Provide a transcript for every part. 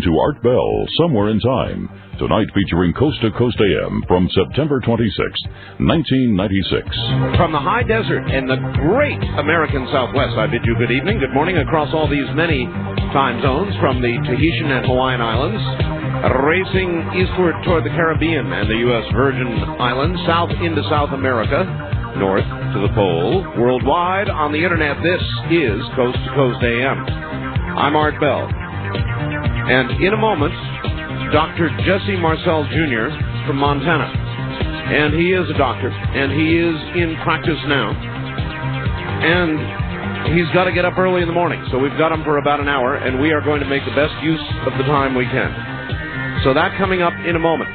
Welcome to Art Bell, Somewhere in Time. Tonight featuring Coast to Coast AM from September 26, 1996. From the high desert and the great American Southwest, I bid you good evening, good morning across all these many time zones from the Tahitian and Hawaiian Islands, racing eastward toward the Caribbean and the U.S. Virgin Islands, south into South America, north to the pole, worldwide on the internet. This is Coast to Coast AM. I'm Art Bell. And in a moment, Dr. Jesse Marcel Jr. from Montana. And he is a doctor, and he is in practice now. And he's got to get up early in the morning, so we've got him for about an hour, and we are going to make the best use of the time we can. So that coming up in a moment.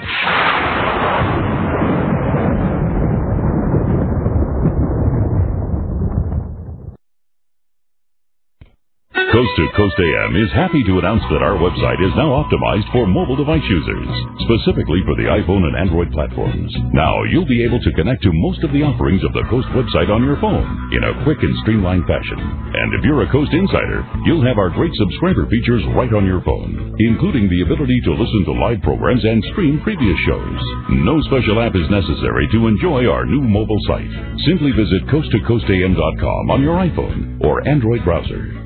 Coast to Coast AM is happy to announce that our website is now optimized for mobile device users, specifically for the iPhone and Android platforms. Now you'll be able to connect to most of the offerings of the Coast website on your phone in a quick and streamlined fashion. And if you're a Coast insider, you'll have our great subscriber features right on your phone, including the ability to listen to live programs and stream previous shows. No special app is necessary to enjoy our new mobile site. Simply visit coasttocoastam.com on your iPhone or Android browser.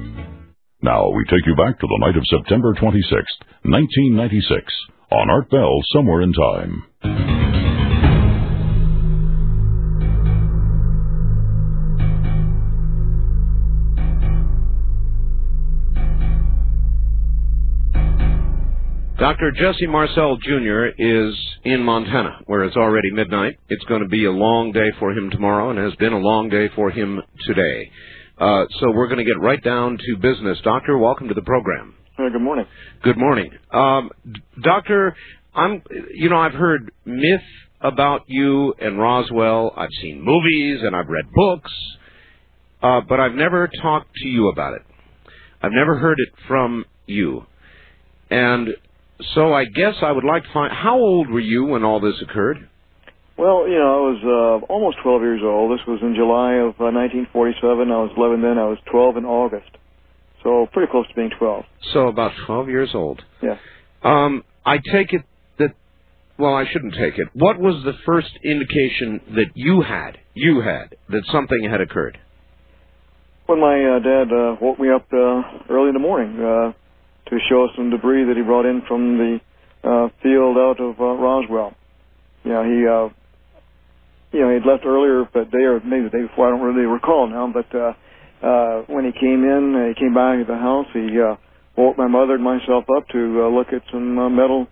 Now we take you back to the night of September 26th, 1996, on Art Bell Somewhere in Time. Dr. Jesse Marcel Jr. is in Montana, where it's already midnight. It's going to be a long day for him tomorrow and has been a long day for him today. Uh, so we're going to get right down to business. Doctor, welcome to the program. Uh, good morning. Good morning. Um, doctor, I'm, you know, I've heard myth about you and Roswell. I've seen movies and I've read books, uh, but I've never talked to you about it. I've never heard it from you. And so I guess I would like to find, how old were you when all this occurred? Well, you know, I was uh, almost 12 years old. This was in July of uh, 1947. I was 11 then. I was 12 in August. So pretty close to being 12. So about 12 years old. Yeah. Um, I take it that, well, I shouldn't take it. What was the first indication that you had, you had, that something had occurred? When my uh, dad uh, woke me up uh, early in the morning uh, to show us some debris that he brought in from the uh, field out of uh, Roswell. You know, he uh, you know, he'd left earlier but day or maybe the day before, I don't really recall now, but uh uh when he came in, uh, he came by the house, he uh woke my mother and myself up to uh, look at some uh, metal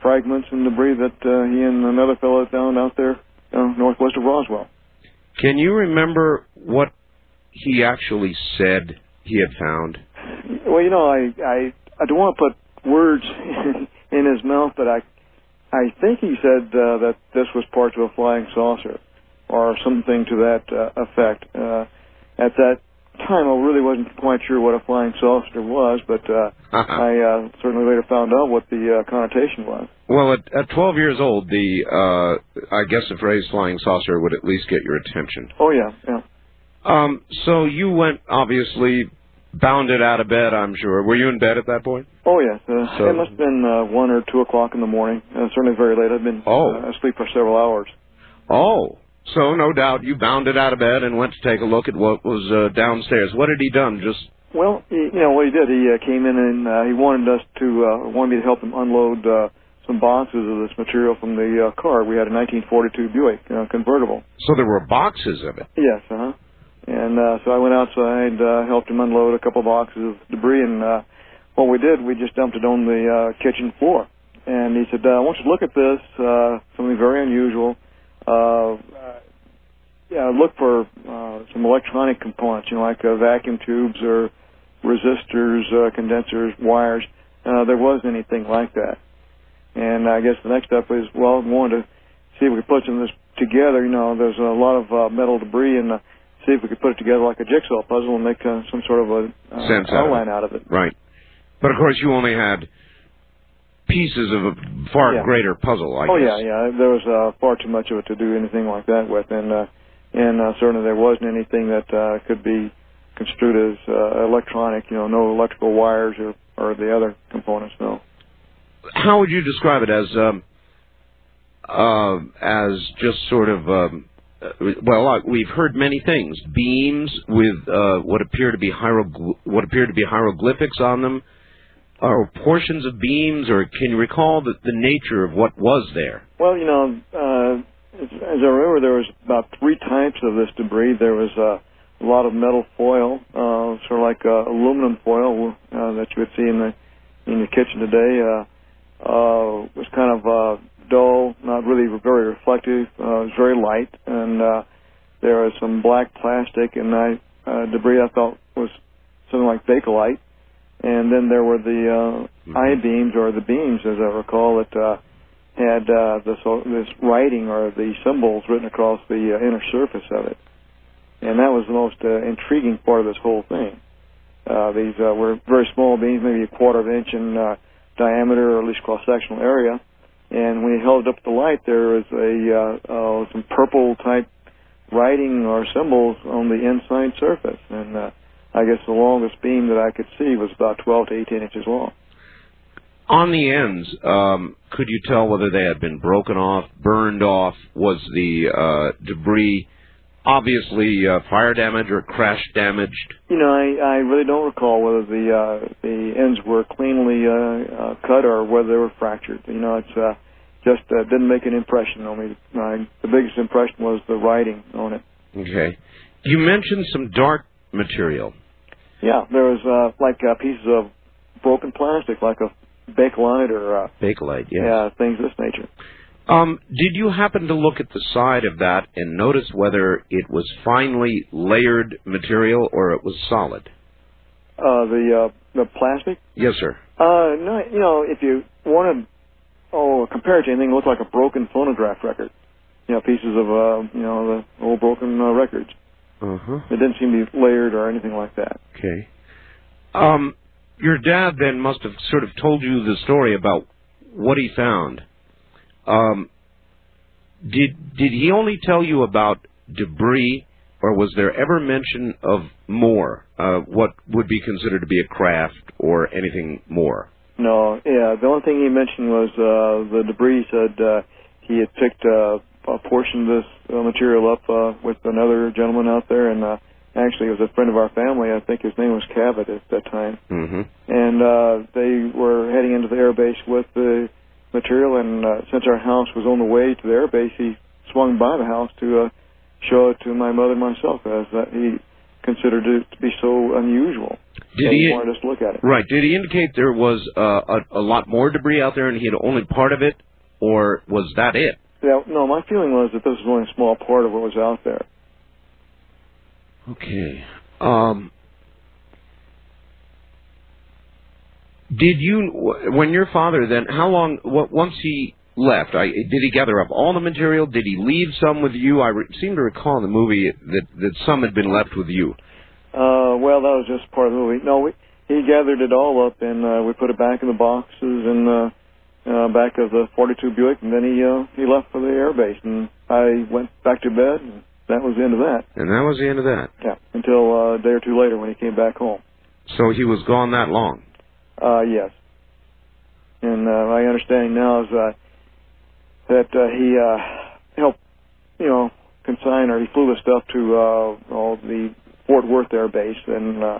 fragments and debris that uh, he and another fellow found out there uh, northwest of Roswell. Can you remember what he actually said he had found? Well, you know, I I I don't want to put words in his mouth, but I I think he said uh, that this was part of a flying saucer or something to that uh, effect. Uh, at that time, I really wasn't quite sure what a flying saucer was, but uh, Uh-huh. I uh, certainly later found out what the uh, connotation was. Well, at, at 12 years old, the uh, I guess the phrase "flying saucer" would at least get your attention. Oh yeah, yeah. Um, so you went obviously bounded out of bed. I'm sure. Were you in bed at that point? Oh yes. Uh, So- it must have been uh, one or two o'clock in the morning. Uh, certainly very late. I've been Oh. uh, asleep for several hours. Oh, so no doubt you bounded out of bed and went to take a look at what was uh, downstairs. What had he done? Just Well, he, you know what he did. He uh, came in and uh, he wanted us to uh, wanted me to help him unload uh, some boxes of this material from the uh, car. We had a 1942 Buick uh, convertible. so there were boxes of it. Yes, uh huh. And uh, so I went outside, uh, helped him unload a couple boxes of debris, and uh, what we did, we just dumped it on the uh, kitchen floor. And he said, uh, "I want you to look at this. Uh, something very unusual. Uh, yeah, look for uh, some electronic components, you know, like uh, vacuum tubes or resistors, uh, condensers, wires. Uh, there wasn't anything like that. And I guess the next step is, well, we wanted to see if we could put some of this together. You know, there's a lot of uh, metal debris, and uh, see if we could put it together like a jigsaw puzzle and make uh, some sort of a uh, Sense outline out of it. Right. But of course, you only had pieces of a far Yeah. great puzzle. I oh guess. yeah, yeah. There was uh, far too much of it to do anything like that with, and uh, and uh, certainly there wasn't anything that uh, could be construed as uh, electronic. You know, no electrical wires or or the other components. No. how would you describe it as um, uh, as just sort of um, well, uh, we've heard many things. Beams with uh, what appear to be hierogl- what appear to be hieroglyphics on them, or portions of beams, or can you recall the, the nature of what was there? Well, you know, uh, as, as I remember, there was about three types of this debris. There was uh, a lot of metal foil, uh, sort of like aluminum foil that you would see in the in your kitchen today. Was kind of dull, not really very reflective. Uh, it was very light, and uh, there was some black plastic and I, uh, debris I thought was something like bakelite. And then there were the uh, Mm-hmm. I beams or the beams, as I recall, that uh, had uh, this this writing or the symbols written across the uh, inner surface of it. And that was the most uh, intriguing part of this whole thing. Uh, these uh, were very small beams, maybe a quarter of an inch in uh, diameter, or at least cross-sectional area. And when you held up the light, there was a uh, uh, some purple type writing or symbols on the inside surface. And uh, I guess the longest beam that I could see was about 12 to 18 inches long. On the ends, um, could you tell whether they had been broken off, burned off? Was the uh, debris obviously uh, fire damage or crash damaged? You know, I, I really don't recall whether the uh, the ends were cleanly uh, uh, cut or whether they were fractured. You know, it's uh, just uh, didn't make an impression on me. My, the biggest impression was the writing on it. Okay. You mentioned some dark material. Yeah, there was uh, like uh, pieces of broken plastic, like a bakelite or uh, Bakelite, yes. yeah, things of this nature. Um, did you happen to look at the side of that and notice whether it was finely layered material or it was solid? Uh, the uh, the plastic. Yes, sir. Uh, no, you know, if you wanted, oh, compare it to anything, it looked like a broken phonograph record. You know, pieces of, uh, you know, the old broken uh, records. Uh huh. It didn't seem to be layered or anything like that. Okay. Um, your dad then must have sort of told you the story about what he found. Um, did did he only tell you about debris, or was there ever mention of more? Uh, what would be considered to be a craft or anything more? No, yeah, the only thing he mentioned was uh, the debris. He said uh, he had picked uh, a portion of this uh, material up uh, with another gentleman out there, and uh, actually it was a friend of our family. I think his name was Cavitt at that time. Mm-hmm. and uh, they were heading into the air base with the material. And uh, since our house was on the way to the air base, he swung by the house to uh, show it to my mother and myself, as that he considered it to be so unusual. Did he he? wanted us to look at it. Right. Did he indicate there was uh, a, a lot more debris out there, and he had only part of it, or was that it? Yeah, no, my feeling was that this was only a small part of what was out there. Okay. Um, did you, when your father then, how long, once he left, I, did he gather up all the material? Did he leave some with you? I re- seem to recall in the movie that, that some had been left with you. Uh, well, that was just part of the movie. No, we, he gathered it all up and uh, we put it back in the boxes and uh, uh, back of the 42 Buick, and then he uh, he left for the air base, and I went back to bed, and that was the end of that. And that was the end of that. Yeah, until uh, a day or two later when he came back home. So he was gone that long. Uh, yes. And uh, my understanding now is uh, that uh, he uh, helped, you know, consign or he flew the stuff to uh, all the Fort Worth Air Base and uh,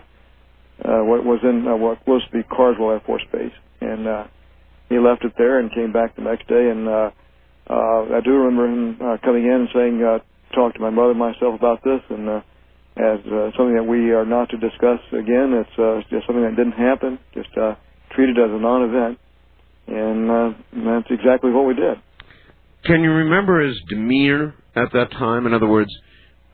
uh, what was in uh, what was the Carswell Air Force Base, and uh, he left it there and came back the next day. And uh, uh, I do remember him uh, coming in and saying, uh, "Talk to my mother and myself about this," and uh, as uh, something that we are not to discuss again. It's uh, just something that didn't happen. Just uh, treated as a non-event, and uh, that's exactly what we did. Can you remember his demeanor at that time? In other words,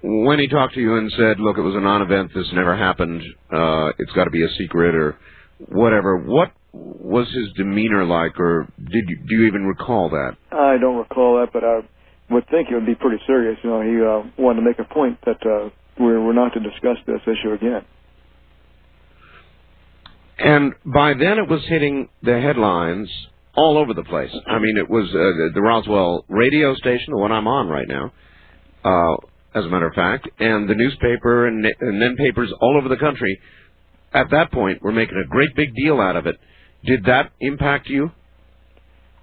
when he talked to you and said, "Look, it was a non-event. This never happened. Uh, it's got to be a secret," or whatever. What was his demeanor like, or did you do you even recall that? I don't recall that, but I would think it would be pretty serious. You know, he uh, wanted to make a point that uh, we're, we're not to discuss this issue again. And by then, it was hitting the headlines all over the place. I mean, it was uh, the, Roswell radio station, the one I'm on right now, uh, as a matter of fact, and the newspaper and, and then papers all over the country. At that point, were making a great big deal out of it. Did that impact you?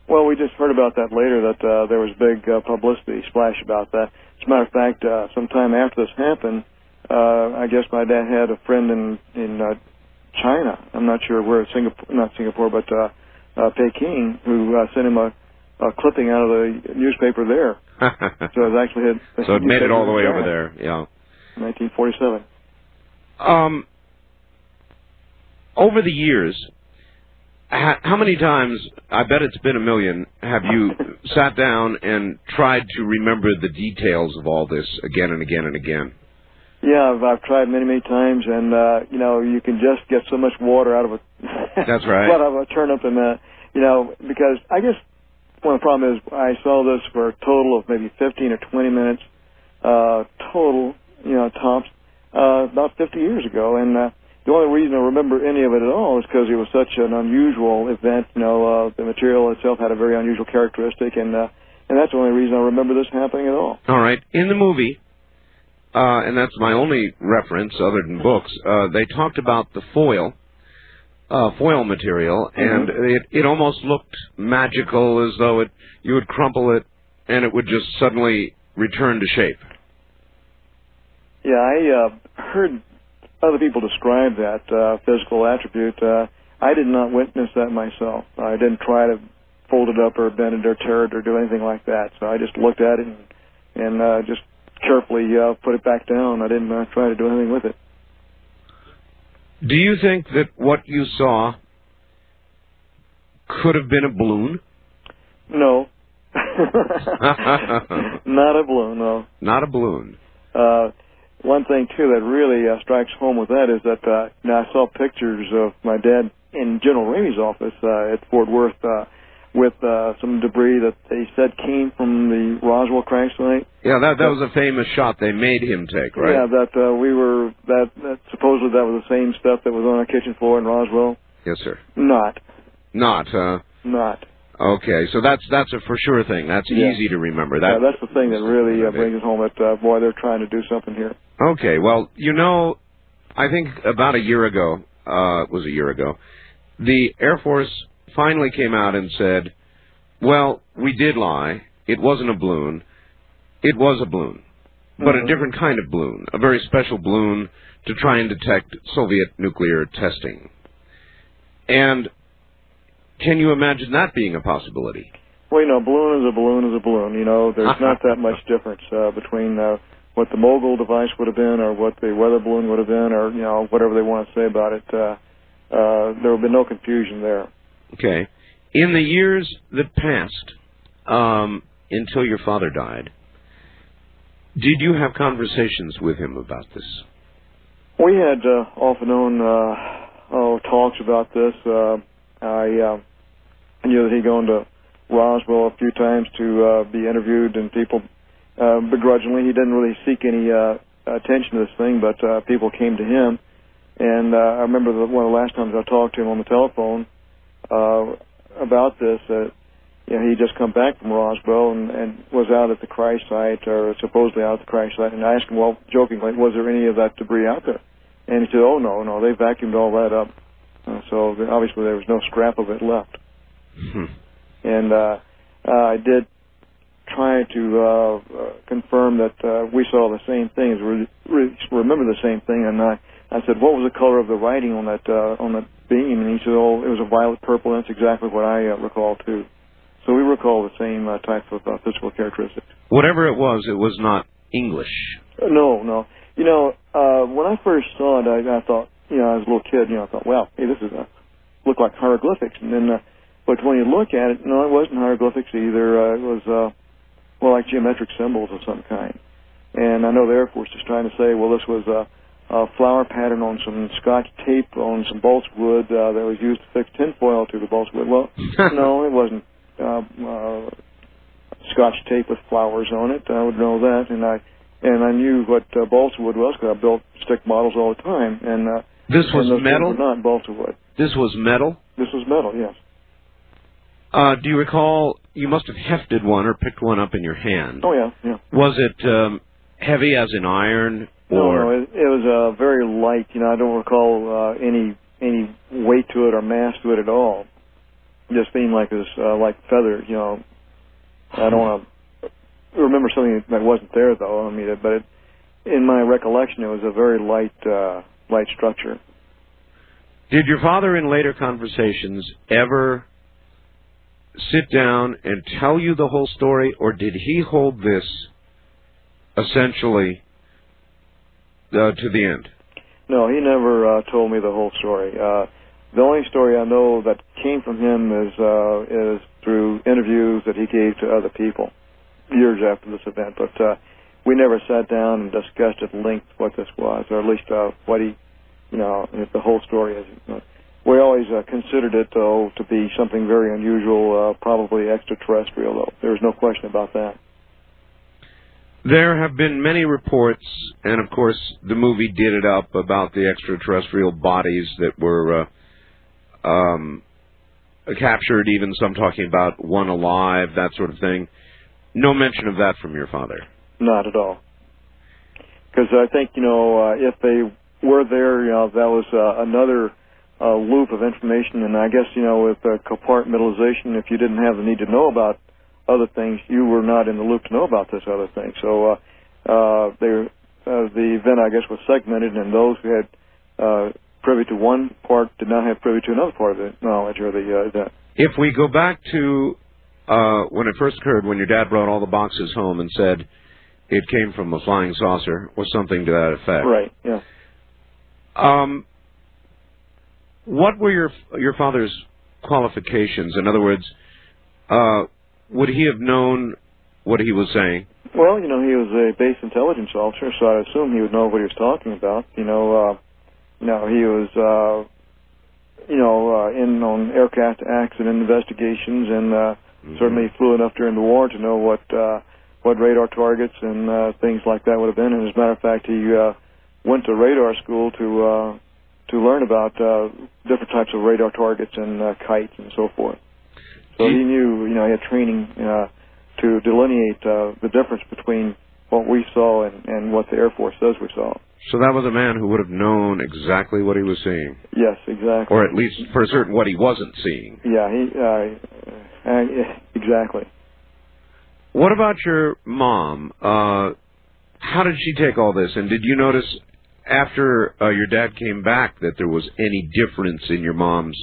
Well, we just heard about that later. That uh, there was big uh, publicity splash about that. As a matter of fact, uh, sometime after this happened, uh, I guess my dad had a friend in in uh, China. I'm not sure where Singapore, not Singapore, but uh, uh, Peking, who uh, sent him a, a clipping out of the newspaper there. so it actually had. so it made it all the way over there. Yeah. 1947. Um. Over the years, how many times, I bet it's been a million, have you sat down and tried to remember the details of all this again and again and again? Yeah, I've, I've tried many, many times, and uh, you know, you can just get so much water out of a that's right out of a turnip, and uh, you know, because I guess one of the problem is I saw this for a total of maybe 15 or 20 minutes, uh, total, you know, tops, uh, about 50 years ago, and uh, the only reason I remember any of it at all is because it was such an unusual event. You know, uh, the material itself had a very unusual characteristic, and uh, and that's the only reason I remember this happening at all. All right. In the movie, uh, and that's my only reference other than books, uh, they talked about the foil, uh, foil material, Mm-hmm. and it, it almost looked magical, as though it you would crumple it and it would just suddenly return to shape. Yeah, I uh, heard other people describe that uh, physical attribute. Uh, I did not witness that myself. I didn't try to fold it up or bend it or tear it or do anything like that. So I just looked at it and, and uh, just carefully uh, put it back down. I didn't uh, try to do anything with it. Do you think that what you saw could have been a balloon? No. not a balloon, no. Not a balloon. Uh, one thing too that really uh, strikes home with that is that uh, now I saw pictures of my dad in General Ramey's office uh, at Fort Worth uh, with uh, some debris that they said came from the Roswell crash site. Yeah, that that was a famous shot they made him take, right? Yeah, that uh, we were that, that supposedly that was the same stuff that was on our kitchen floor in Roswell. Yes, sir. Not, Not, uh not. Okay. So that's that's a for sure thing. That's Yeah. easy to remember. That yeah, that's the thing that really uh, brings it home. That uh, boy, they're trying to do something here. Okay, well, you know, I think about a year ago, uh, it was a year ago, the Air Force finally came out and said, well, we did lie. It wasn't a balloon. It was a balloon, but Mhm. a different kind of balloon, a very special balloon to try and detect Soviet nuclear testing. And can you imagine that being a possibility? Well, you know, balloon is a balloon is a balloon. You know, there's not that much difference uh, between uh, what the mogul device would have been, or what the weather balloon would have been, or you know, whatever they want to say about it. Uh, uh, there would be no confusion there. Okay. In the years that passed, um, until your father died, did you have conversations with him about this? We had uh, off and on uh, oh, talks about this. Uh, I uh, knew that he'd gone to Roswell a few times to uh, be interviewed, and people uh, begrudgingly he didn't really seek any uh, attention to this thing, but uh, people came to him. And uh, I remember the, one of the last times I talked to him on the telephone uh, about this. Uh, you know, he just come back from Roswell and, and was out at the crash site, or supposedly out at the crash site. And I asked him, well, jokingly, was there any of that debris out there? And he said, oh no, no, they vacuumed all that up. Uh, so there- obviously there was no scrap of it left. Hmm. And uh, uh, I did try to uh, uh, confirm that uh, we saw the same things, re- re- remember the same thing. And I, I said, what was the color of the writing on that uh, on that beam? And he said, oh, it was a violet purple. And that's exactly what I uh, recall too. So we recall the same uh, type of uh, physical characteristics. Whatever it was, it was not English. Uh, no, no. You know, uh, when I first saw it, I, I thought, you know, as a little kid, you know, I thought, well, hey, this is a look like hieroglyphics. And then, uh, but when you look at it, no, it wasn't hieroglyphics either. Uh, it was, uh, well, like geometric symbols of some kind. And I know the Air Force is trying to say, well, this was a, a flower pattern on some Scotch tape on some balsa wood uh, that was used to fix tinfoil to the balsa wood. Well, no, it wasn't uh, uh, Scotch tape with flowers on it. I would know that, and I and I knew what uh, balsa wood was because I built stick models all the time. And uh, This was and those things metal? not balsa wood. This was metal? This was metal. Yes. Uh, do you recall, you must have hefted one or picked one up in your hand. Oh yeah, yeah. Was it um, heavy as in iron? No, Or no, it, it was uh, very light. You know, I don't recall uh, any any weight to it or mass to it at all. It just seemed like it was uh, like feather. You know, I don't want to remember something that wasn't there though. I mean, but it, in my recollection, it was a very light uh, light structure. Did your father, in later conversations, ever sit down and tell you the whole story, or did he hold this essentially uh, to the end? No, he never uh, told me the whole story. Uh, the only story I know that came from him is uh, is through interviews that he gave to other people years after this event. But uh, we never sat down and discussed at length what this was, or at least uh, what he, you know, if the whole story is. We always uh, considered it, though, to be something very unusual, uh, probably extraterrestrial, though. There's no question about that. There have been many reports, and of course, the movie did it up about the extraterrestrial bodies that were uh, um, captured, even some talking about one alive, that sort of thing. No mention of that from your father. Not at all. Because I think, you know, uh, if they were there, you know, that was uh, another uh, loop of information. And I guess, you know, with uh, compartmentalization, if you didn't have the need to know about other things, you were not in the loop to know about this other thing. So uh, uh, they, uh, the event, I guess, was segmented, and those who had uh, privy to one part did not have privy to another part of the knowledge or the uh, event. If we go back to uh, when it first occurred, when your dad brought all the boxes home and said it came from a flying saucer or something to that effect. Right. Yeah. Um, what were your your father's qualifications? In other words, uh, would he have known what he was saying? Well, you know, he was a base intelligence officer, so I assume he would know what he was talking about. You know, uh, you know, he was, uh, you know, uh, in on aircraft accident investigations, and uh, mm-hmm. certainly flew enough during the war to know what uh, what radar targets and uh, things like that would have been. And as a matter of fact, he uh, went to radar school to uh, to learn about uh, different types of radar targets and uh, kites and so forth. So he knew, you know, he had training uh, to delineate uh, the difference between what we saw and, and what the Air Force says we saw. So that was a man who would have known exactly what he was seeing. Yes, exactly. Or at least for certain what he wasn't seeing. Yeah, he uh, uh, exactly. What about your mom? Uh, how did she take all this? And did you notice after uh, your dad came back that there was any difference in your mom's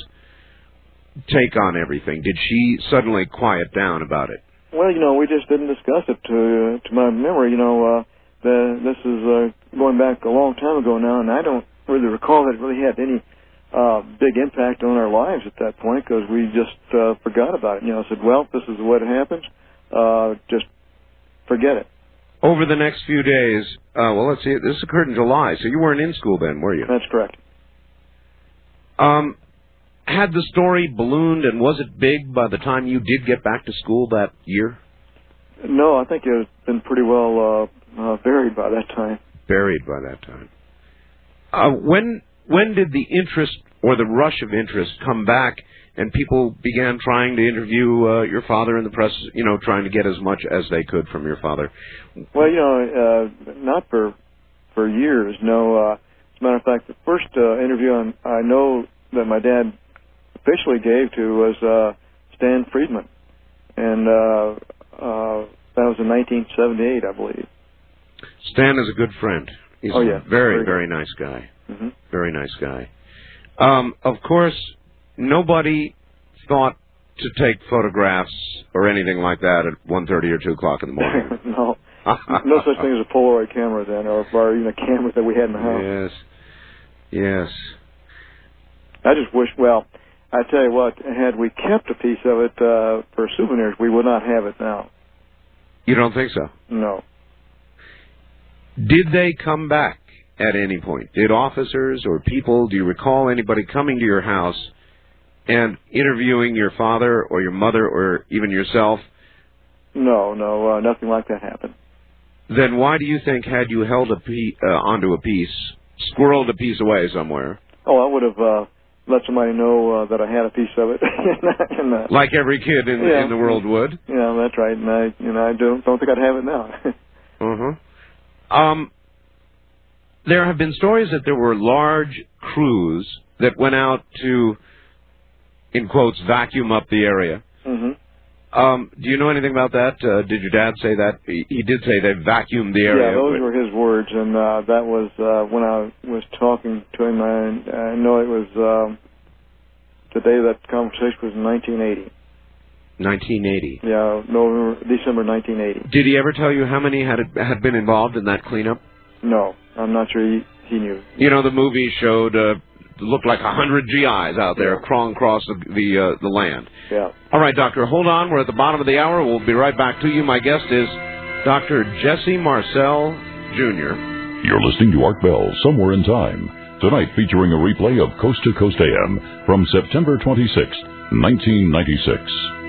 take on everything? Did she suddenly quiet down about it? Well, you know, we just didn't discuss it to uh, to my memory. You know, uh, the, this is uh, going back a long time ago now, and I don't really recall that it really had any uh, big impact on our lives at that point because we just uh, forgot about it. You know, I said, well, this is what happens. Uh, just forget it. Over the next few days, uh, well, let's see. This occurred in July, so you weren't in school then, were you? That's correct. Um, had the story ballooned and was it big by the time you did get back to school that year? No, I think it had been pretty well uh, uh, buried by that time. Buried by that time. Uh, when when did the interest or the rush of interest come back, and people began trying to interview uh, your father in the press? You know, trying to get as much as they could from your father. Well, you know, uh, not for for years. No. Uh, as a matter of fact, the first uh, interview I, I know that my dad officially gave to was uh, Stan Friedman, and uh, uh, that was in 1978, I believe. Stan is a good friend. He's oh yeah, a very very, very nice guy. Mm-hmm. Very nice guy. Um, of course, nobody thought to take photographs or anything like that at 1.30 or 2 o'clock in the morning. no. no such thing as a Polaroid camera then, or, or even a camera that we had in the house. Yes. Yes. I just wish, well, I tell you what, had we kept a piece of it uh, for souvenirs, we would not have it now. You don't think so? No. Did they come back at any point? Did officers or people, do you recall anybody coming to your house and interviewing your father or your mother or even yourself? No, no, uh, nothing like that happened. Then why do you think, had you held a piece, uh, onto a piece, squirreled a piece away somewhere? Oh, I would have uh, let somebody know uh, that I had a piece of it. and, uh, like every kid in, yeah. in the world would. Yeah, that's right. And I, you know, I don't don't think I'd have it now. uh-huh. Um, there have been stories that there were large crews that went out to in quotes, vacuum up the area. hmm Um, do you know anything about that? Uh, did your dad say that? He, he did say they vacuumed the area. Yeah, those were his words, and uh, that was uh, when I was talking to him. I, I know it was um, the day that conversation was in 1980. 1980. Yeah, November, December 1980. Did he ever tell you how many had had been involved in that cleanup? No, I'm not sure he, he knew. You know, the movie showed uh, looked like a hundred GIs out there Yeah. crawling across the the, uh, the land. Yeah. All right, doctor, hold on. We're at the bottom of the hour. We'll be right back to you. My guest is Dr. Jesse Marcel Jr. You're listening to Art Bell, Somewhere in Time. Tonight featuring a replay of Coast to Coast AM from September 26, 1996.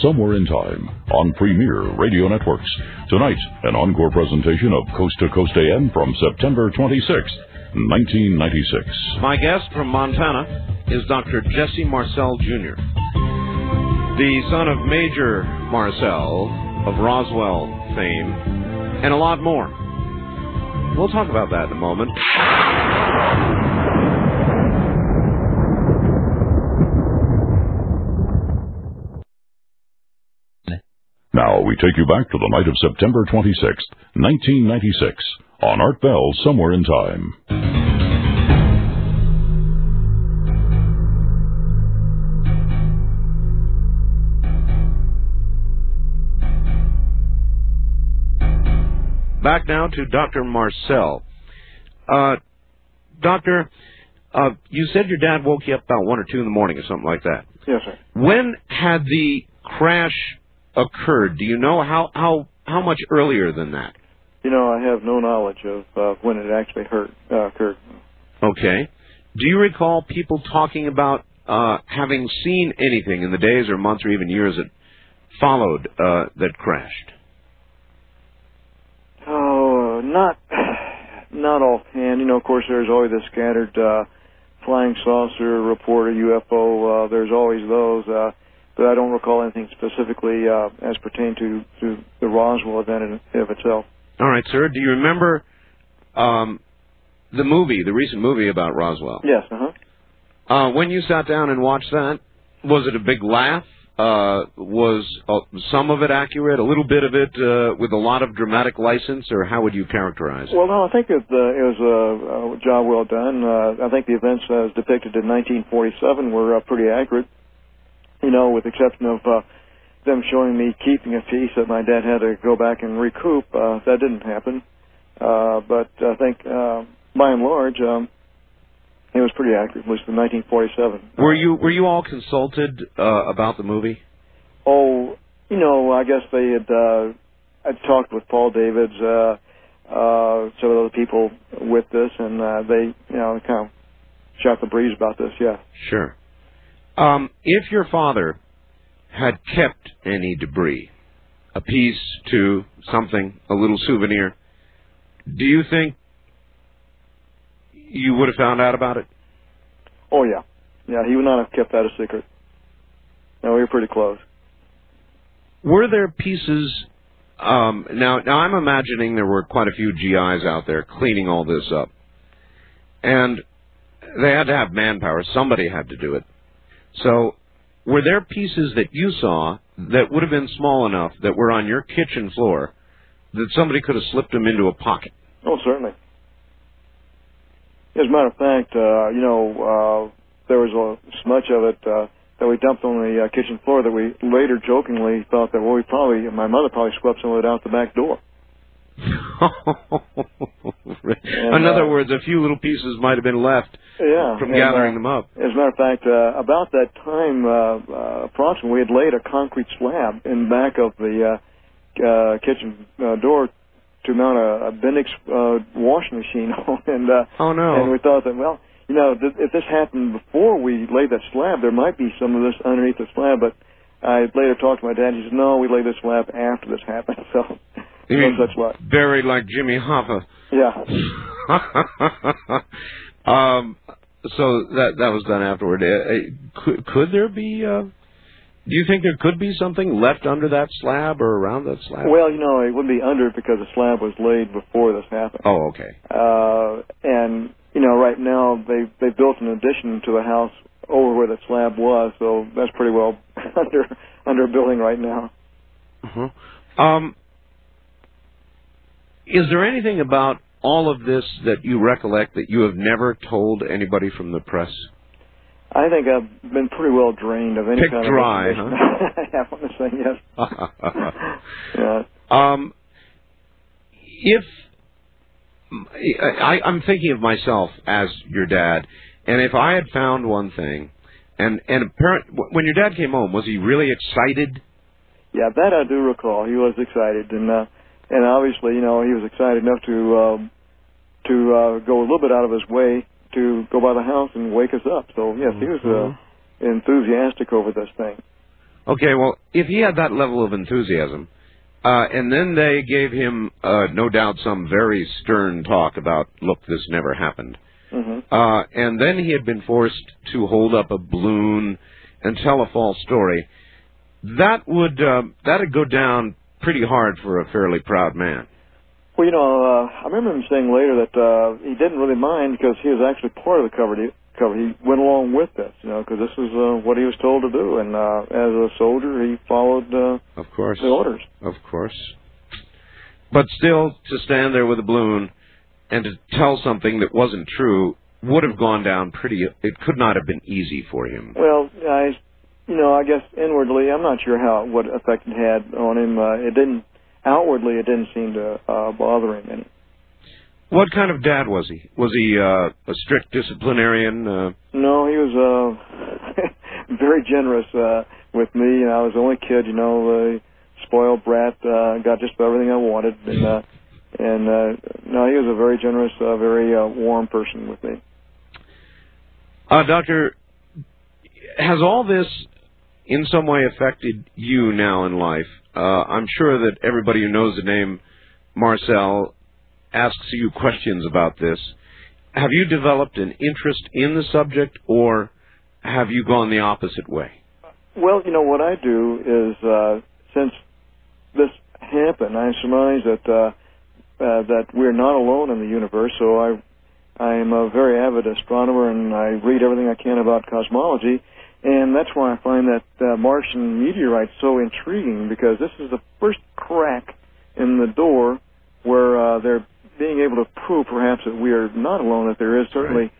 Somewhere in Time, on Premier Radio Networks. Tonight, an encore presentation of Coast to Coast AM from September 26, 1996. My guest from Montana is Dr. Jesse Marcel Jr., the son of Major Marcel of Roswell fame, and a lot more. We'll talk about that in a moment. Now we take you back to the night of September 26, 1996, on Art Bell, Somewhere in Time. Back now to Dr. Marcel. Uh, doctor, uh, you said your dad woke you up about 1 or 2 in the morning or something like that. Yes, sir. When had the crash occurred? Do you know how, how, how much earlier than that? You know, I have no knowledge of uh, when it actually hurt, uh, occurred. Okay. Do you recall people talking about uh, having seen anything in the days or months or even years that followed uh, that crashed? Oh, not not offhand. You know, of course, there's always the scattered uh, flying saucer report or UFO. Uh, there's always those, uh, but I don't recall anything specifically uh, as pertained to to the Roswell event in of itself. All right, sir. Do you remember um, the movie, the recent movie about Roswell? Yes. Uh huh. Uh, when you sat down and watched that, was it a big laugh? Uh, was uh, some of it accurate, a little bit of it uh, with a lot of dramatic license, or how would you characterize it? Well, no, I think it, uh, it was a, a job well done. Uh, I think the events as depicted in 1947 were uh, pretty accurate. You know, with the exception of uh, them showing me keeping a piece that my dad had to go back and recoup. Uh, that didn't happen. Uh, but I think, uh, by and large, um, it was pretty accurate. It was the 1947. Were you were you all consulted uh, about the movie? Oh, you know, I guess they had. Uh, I'd talked with Paul Davids, uh, uh, some of other people with this, and uh, they, you know, kind of shot the breeze about this. Yeah. Sure. Um, if your father had kept any debris, a piece to something, a little souvenir, do you think you would have found out about it? Oh yeah, yeah. He would not have kept that a secret. No, we were pretty close. Were there pieces Um, now, now I'm imagining there were quite a few GIs out there cleaning all this up, and they had to have manpower. Somebody had to do it. So, were there pieces that you saw that would have been small enough that were on your kitchen floor that somebody could have slipped them into a pocket? Oh, certainly. As a matter of fact, uh, you know, uh, there was a, much of it uh, that we dumped on the uh, kitchen floor that we later jokingly thought that, well, we probably, my mother probably swept some of it out the back door. In other words, a few little pieces might have been left yeah, from and, gathering uh, them up. As a matter of fact, uh, about that time, uh, uh, approximately, we had laid a concrete slab in back of the uh, uh, kitchen uh, door to mount a, a Bendix uh, washing machine on, and uh, Oh no! and we thought that well, you know, th- if this happened before we laid that slab, there might be some of this underneath the slab, but. I later talked to my dad. He said, "No, we laid this slab after this happened." So, You no mean such luck. buried like Jimmy Hoffa. Yeah. um, so that that was done afterward. Uh, uh, could could there be? Uh, do you think there could be something left under that slab or around that slab? Well, you know, it wouldn't be under it because the slab was laid before this happened. oh, okay. Uh, and you know, right now they they built an addition to the house over where the slab was, so that's pretty well under under a building right now. Uh-huh. Um, is there anything about all of this that you recollect that you have never told anybody from the press? I think I've been pretty well drained of any Picked kind dry, of information. I have on this thing, yes. yeah. um, if I, I'm thinking of myself as your dad, and if I had found one thing, and and apparent, when your dad came home, was he really excited? Yeah, that I do recall. He was excited, and uh, and obviously, you know, he was excited enough to um, to uh, go a little bit out of his way to go by the house and wake us up. So yes, he was uh, enthusiastic over this thing. Okay, well, if he had that level of enthusiasm, uh, and then they gave him, uh, no doubt, some very stern talk about, look, this never happened. hmm Uh, and then he had been forced to hold up a balloon and tell a false story. That would uh, that'd go down pretty hard for a fairly proud man. Well, you know, uh, I remember him saying later that uh, he didn't really mind because he was actually part of the cover. Cover. He went along with this, you know, because this is uh, what he was told to do, and uh, as a soldier, he followed uh, Of course, the orders. of course. But still, to stand there with a balloon and to tell something that wasn't true would have gone down pretty. It could not have been easy for him. Well, I, you know, I guess inwardly, I'm not sure how what effect it had on him. Uh, it didn't outwardly, it didn't seem to uh, bother him any. What kind of dad was he? Was he uh, a strict disciplinarian? Uh, No, he was uh, very generous uh, with me, and I was the only kid, you know, uh, spoiled brat. Uh, got just about everything I wanted, and uh, and uh, no, he was a very generous, uh, very uh, warm person with me. Uh, doctor, has all this in some way affected you now in life? Uh, I'm sure that everybody who knows the name Marcel asks you questions about this. Have you developed an interest in the subject, or have you gone the opposite way? Well, you know what I do is uh, since this happened, I surmise that uh, uh, that we're not alone in the universe. So I I am a very avid astronomer, and I read everything I can about cosmology, and that's why I find that uh, Martian meteorite so intriguing because this is the first crack in the door where uh, they're being able to prove perhaps that we are not alone, that there is certainly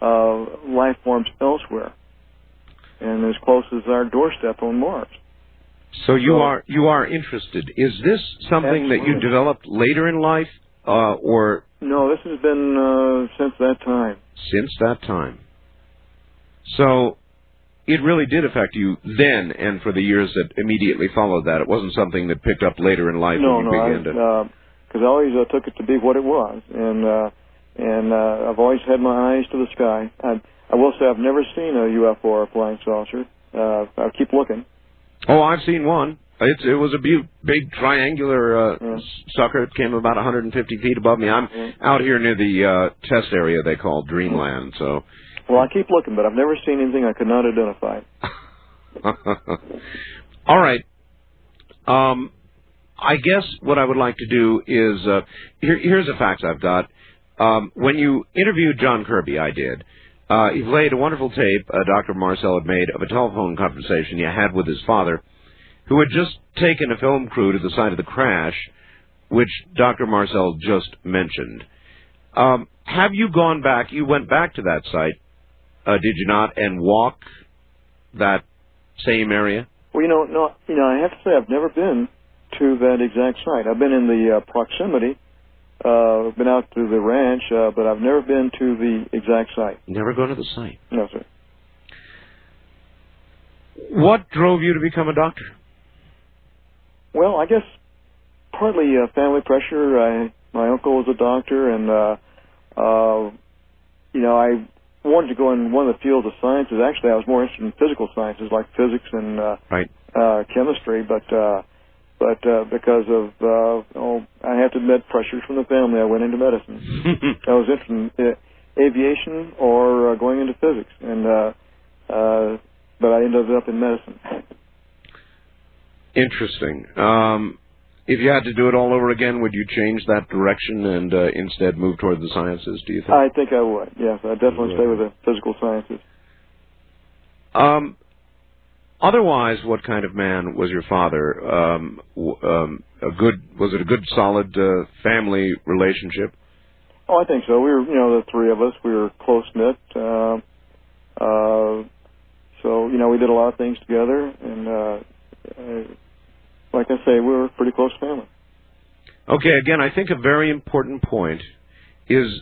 uh, life forms elsewhere, and as close as our doorstep on Mars. So you So- are you are interested. Is this something that you developed later in life, uh, or No, this has been uh, since that time. since that time? So it really did affect you then, and for the years that immediately followed that. It wasn't something that picked up later in life no, when you no, began to. I, because I always uh, took it to be what it was, and uh, and uh, I've always had my eyes to the sky. I, I will say I've never seen a UFO or a flying saucer. Uh, I'll keep looking. Oh, I've seen one. It's, it was a bu- big triangular uh, Yeah. sucker. It came about 150 feet above me. I'm Yeah. out here near the uh, test area they call Dreamland. So, Well, I keep looking, but I've never seen anything I could not identify. all right. Um, I guess what I would like to do is uh, here, here's a fax I've got. Um, when you interviewed John Kirby, I did. Uh, he played a wonderful tape uh, Dr. Marcel had made of a telephone conversation he had with his father, who had just taken a film crew to the site of the crash, which Dr. Marcel just mentioned. Um, have you gone back? You went back to that site, uh, did you not, and walk that same area? Well, you know, no, you know, I have to say I've never been to that exact site. I've been in the uh, proximity. Uh, I've been out to the ranch, uh, but I've never been to the exact site. Never go to the site. No, sir. What drove you to become a doctor? Well, I guess partly uh, family pressure. I my uncle was a doctor, and uh, uh, you know, I wanted to go in one of the fields of sciences. Actually, I was more interested in physical sciences like physics and uh, Right. uh, chemistry, but uh, but uh, because of uh, oh, I have to admit pressures from the family, I went into medicine. I was interested in uh, aviation or uh, going into physics, and uh, uh, but I ended up in medicine. Interesting. Um, if you had to do it all over again, would you change that direction and uh, instead move toward the sciences? Do you think? I think I would. Yes, I definitely stay with the physical sciences. Um, otherwise, what kind of man was your father? Um, w- um, a good was it a good, solid uh, family relationship? Oh, I think so. We were, you know, the three of us. We were close knit. Uh, uh, so, you know, we did a lot of things together, and uh, uh, like I say, we're a pretty close family. Okay, again, I think a very important point is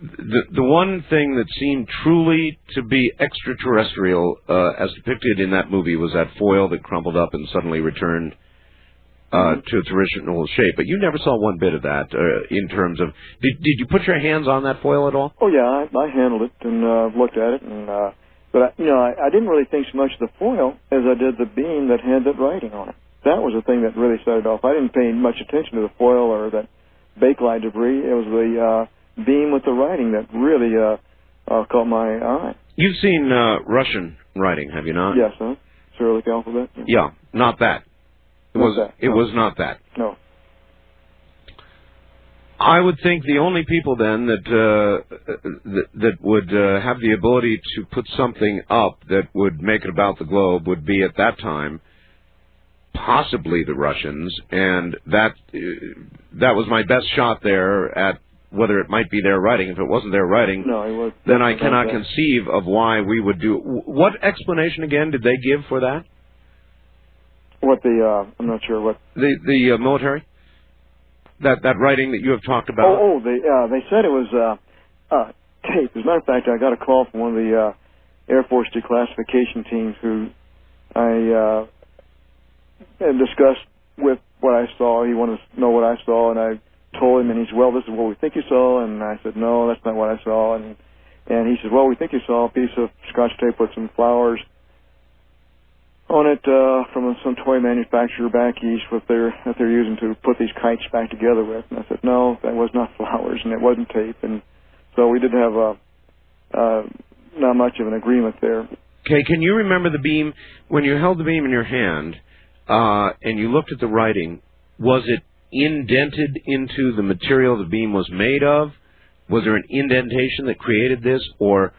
the the one thing that seemed truly to be extraterrestrial, uh, as depicted in that movie, was that foil that crumpled up and suddenly returned uh, to its original shape. But you never saw one bit of that uh, in terms of did did you put your hands on that foil at all? Oh yeah, I, I handled it and uh, looked at it, and uh, but I, you know, I, I didn't really think so much of the foil as I did the beam that had that writing on it. That was the thing that really set it off. I didn't pay much attention to the foil or that bakelite debris. It was the uh, beam with the writing that really uh, uh, caught my eye. You've seen uh, Russian writing, have you not? Yes, huh? Cyrillic alphabet. Yeah. Yeah, not that. It Not was that, it no. was not that. No. I would think the only people then that uh, that, that would uh, have the ability to put something up that would make it about the globe would be at that time possibly the Russians, and that uh, that was my best shot there at whether it might be their writing. If it wasn't their writing, No, it was. then I cannot conceive of why we would do. What explanation again did they give for that? What the? Uh, I'm not sure what. The the uh, military. That that writing that you have talked about. Oh, oh, they uh, they said it was uh, uh, tape. As a matter of fact, I got a call from one of the uh, Air Force declassification teams who I had discussed with what I saw. He wanted to know what I saw, and I told him, and he said, "Well, this is what we think you saw," and I said, "No, that's not what I saw." And and he said, "Well, we think you saw a piece of scotch tape with some flowers." On it uh, from some toy manufacturer back east, what they're that they're using to put these kites back together with, and I said no, that was not flowers, and it wasn't tape, and so we didn't have a uh, not much of an agreement there. Okay, can you remember the beam when you held the beam in your hand uh, and you looked at the writing? Was it indented into the material the beam was made of? Was there an indentation that created this, or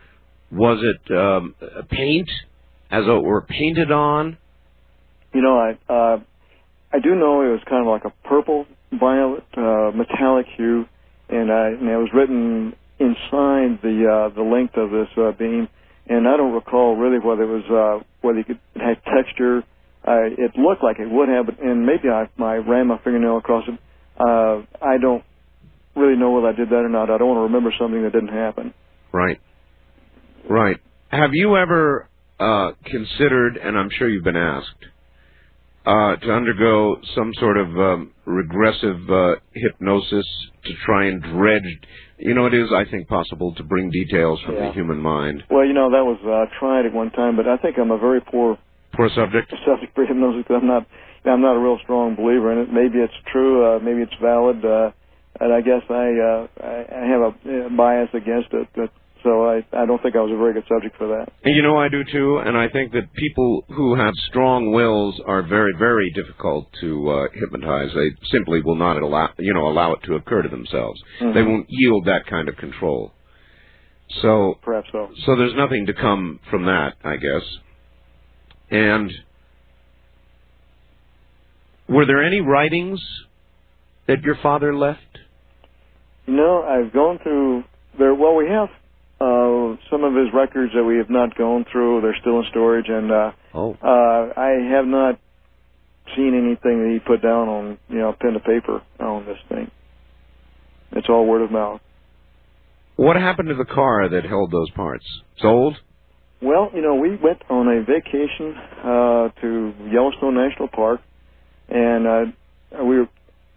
was it um, paint, as though it were painted on? You know, I uh, I do know it was kind of like a purple violet uh, metallic hue, and I and it was written inside the uh, the length of this uh, beam, and I don't recall really whether it was uh, whether you could it had texture. I, it looked like it would have, but and maybe I, I ran my fingernail across it. Uh, I don't really know whether I did that or not. I don't want to remember something that didn't happen. Right. Right. Have you ever uh, considered, and I'm sure you've been asked, uh, to undergo some sort of um, regressive uh, hypnosis to try and dredge? You know, it is, I think, possible to bring details from the human mind. Well, you know that was uh, tried at one time, but I think I'm a very poor Poor subject. subject for hypnosis because I'm not I'm not a real strong believer in it. Maybe it's true, uh, maybe it's valid, uh, and I guess I uh, I, have a, bias against it. But So I I don't think I was a very good subject for that. And you know, I do too, and I think that people who have strong wills are very, very difficult to uh, hypnotize. They simply will not allow, you know, allow it to occur to themselves. Mhm. They won't yield that kind of control. So, Perhaps so. so there's nothing to come from that, I guess. And were there any writings that your father left? No, I've gone through there. Well, we have uh, some of his records that we have not gone through. They're still in storage, and uh, Oh, uh, I have not seen anything that he put down on you know pen to paper on this thing. It's all word of mouth. what happened to the car that held those parts? Sold? Well, you know, we went on a vacation uh, to Yellowstone National Park, and uh, we were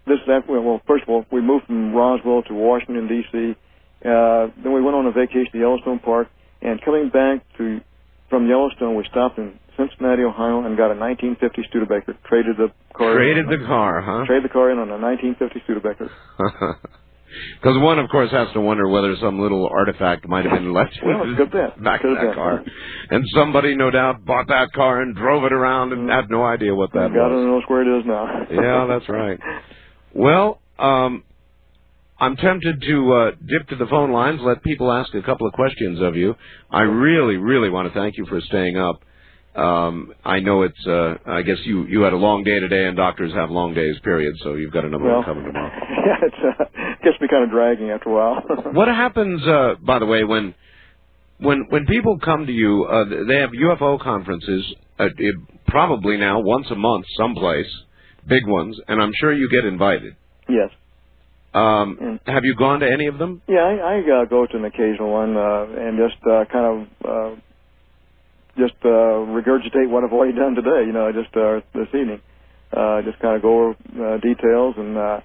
this is after, well, first of all, we moved from Roswell to Washington D.C. Uh, then we went on a vacation to Yellowstone Park, and coming back to from Yellowstone, we stopped in Cincinnati, Ohio, and got a 1950 Studebaker. Traded the car. Traded in, the car, huh? Traded the car in on a 1950 Studebaker. Because one, of course, has to wonder whether some little artifact might have been left Well, in could back Could of that be. car, and somebody, no doubt, bought that car and drove it around and had no idea what that God was. only knows where it is now. Yeah, that's right. Well, um, I'm tempted to uh, dip to the phone lines, let people ask a couple of questions of you. I really, really want to thank you for staying up. Um, I know it's. Uh, I guess you you had a long day today, and doctors have long days. Period. So you've got another well, one coming tomorrow. yeah, it's uh, gets me kind of dragging after a while. What happens, uh, by the way, when when when people come to you? Uh, they have UFO conferences, uh, it, probably now once a month, someplace, big ones, and I'm sure you get invited. yes. Um, Mm. have you gone to any of them? Yeah, I, I uh, go to an occasional one uh, and just uh, kind of uh, just uh, regurgitate what I've already done today. You know, just uh, this evening, uh, just kind of go over uh, details, and uh,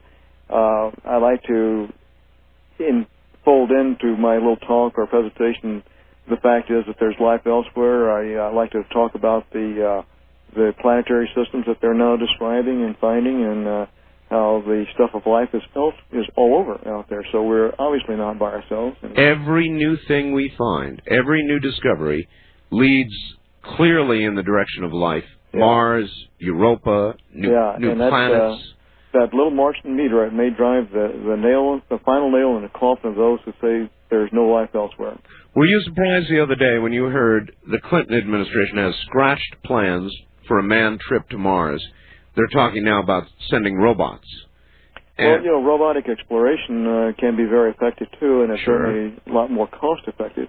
uh, I like to in, fold into my little talk or presentation. The fact is that there's life elsewhere. I uh, like to talk about the uh, the planetary systems that they're now describing and finding, and uh, how the stuff of life is else is all over out there. So we're obviously not by ourselves. And, Every new thing we find, every new discovery, leads clearly in the direction of life. Yeah. Mars, Europa, new, Yeah, new that's, planets. That little Martian meteorite may drive the the nail, the final nail in the coffin of those who say there's no life elsewhere. Were you surprised the other day when you heard the Clinton administration has scratched plans for a manned trip to Mars? They're talking now about sending robots. well, you know, robotic exploration uh, can be very effective too, and it's Sure. certainly a lot more cost effective.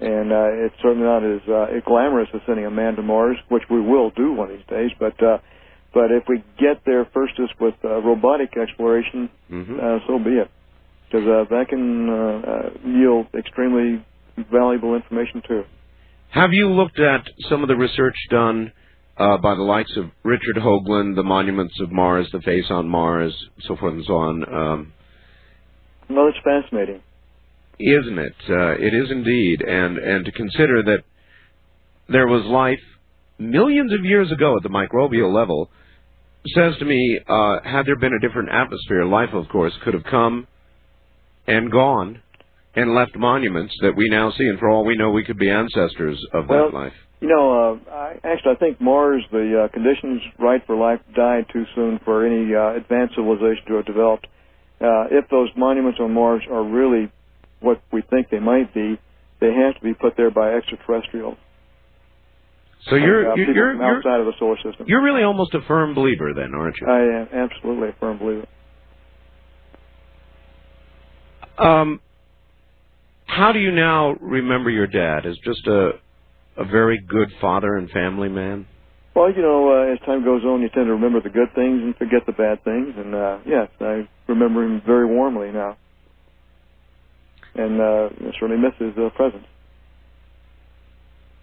And uh, it's certainly not as uh, glamorous as sending a man to Mars, which we will do one of these days. But uh, but if we get there first just with uh, robotic exploration, Mhm. uh, so be it, because uh, that can uh, uh, yield extremely valuable information too. Have you looked at some of the research done uh, by the likes of Richard Hoagland, the monuments of Mars, the face on Mars, so forth and so on? Um, Well, it's fascinating. isn't it? Uh, it is indeed, and and to consider that there was life millions of years ago at the microbial level says to me, uh, had there been a different atmosphere, life, of course, could have come and gone and left monuments that we now see, and for all we know, we could be ancestors of Well, that life. You know, uh, I, actually, I think Mars, the uh, conditions right for life died too soon for any uh, advanced civilization to have developed. Uh, if those monuments on Mars are really what we think they might be, they have to be put there by extraterrestrials. So you're uh, you're you're, from you're outside of the solar system. you're really almost a firm believer, then, aren't you? I am absolutely a firm believer. Um, how do you now remember your dad as just a a very good father and family man? Well, you know, uh, as time goes on, you tend to remember the good things and forget the bad things. And uh, yes, I remember him very warmly now, and uh, I certainly miss his uh, presence.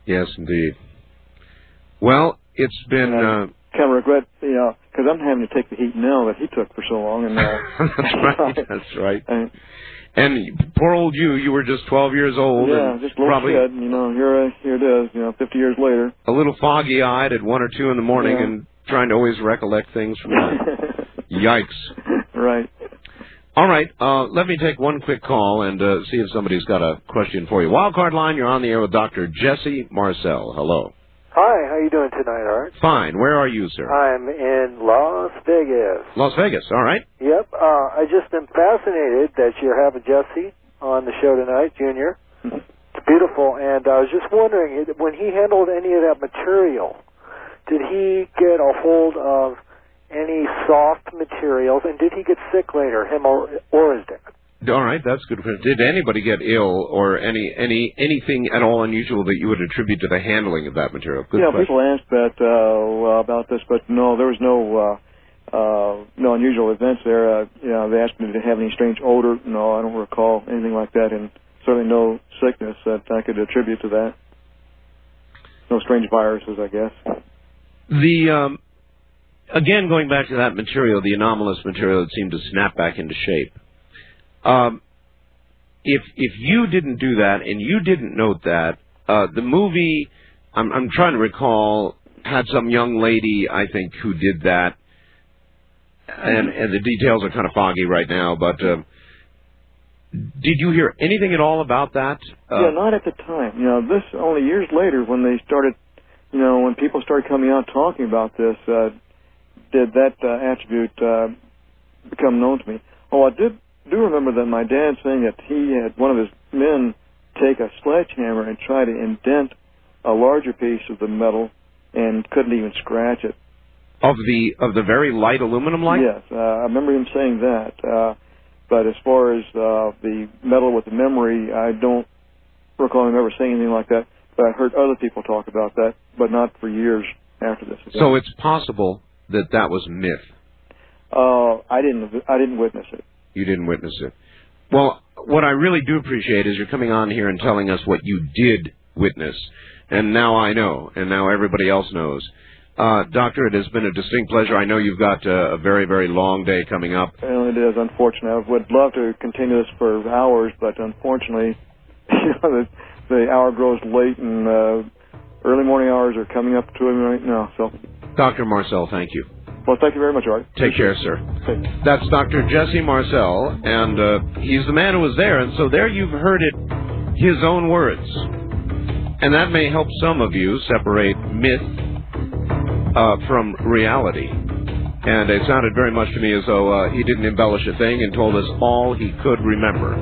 Yes, indeed. Well, it's been. Uh, kind of regret, you know, because I'm having to take the heat now that he took for so long. And uh, that's right. That's right. and, And poor old you, you were just 12 years old. yeah, just a little probably kid. You know, here, uh, here it is. You know, 50 years later. a little foggy-eyed at one or two in the morning, Yeah. and trying to always recollect things from that. Yikes. right. All right, uh, let me take one quick call and uh, see if somebody's got a question for you. Wildcard line, you're on the air with Dr. Jesse Marcel. Hello. Hi, how you doing tonight, Art? Fine. Where are you, sir? I'm in Las Vegas. Las Vegas. All right. Yep. Uh, I just am fascinated that you're having Jesse on the show tonight, Junior. It's beautiful, and I was just wondering when he handled any of that material, did he get a hold of any soft materials, and did he get sick later, him or, or his dad? All right, that's good. Did anybody get ill or any any anything at all unusual that you would attribute to the handling of that material? Good yeah, question. people asked that uh, about this, but no, there was no uh, uh, no unusual events there. Uh, you know, they asked me to have any strange odor. No, I don't recall anything like that, and certainly no sickness that I could attribute to that. No strange viruses, I guess. The um, again going back to that material, the anomalous material that seemed to snap back into shape. Um, if if you didn't do that and you didn't note that, uh, the movie, I'm, I'm trying to recall, had some young lady I think who did that, and and the details are kind of foggy right now. But uh, did you hear anything at all about that? Uh, yeah, not at the time. You know, this only years later when they started. You know, when people started coming out talking about this, uh, did that uh, attribute uh, become known to me? Oh, I did do remember that my dad saying that he had one of his men take a sledgehammer and try to indent a larger piece of the metal and couldn't even scratch it. of the of the very light aluminum light. Yes, uh, I remember him saying that. Uh, but as far as uh, the metal with the memory, I don't recall him ever saying anything like that. But I heard other people talk about that, but not for years after this. So it's possible that that was myth. uh, I didn't, I didn't witness it. You didn't witness it. Well, what I really do appreciate is you're coming on here and telling us what you did witness. And now I know, and now everybody else knows. Uh, doctor, it has been a distinct pleasure. I know you've got uh, a very, very long day coming up. Well, it is unfortunate. I would love to continue this for hours, but unfortunately, you know, the, the hour grows late, and uh, early morning hours are coming up to it right now. So, Dr. Marcel, thank you. Well, thank you very much, Art. Take care, sir. That's Dr. Jesse Marcel, and uh, he's the man who was there. And so there you've heard it, his own words. And that may help some of you separate myth uh, from reality. And it sounded very much to me as though uh, he didn't embellish a thing and told us all he could remember.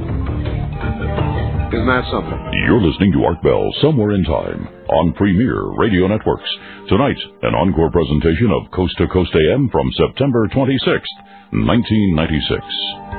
Isn't that something? You're listening to Art Bell Somewhere in Time on Premier Radio Networks. Tonight, an encore presentation of Coast to Coast AM from September 26th, 1996.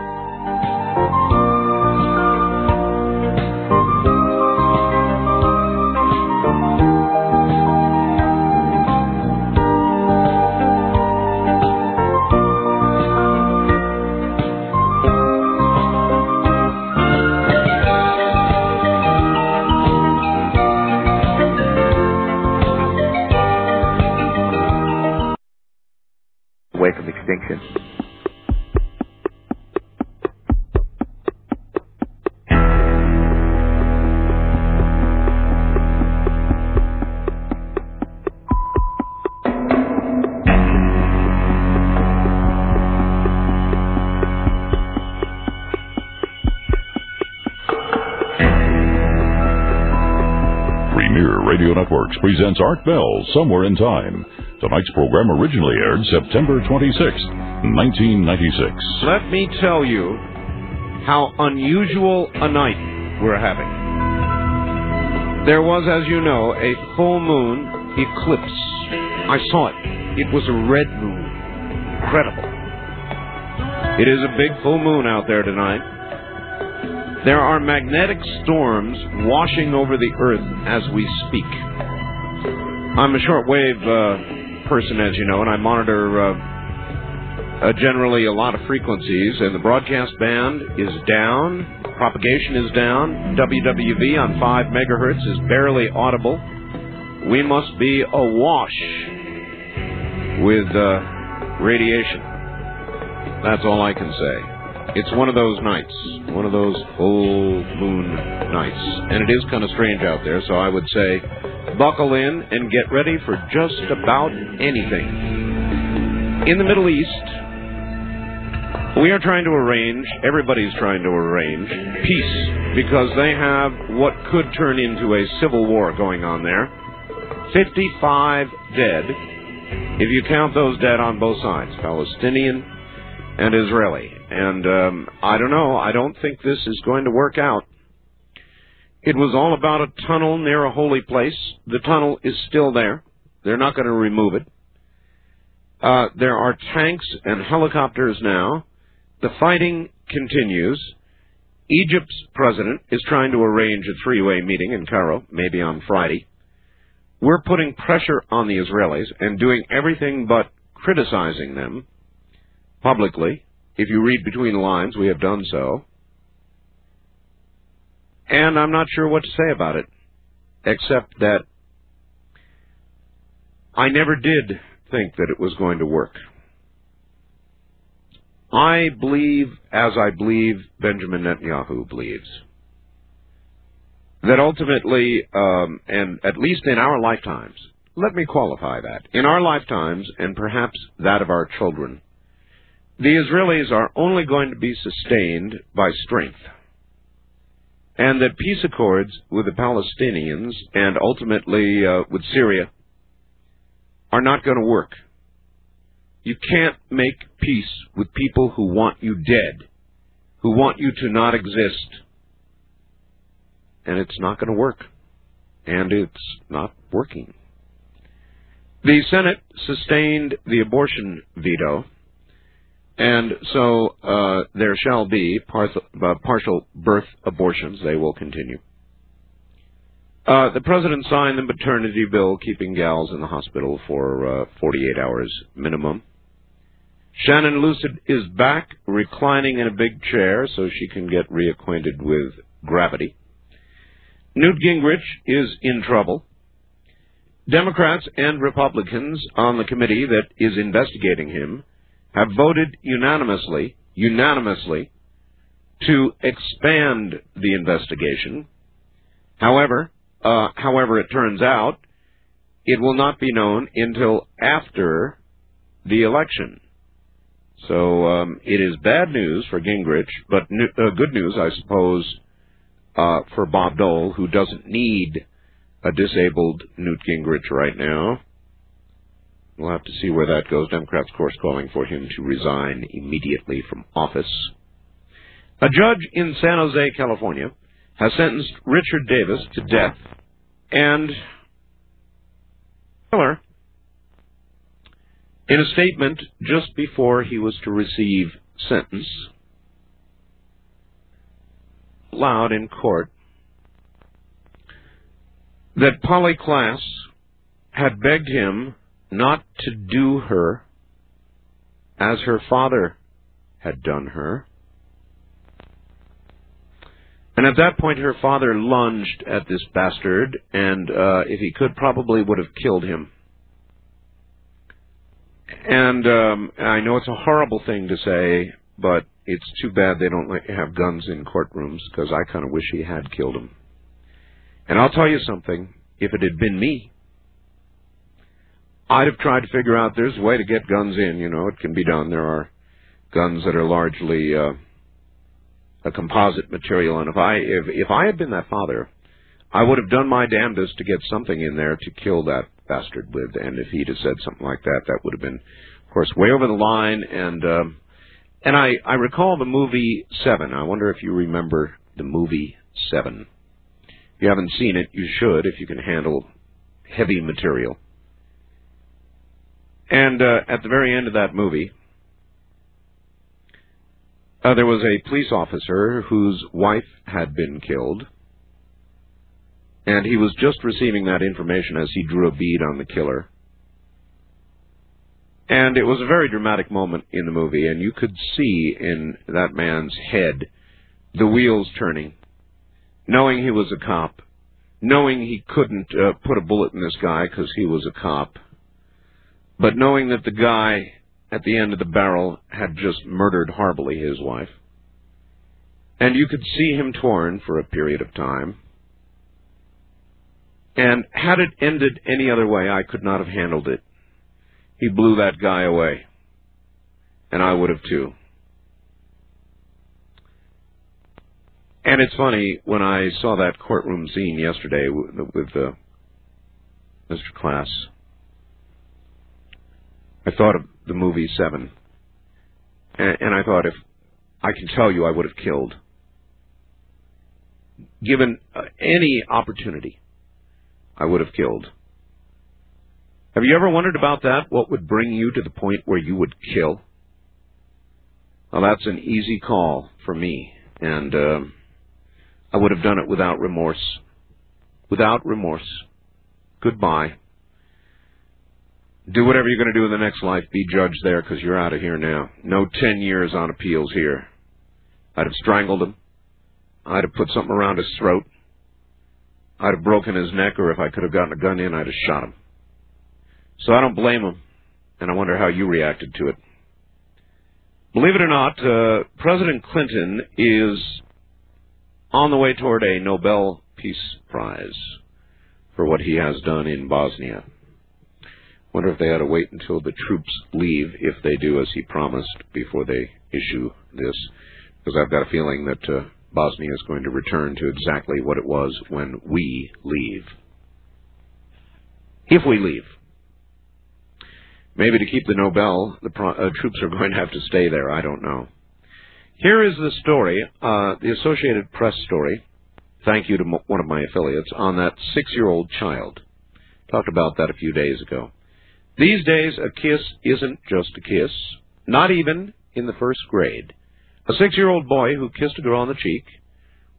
Presents Art Bell Somewhere in Time. Tonight's program originally aired September 26th, 1996. Let me tell you how unusual a night we're having. There was, as you know, a full moon eclipse. I saw it. It was a red moon. Incredible. It is a big full moon out there tonight. There are magnetic storms washing over the earth as we speak. I'm a shortwave uh, person, as you know, and I monitor uh, uh, generally a lot of frequencies, and the broadcast band is down, propagation is down, WWV on 5 megahertz is barely audible. We must be awash with uh, radiation. That's all I can say. It's one of those nights, one of those full moon nights, and it is kind of strange out there, so I would say buckle in and get ready for just about anything. In the Middle East, We are trying to arrange, everybody's trying to arrange peace because they have what could turn into a civil war going on there. 55 dead, if you count those dead on both sides, Palestinian and Israeli. And um, I don't know, I don't think this is going to work out. It was all about a tunnel near a holy place. The tunnel is still there. They're not going to remove it. Uh, there are tanks and helicopters now. The fighting continues. Egypt's president is trying to arrange a three-way meeting in Cairo, maybe on Friday. We're putting pressure on the Israelis and doing everything but criticizing them publicly. If you read between the lines, we have done so. And I'm not sure what to say about it, except that I never did think that it was going to work. I believe, as I believe Benjamin Netanyahu believes, that ultimately, um, and at least in our lifetimes, let me qualify that, in our lifetimes, and perhaps that of our children, the Israelis are only going to be sustained by strength. And that peace accords with the Palestinians and ultimately uh, with Syria are not going to work. You can't make peace with people who want you dead, who want you to not exist. And it's not going to work. And it's not working. The Senate sustained the abortion veto, and so uh, there shall be partial, uh, partial birth abortions. They will continue. Uh, the president signed the maternity bill, keeping gals in the hospital for uh, 48 hours minimum. Shannon Lucid is back, reclining in a big chair so she can get reacquainted with gravity. Newt Gingrich is in trouble. Democrats and Republicans on the committee that is investigating him have voted unanimously, unanimously, to expand the investigation. However, uh, however, it turns out it will not be known until after the election. So um, it is bad news for Gingrich, but new, uh, good news, I suppose, uh, for Bob Dole, who doesn't need a disabled Newt Gingrich right now. We'll have to see where that goes. Democrats, of course, calling for him to resign immediately from office. A judge in San Jose, California, has sentenced Richard Davis to death. And Miller, in a statement just before he was to receive sentence, loud in court, that Polly Klaas had begged him not to do her as her father had done her, and at that point, her father lunged at this bastard, and uh, if he could, probably would have killed him. And um, I know it's a horrible thing to say, but it's too bad they don't have guns in courtrooms because I kind of wish he had killed him. And I'll tell you something: if it had been me, I'd have tried to figure out there's a way to get guns in. You know, it can be done. There are guns that are largely uh, a composite material. And if I if if I had been that father, I would have done my damnedest to get something in there to kill that bastard with. And if he'd have said something like that, that would have been, of course, way over the line. And um, and I I recall the movie Seven. I wonder if you remember the movie Seven. If you haven't seen it, you should if you can handle heavy material. And uh, at the very end of that movie, uh, there was a police officer whose wife had been killed, and he was just receiving that information as he drew a bead on the killer. And it was a very dramatic moment in the movie, and you could see in that man's head the wheels turning, knowing he was a cop, knowing he couldn't uh, put a bullet in this guy because he was a cop, but knowing that the guy at the end of the barrel had just murdered horribly his wife. And you could see him torn for a period of time. And had it ended any other way, I could not have handled it. He blew that guy away. And I would have too. And it's funny when I saw that courtroom scene yesterday with, uh, Mr. Klaas. I thought of the movie Seven, and, and I thought if I can tell you, I would have killed. Given uh, any opportunity, I would have killed. Have you ever wondered about that? What would bring you to the point where you would kill? Well, that's an easy call for me, and uh, I would have done it without remorse. Without remorse. Goodbye. Do whatever you're going to do in the next life. Be judged there because you're out of here now. No ten years on appeals here. I'd have strangled him. I'd have put something around his throat. I'd have broken his neck, or if I could have gotten a gun in, I'd have shot him. So I don't blame him, and I wonder how you reacted to it. Believe it or not, uh, President Clinton is on the way toward a Nobel Peace Prize for what he has done in Bosnia. Wonder if they ought to wait until the troops leave, if they do as he promised, before they issue this, because I've got a feeling that uh, Bosnia is going to return to exactly what it was when we leave. If we leave. Maybe to keep the Nobel, the pro- uh, troops are going to have to stay there. I don't know. Here is the story, uh, the Associated Press story. Thank you to m- one of my affiliates on that six-year-old child. Talked about that a few days ago. These days, a kiss isn't just a kiss, not even in the first grade. A six-year-old boy who kissed a girl on the cheek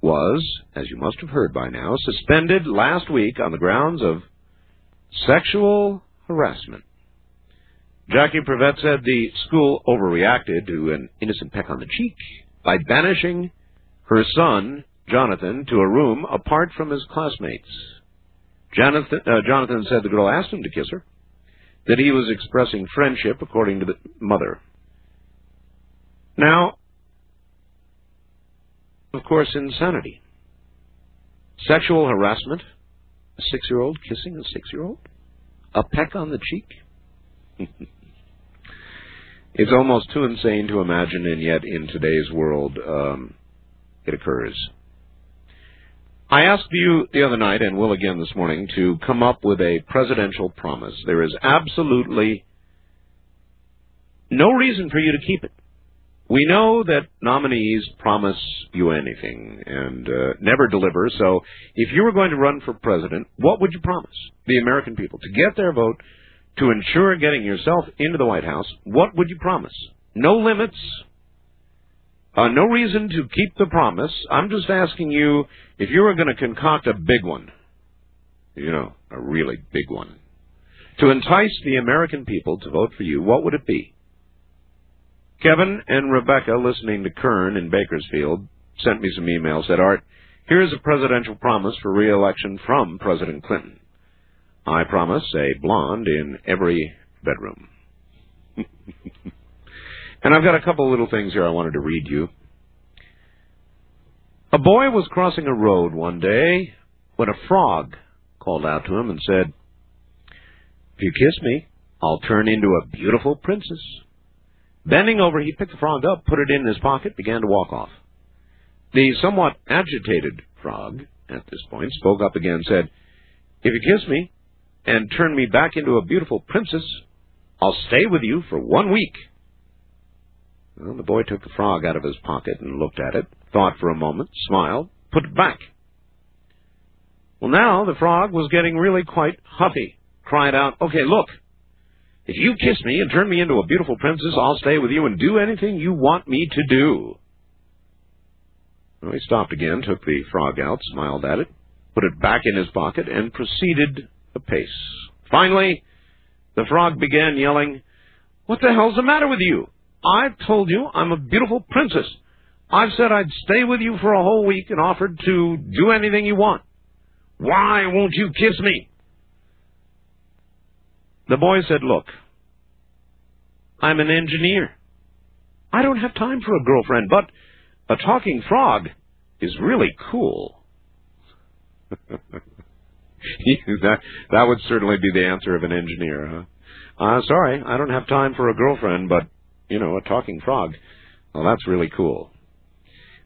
was, as you must have heard by now, suspended last week on the grounds of sexual harassment. Jackie Prevette said the school overreacted to an innocent peck on the cheek by banishing her son, Jonathan, to a room apart from his classmates. Jonathan, uh, Jonathan said the girl asked him to kiss her, that he was expressing friendship according to the mother. Now, of course, insanity. Sexual harassment, a six-year-old kissing a six-year-old, a peck on the cheek. it's almost too insane to imagine, and yet in today's world, um, it occurs. I asked you the other night, and will again this morning, to come up with a presidential promise. There is absolutely no reason for you to keep it. We know that nominees promise you anything and uh, never deliver. So, if you were going to run for president, what would you promise the American people to get their vote to ensure getting yourself into the White House? What would you promise? No limits. Uh, no reason to keep the promise. I'm just asking you if you were going to concoct a big one, you know, a really big one, to entice the American people to vote for you, what would it be? Kevin and Rebecca, listening to Kern in Bakersfield, sent me some emails. Said, Art, here's a presidential promise for re-election from President Clinton. I promise a blonde in every bedroom. and I've got a couple little things here I wanted to read you. A boy was crossing a road one day when a frog called out to him and said, If you kiss me, I'll turn into a beautiful princess. Bending over, he picked the frog up, put it in his pocket, began to walk off. The somewhat agitated frog, at this point, spoke up again and said, If you kiss me and turn me back into a beautiful princess, I'll stay with you for one week. Well, the boy took the frog out of his pocket and looked at it, thought for a moment, smiled, put it back. Well, now the frog was getting really quite huffy, cried out, Okay, look, if you kiss me and turn me into a beautiful princess, I'll stay with you and do anything you want me to do. Well, he stopped again, took the frog out, smiled at it, put it back in his pocket, and proceeded apace. Finally, the frog began yelling, What the hell's the matter with you? I've told you I'm a beautiful princess. I've said I'd stay with you for a whole week and offered to do anything you want. Why won't you kiss me? The boy said, Look, I'm an engineer. I don't have time for a girlfriend, but a talking frog is really cool. that, that would certainly be the answer of an engineer, huh? Uh, sorry, I don't have time for a girlfriend, but, you know, a talking frog. Well, that's really cool.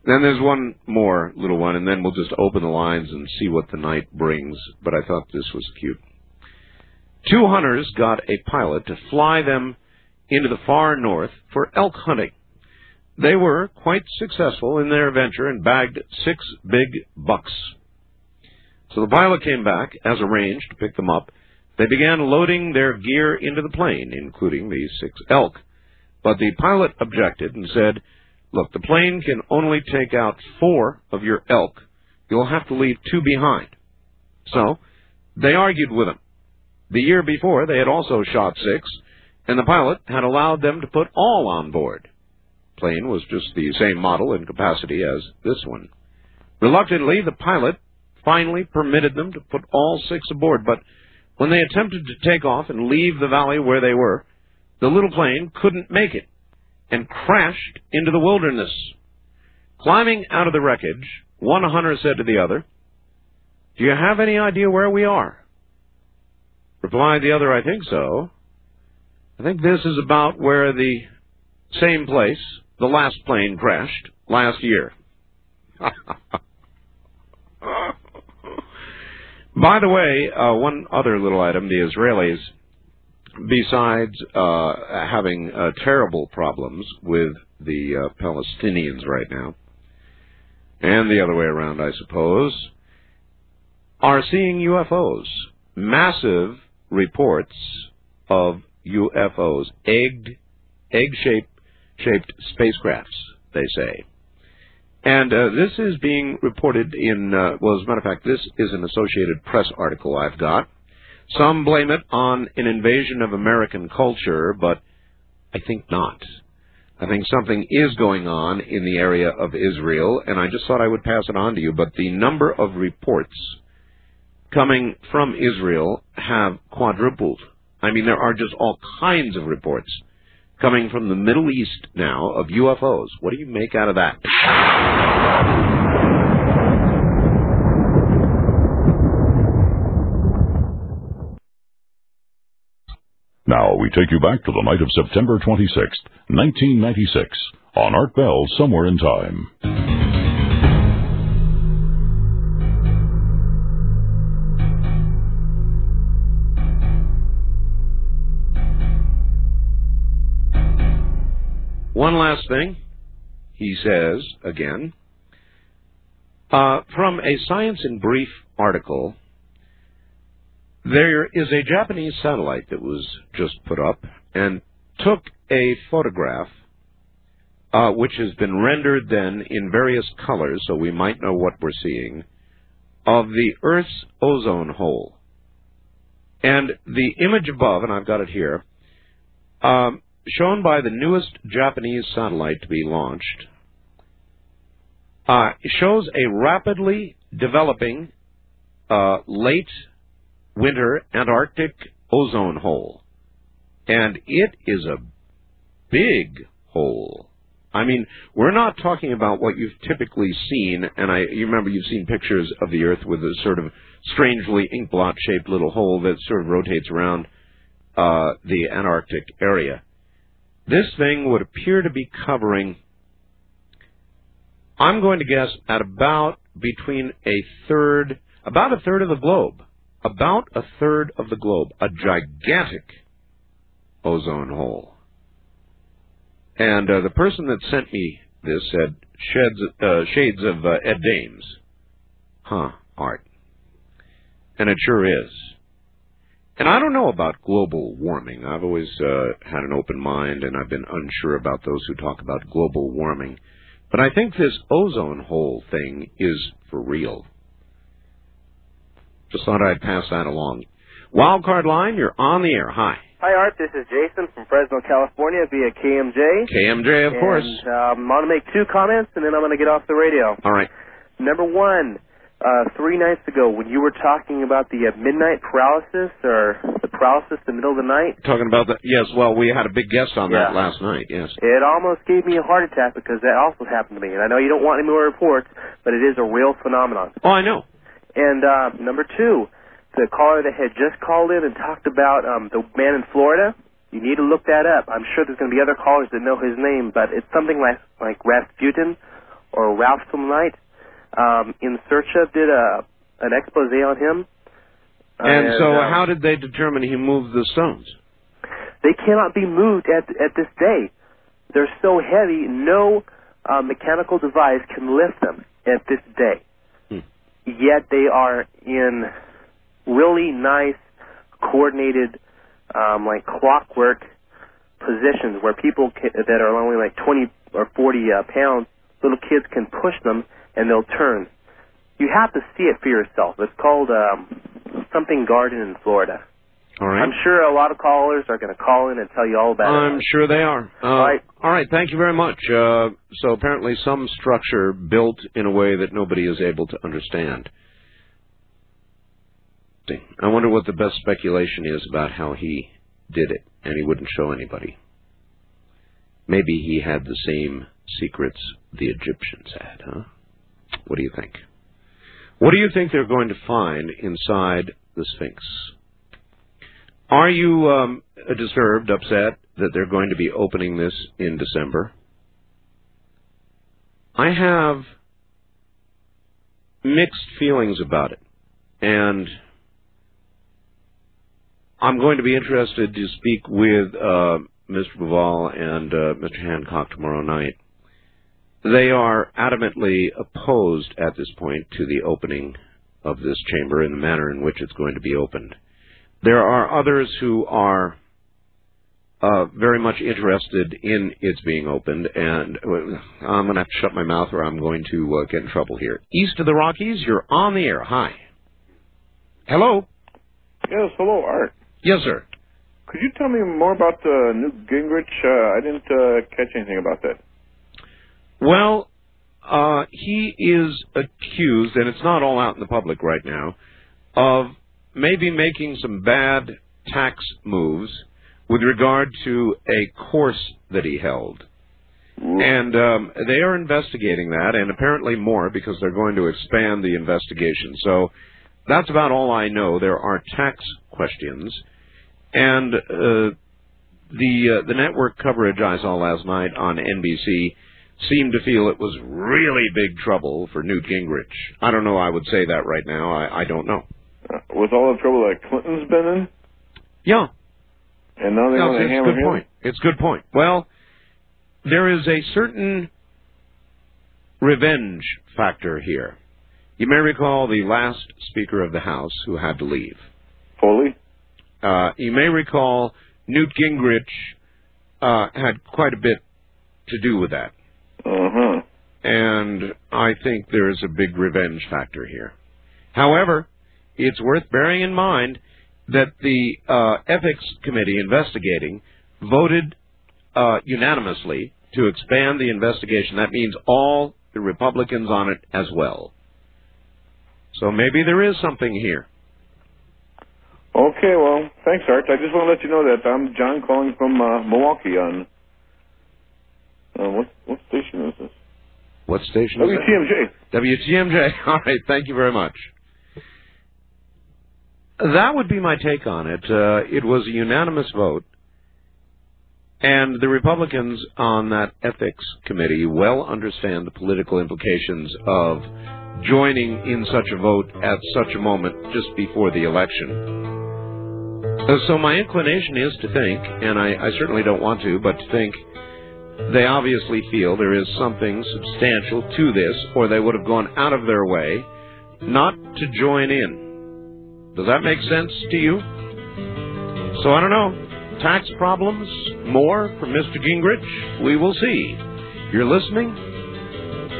Then there's one more little one, and then we'll just open the lines and see what the night brings. But I thought this was cute. Two hunters got a pilot to fly them into the far north for elk hunting. They were quite successful in their venture and bagged six big bucks. So the pilot came back, as arranged, to pick them up. They began loading their gear into the plane, including the six elk. But the pilot objected and said, Look, the plane can only take out four of your elk. You'll have to leave two behind. So, they argued with him. The year before, they had also shot six, and the pilot had allowed them to put all on board. Plane was just the same model and capacity as this one. Reluctantly, the pilot finally permitted them to put all six aboard, but when they attempted to take off and leave the valley where they were, the little plane couldn't make it and crashed into the wilderness. Climbing out of the wreckage, one hunter said to the other, Do you have any idea where we are? Replied the other, I think so. I think this is about where the same place the last plane crashed last year. By the way, uh, one other little item, the Israelis, besides uh, having uh, terrible problems with the uh, Palestinians right now, and the other way around, I suppose, are seeing UFOs. Massive reports of UFOs, egg, egg-shaped shaped spacecrafts, they say. And uh, this is being reported in, uh, well, as a matter of fact, this is an Associated Press article I've got. Some blame it on an invasion of American culture, but I think not. I think something is going on in the area of Israel, and I just thought I would pass it on to you. But the number of reports coming from Israel have quadrupled. I mean, there are just all kinds of reports coming from the Middle East now of UFOs. What do you make out of that? Now we take you back to the night of September 26th, 1996, on Art Bell Somewhere in Time. One last thing, he says again, uh, from a Science in Brief article, there is a Japanese satellite that was just put up and took a photograph, uh, which has been rendered then in various colors, so we might know what we're seeing, of the Earth's ozone hole. And the image above, and I've got it here, um, shown by the newest Japanese satellite to be launched, uh, shows a rapidly developing uh, late winter Antarctic ozone hole. And it is a big hole. I mean, we're not talking about what you've typically seen, and I you remember you've seen pictures of the Earth with a sort of strangely inkblot shaped little hole that sort of rotates around uh, the Antarctic area. This thing would appear to be covering, I'm going to guess, at about between a third, about a third of the globe. About a third of the globe. A gigantic ozone hole. And uh, the person that sent me this said sheds, uh, shades of uh, Ed Dames. Huh, Art. And it sure is. And I don't know about global warming. I've always uh, had an open mind, and I've been unsure about those who talk about global warming. But I think this ozone hole thing is for real. Just thought I'd pass that along. Wildcard line, you're on the air. Hi. Hi, Art. This is Jason from Fresno, California via KMJ. KMJ, of and, course. Um, I'm going to make two comments, and then I'm going to get off the radio. All right. Number one, uh, three nights ago when you were talking about the uh, midnight paralysis or the paralysis in the middle of the night. Talking about that, yes. Well, we had a big guest on Yeah. that last night. Yes. It almost gave me a heart attack because that also happened to me. And I know you don't want any more reports, but it is a real phenomenon. Oh, I know. And uh, number two, the caller that had just called in and talked about um, the man in Florida. You need to look that up. I'm sure there's going to be other callers that know his name, but it's something like like Rasputin or Ralph Simlite. Um, In Search Of did a an expose on him. And, so, um, how did they determine he moved the stones? they cannot be moved at at this day. They're so heavy, no uh, mechanical device can lift them at this day. Yet they are in really nice, coordinated, um, like clockwork positions where people ca that are only like 20 or 40 uh, pounds, little kids can push them and they'll turn. You have to see it for yourself. It's called um, something garden in Florida. All right. I'm sure a lot of callers are going to call in and tell you all about it. I'm sure they are. Uh, Right. All right. Thank you very much. Uh, so apparently, some structure built in a way that nobody is able to understand. I wonder what the best speculation is about how he did it, and he wouldn't show anybody. Maybe he had the same secrets the Egyptians had, huh? What do you think? What do you think they're going to find inside the Sphinx? Are you um, disturbed, upset that they're going to be opening this in December? I have mixed feelings about it, and I'm going to be interested to speak with uh, Mr. Bauval and uh, Mr. Hancock tomorrow night. They are adamantly opposed at this point to the opening of this chamber in the manner in which it's going to be opened. There are others who are uh, very much interested in its being opened, and uh, I'm going to have to shut my mouth or I'm going to uh, get in trouble here. East of the Rockies, you're on the air. Hi. Hello. Yes, hello, Art. Yes, sir. Could you tell me more about uh, Newt Gingrich? Uh, I didn't uh, catch anything about that. Well, uh, he is accused, and it's not all out in the public right now, of maybe making some bad tax moves with regard to a course that he held. And um, they are investigating that, and apparently more because they're going to expand the investigation. So that's about all I know. There are tax questions, and uh, the uh, the network coverage I saw last night on NBC seemed to feel it was really big trouble for Newt Gingrich. I don't know. I would say that right now. I, I don't know. Uh, with all the trouble that Clinton's been in, Yeah, and now they no, want to it's a hammer good him. point. It's good point. Well, there is a certain revenge factor here. You may recall the last Speaker of the House who had to leave. Foley. Uh, you may recall Newt Gingrich uh, had quite a bit to do with that. Uh huh. and I think there's a big revenge factor here. However, it's worth bearing in mind that the uh, ethics committee investigating voted uh, unanimously to expand the investigation. That means all the Republicans on it as well. So maybe there is something here. Okay, well, thanks, Art. I just want to let you know that I'm John calling from uh, Milwaukee on. Uh, what what station is this? What station? WTMJ. WTMJ. All right. Thank you very much. That would be my take on it. Uh, it was a unanimous vote, and the Republicans on that ethics committee well understand the political implications of joining in such a vote at such a moment just before the election. Uh, so my inclination is to think, and I, I certainly don't want to, but to think they obviously feel there is something substantial to this, or they would have gone out of their way not to join in. Does that make sense to you? So I don't know. Tax problems? More from Mr. Gingrich? We will see. You're listening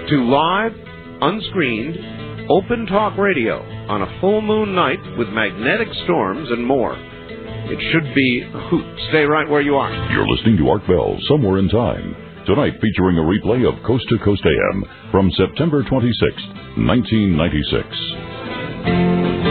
to live, unscreened, open talk radio on a full moon night with magnetic storms and more. It should be a hoot. Stay right where you are. You're listening to Art Bell, Somewhere in Time. Tonight featuring a replay of Coast to Coast AM from September 26th, 1996.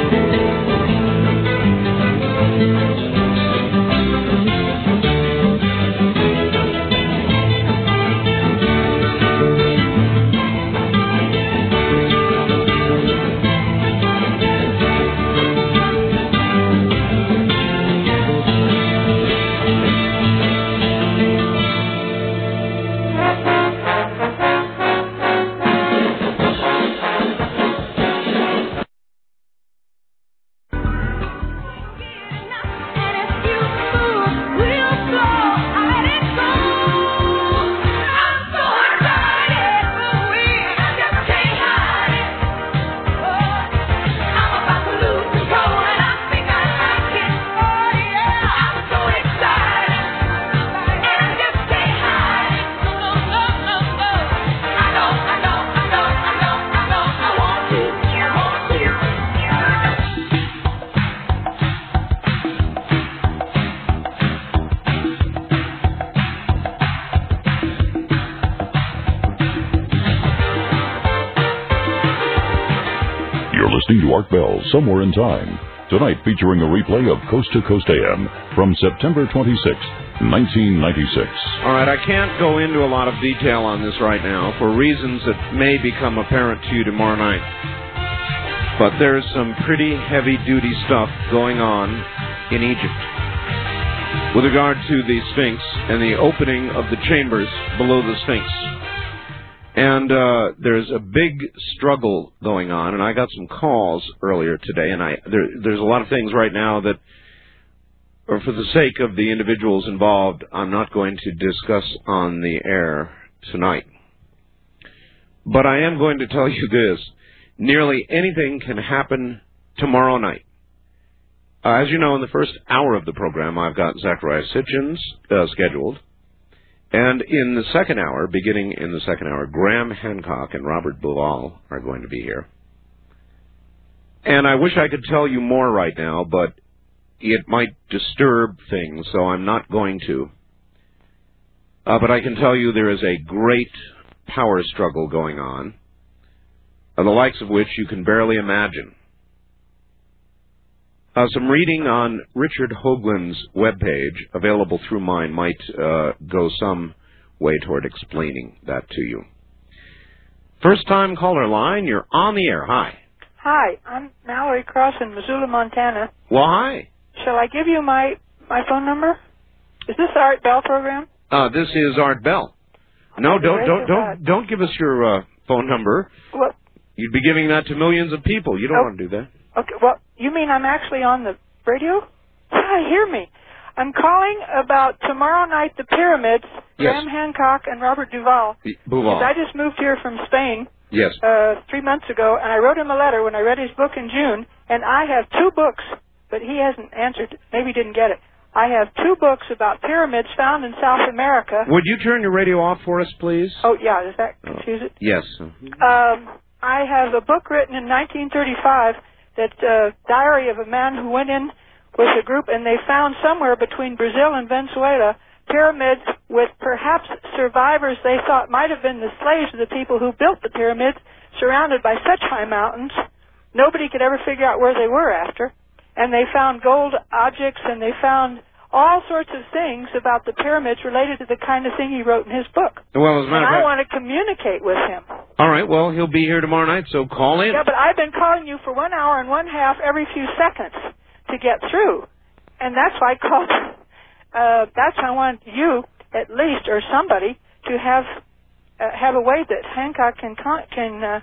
Somewhere in time. Tonight featuring a replay of Coast to Coast AM from September 26, 1996. All right, I can't go into a lot of detail on this right now for reasons that may become apparent to you tomorrow night. But there's some pretty heavy duty stuff going on in Egypt with regard to the Sphinx and the opening of the chambers below the Sphinx. And uh, there's a big struggle going on, and I got some calls earlier today, and I there, there's a lot of things right now that, or for the sake of the individuals involved, I'm not going to discuss on the air tonight. But I am going to tell you this: nearly anything can happen tomorrow night. Uh, as you know, in the first hour of the program, I've got Zecharia Sitchins uh, scheduled. And in the second hour, beginning in the second hour, Graham Hancock and Robert Bauval are going to be here. And I wish I could tell you more right now, but it might disturb things, so I'm not going to. Uh, but I can tell you there is a great power struggle going on, uh, the likes of which you can barely imagine. Uh, some reading on Richard Hoagland's webpage, available through mine, might uh, go some way toward explaining that to you. First time caller line, you're on the air. Hi. Hi, I'm Mallory Cross in Missoula, Montana. Well, hi. Shall I give you my my phone number? Is this the Art Bell program? Uh, this is Art Bell. No, don't don't don't don't give us your uh, phone number. What? You'd be giving that to millions of people. You don't Oh. want to do that. Okay. Well, you mean I'm actually on the radio? Yeah, hear me. I'm calling about tomorrow night the pyramids. Yes. Graham Hancock and Robert Duvall. Because I just moved here from Spain Yes. uh, three months ago, and I wrote him a letter when I read his book in June, and I have two books, but he hasn't answered. Maybe he didn't get it. I have two books about pyramids found in South America. Would you turn your radio off for us, please? Oh, yeah, does that confuse it? Yes. Um, I have a book written in 1935 that's a uh, diary of a man who went in with a group and they found somewhere between Brazil and Venezuela pyramids with perhaps survivors they thought might have been the slaves of the people who built the pyramids surrounded by such high mountains. Nobody could ever figure out where they were after. And they found gold objects and they found all sorts of things about the pyramids related to the kind of thing he wrote in his book Well, as a and matter of I want to communicate with him All right. Well, he'll be here tomorrow night, so call in. yeah, but I've been calling you for one hour and one half every few seconds to get through, and that's why I called. Uh, that's why I want you, at least, or somebody, to have uh, have a way that Hancock can con- can uh,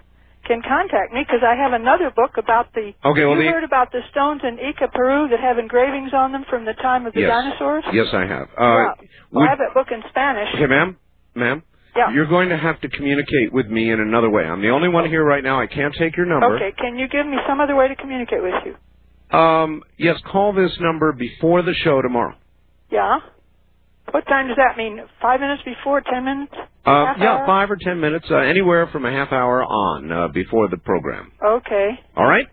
can contact me because I have another book about the. Okay, well, you the- heard about the stones in Ica, Peru, that have engravings on them from the time of the Yes. dinosaurs. Yes, I have. Uh, yeah. Well, would- I have that book in Spanish. Okay, ma'am, ma'am. Yeah. You're going to have to communicate with me in another way. I'm the only one here right now. I can't take your number. Okay, can you give me some other way to communicate with you? Um, yes, call this number before the show tomorrow. Yeah. What time does that mean? Five minutes before? Ten minutes? Uh, yeah, hour? five or ten minutes, uh, anywhere from a half hour on uh, before the program. Okay. All right?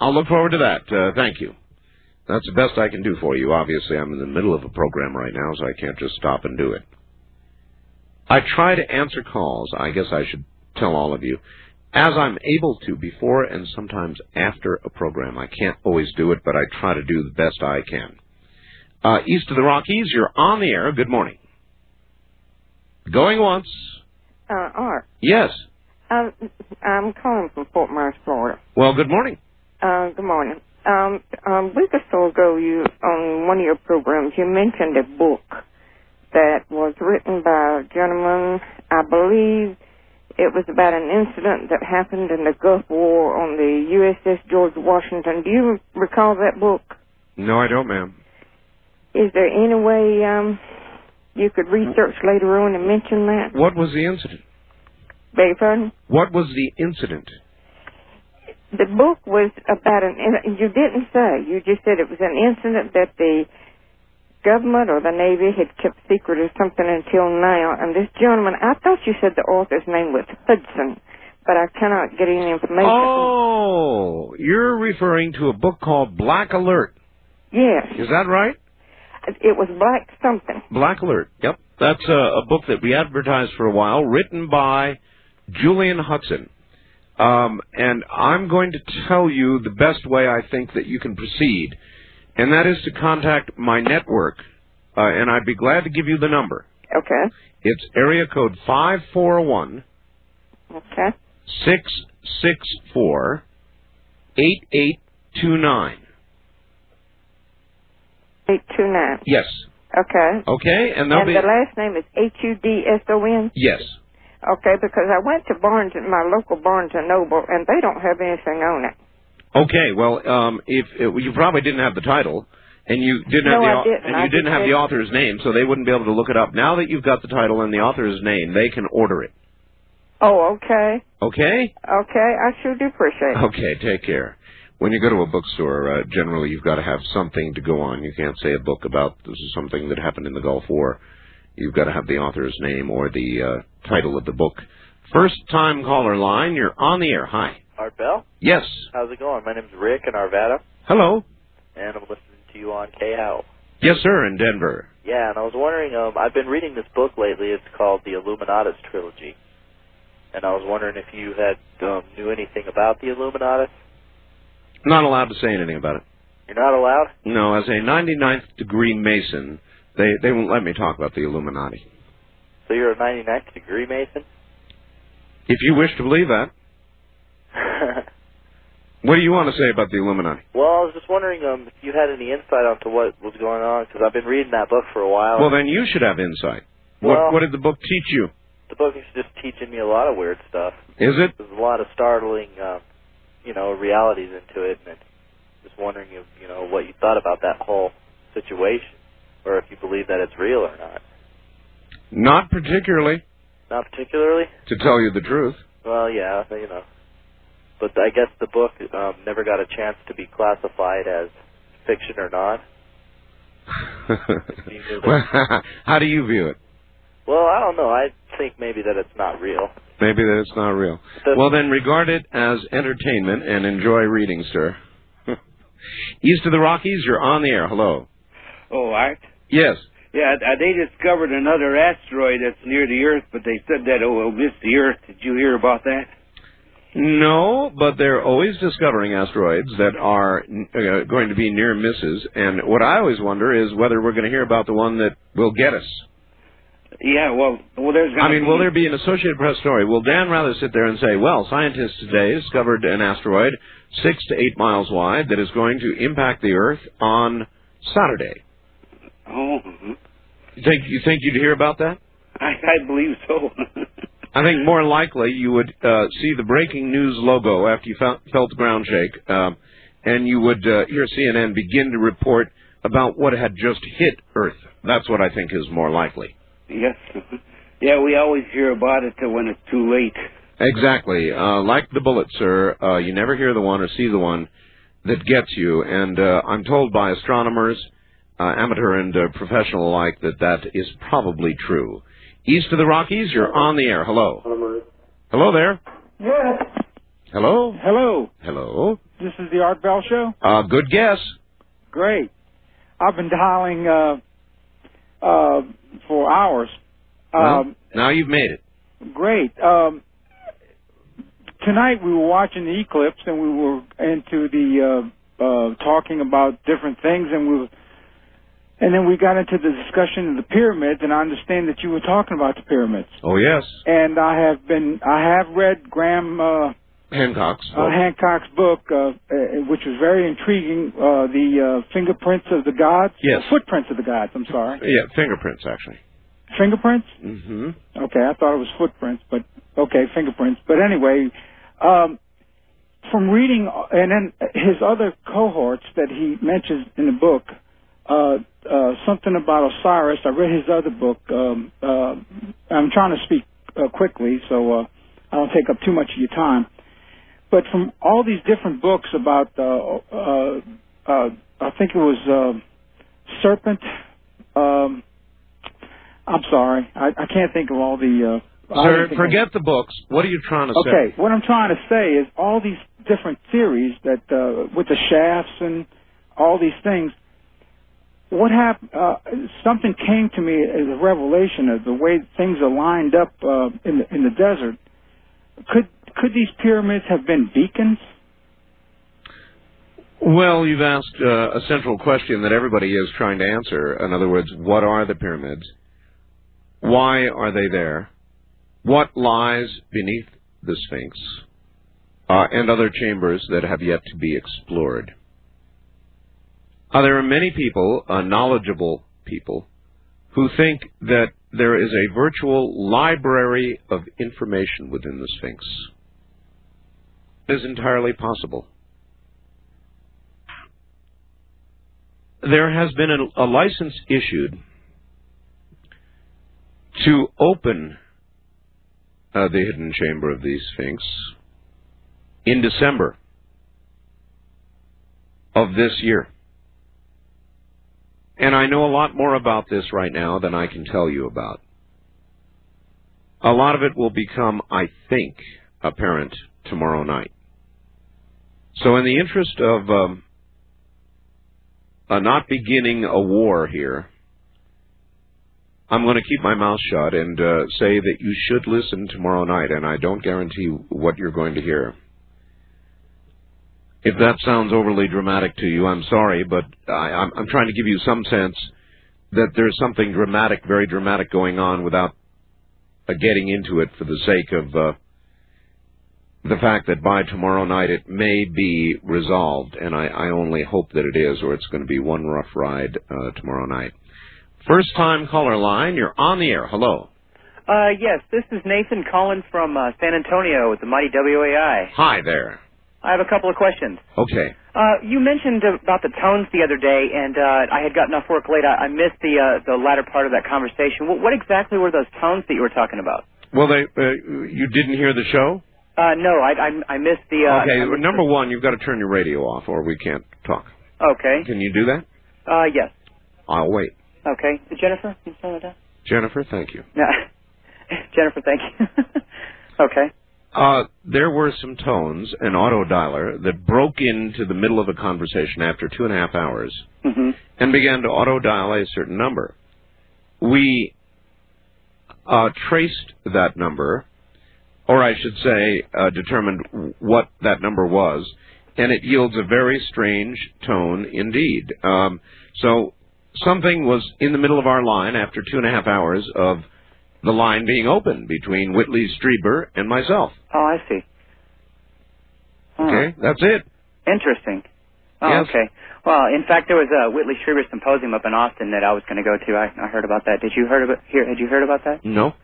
I'll look forward to that. Uh, thank you. That's the best I can do for you. Obviously, I'm in the middle of a program right now, so I can't just stop and do it. I try to answer calls. I guess I should tell all of you. As I'm able to before and sometimes after a program. I can't always do it, but I try to do the best I can. Uh, east of the Rockies, you're on the air. Good morning. Going once. Uh, Art, Yes. um, I'm calling from Fort Myers, Florida. Well, good morning. Uh, good morning. Um, a week or so ago, you on one of your programs, you mentioned a book that was written by a gentleman. I believe it was about an incident that happened in the Gulf War on the USS George Washington. Do you recall that book? No, I don't, ma'am. Is there any way um, you could research later on and mention that? What was the incident? Beg your pardon? What was the incident? The book was about an. You didn't say. You just said it was an incident that the government or the Navy had kept secret or something until now. And this gentleman, I thought you said the author's name was Hudson, but I cannot get any information. Oh, you're referring to a book called Black Alert. Yes, Is that right? It was Black something. Black Alert. Yep. That's a, a book that we advertised for a while, written by Julian Hudson. Um, and I'm going to tell you the best way I think that you can proceed, and that is to contact my network, uh, and I'd be glad to give you the number. Okay. It's area code five four one Okay. six six four eight eight two nine. Eight two nine. Yes. Okay. Okay, and they'll and be the last name is H U D S O N. yes. Okay, because I went to Barnes, my local Barnes and Noble, and they don't have anything on it. Okay, well, um, if it, you probably didn't have the title, and you didn't have No, the I didn't. and I you didn't have the author's name, so they wouldn't be able to look it up. Now that you've got the title and the author's name, they can order it. Oh, okay. Okay. Okay, I sure do appreciate it. Okay. Take care. When you go to a bookstore, uh, generally you've got to have something to go on. You can't say a book about this is something that happened in the Gulf War. You've got to have the author's name or the uh, title of the book. First time caller line, you're on the air. Hi. Art Bell? Yes. How's it going? My name's Rick in Arvada, Hello. and I'm listening to you on KHOW. Yes, sir, in Denver. Yeah, and I was wondering, um, I've been reading this book lately. It's called the Illuminatus Trilogy. And I was wondering if you had um, knew anything about the Illuminatus. Not allowed to say anything about it. You're not allowed? No, as a 99th degree Mason, they they won't let me talk about the Illuminati. So you're a 99th degree Mason? If you wish to believe that, what do you want to say about the Illuminati? well, I was just wondering um, if you had any insight onto what was going on, because I've been reading that book for a while. Well, then you should have insight. What Well- what did the book teach you? the book is just teaching me a lot of weird stuff. Is it? There's a lot of startling, um, you know, realities into it, and just wondering if you know what you thought about that whole situation, or if you believe that it's real or not. Not particularly, Not particularly. to tell you the truth. Well, yeah, you know, but I guess the book um, never got a chance to be classified as fiction or not. well, how do you view it? Well, I don't know. I think maybe that it's not real. Maybe that it's not real. Well, then regard it as entertainment and enjoy reading, sir. East of the Rockies, you're on the air. Hello. Oh, Art? Yes. Yeah, uh, they discovered another asteroid that's near the Earth, but they said that it will miss the Earth. Did you hear about that? No, but they're always discovering asteroids that are uh, going to be near misses. And what I always wonder is whether we're going to hear about the one that will get us. Yeah, well, well, there's. I mean, be, will there be an Associated Press story? Will Dan Rather sit there and say, well, scientists today discovered an asteroid six to eight miles wide that is going to impact the Earth on Saturday? Oh, mhm. You think you think you'd hear about that? I, I believe so. I think more likely you would uh, see the breaking news logo after you felt, felt the ground shake, um, and you would uh, hear CNN begin to report about what had just hit Earth. That's what I think is more likely. Yes. Yeah, we always hear about it till when it's too late. Exactly. Uh, like the bullet, sir, uh, you never hear the one or see the one that gets you. And uh, I'm told by astronomers, uh, amateur and uh, professional alike, that that is probably true. East of the Rockies, you're on the air. Hello. Hello there. Yes. Hello. Hello. Hello. This is the Art Bell Show. Uh, good guess. Great. I've been dialing uh, uh, for hours. Well, Um, now you've made it. great. Um, tonight we were watching the eclipse and we were into the uh, uh, talking about different things and we were, and then we got into the discussion of the pyramids and I understand that you were talking about the pyramids. Oh yes. And I have been I have read Graham uh, Hancock's. uh, Hancock's book, uh, uh, which was very intriguing, uh, the uh, fingerprints of the gods. Yes. Footprints of the gods. I'm sorry. yeah, fingerprints actually. Fingerprints. Mm-hmm. Okay, I thought it was footprints, but okay, fingerprints. But anyway, um, from reading and then his other cohorts that he mentions in the book, uh, uh, something about Osiris. I read his other book. Um, uh, I'm trying to speak uh, quickly, so uh, I don't take up too much of your time. But from all these different books about, uh, uh, uh, I think it was uh, Serpent. Um, I'm sorry, I, I can't think of all the. Uh, Sir, forget the books. What are you trying to Okay, say? Okay, what I'm trying to say is all these different theories that uh, with the shafts and all these things. What happened? Uh, something came to me as a revelation of the way things are lined up uh, in the in the desert. Could could these pyramids have been beacons? Well, you've asked uh, a central question that everybody is trying to answer. In other words, what are the pyramids? Why are they there? What lies beneath the Sphinx? Uh, and other chambers that have yet to be explored. Uh, there are many people, uh, knowledgeable people, who think that there is a virtual library of information within the Sphinx. Is entirely possible. There has been a, a license issued to open uh, the hidden chamber of the Sphinx in December of this year. And I know a lot more about this right now than I can tell you about. A lot of it will become, I think, apparent tomorrow night. So, in the interest of um, uh, not beginning a war here, I'm going to keep my mouth shut and uh, say that you should listen tomorrow night, and I don't guarantee what you're going to hear. If that sounds overly dramatic to you, I'm sorry, but I, I'm, I'm trying to give you some sense that there's something dramatic, very dramatic going on without uh, getting into it for the sake of uh, the fact that by tomorrow night it may be resolved, and I, I only hope that it is, or it's going to be one rough ride uh, tomorrow night. First time caller line, you're on the air. Hello. Uh, yes, this is Nathan Collins from uh, San Antonio with the mighty WOAI. Hi there. I have a couple of questions. Okay. Uh, you mentioned about the tones the other day, and uh, I had gotten off work late. I, I missed the uh, the latter part of that conversation. What, what exactly were those tones that you were talking about? Well, they, uh, you didn't hear the show? Uh, no, I, I, I missed the. Uh, okay, missed number one, you've got to turn your radio off, or we can't talk. Okay. Can you do that? Uh, yes. I'll wait. Okay. Jennifer, can you slow it down? Jennifer, thank you. No. Jennifer, thank you. okay. Uh, there were some tones, an auto dialer, that broke into the middle of a conversation after two and a half hours hmm and began to auto dial a certain number. We uh, traced that number, or I should say, uh, determined what that number was, and it yields a very strange tone indeed. Um, so something was in the middle of our line after two and a half hours of the line being open between Whitley Strieber and myself. Oh, I see. Oh, Okay, that's it. Interesting. Oh, Yes. okay. Well, in fact, there was a Whitley Strieber symposium up in Austin that I was going to go to. I, I heard about that. Did you heard about hear? Had you heard about that? No.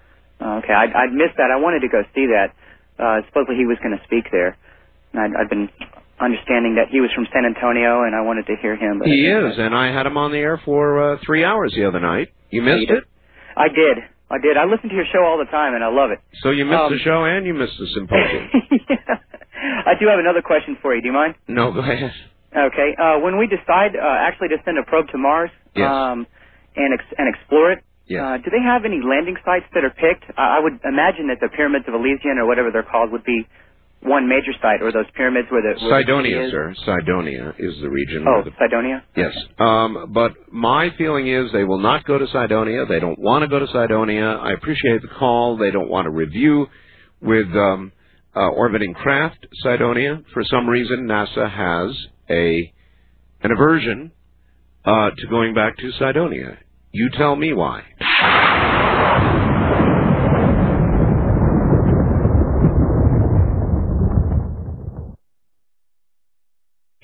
Okay, I'd, I'd missed that. I wanted to go see that. Uh, supposedly he was going to speak there, and I'd, I'd been understanding that he was from San Antonio, and I wanted to hear him. But He is, and I had him on the air for uh, three hours the other night. You missed it? I did. I did. I listen to your show all the time, and I love it. So you missed Um, the show and you missed the symposium. I do have another question for you. Do you mind? no, go ahead. Okay. Uh, when we decide uh, actually to send a probe to Mars Yes. um, and ex- and explore it, Uh, do they have any landing sites that are picked? Uh, I would imagine that the pyramids of Elysian or whatever they're called would be one major site, or those pyramids where the where the is. sir. Cydonia is the region. Oh, the, Cydonia. yes. Um, but my feeling is they will not go to Cydonia. They don't want to go to Cydonia. I appreciate the call. They don't want to review with um, uh, orbiting craft Cydonia. For some reason, NASA has a an aversion uh, to going back to Cydonia. You tell me why.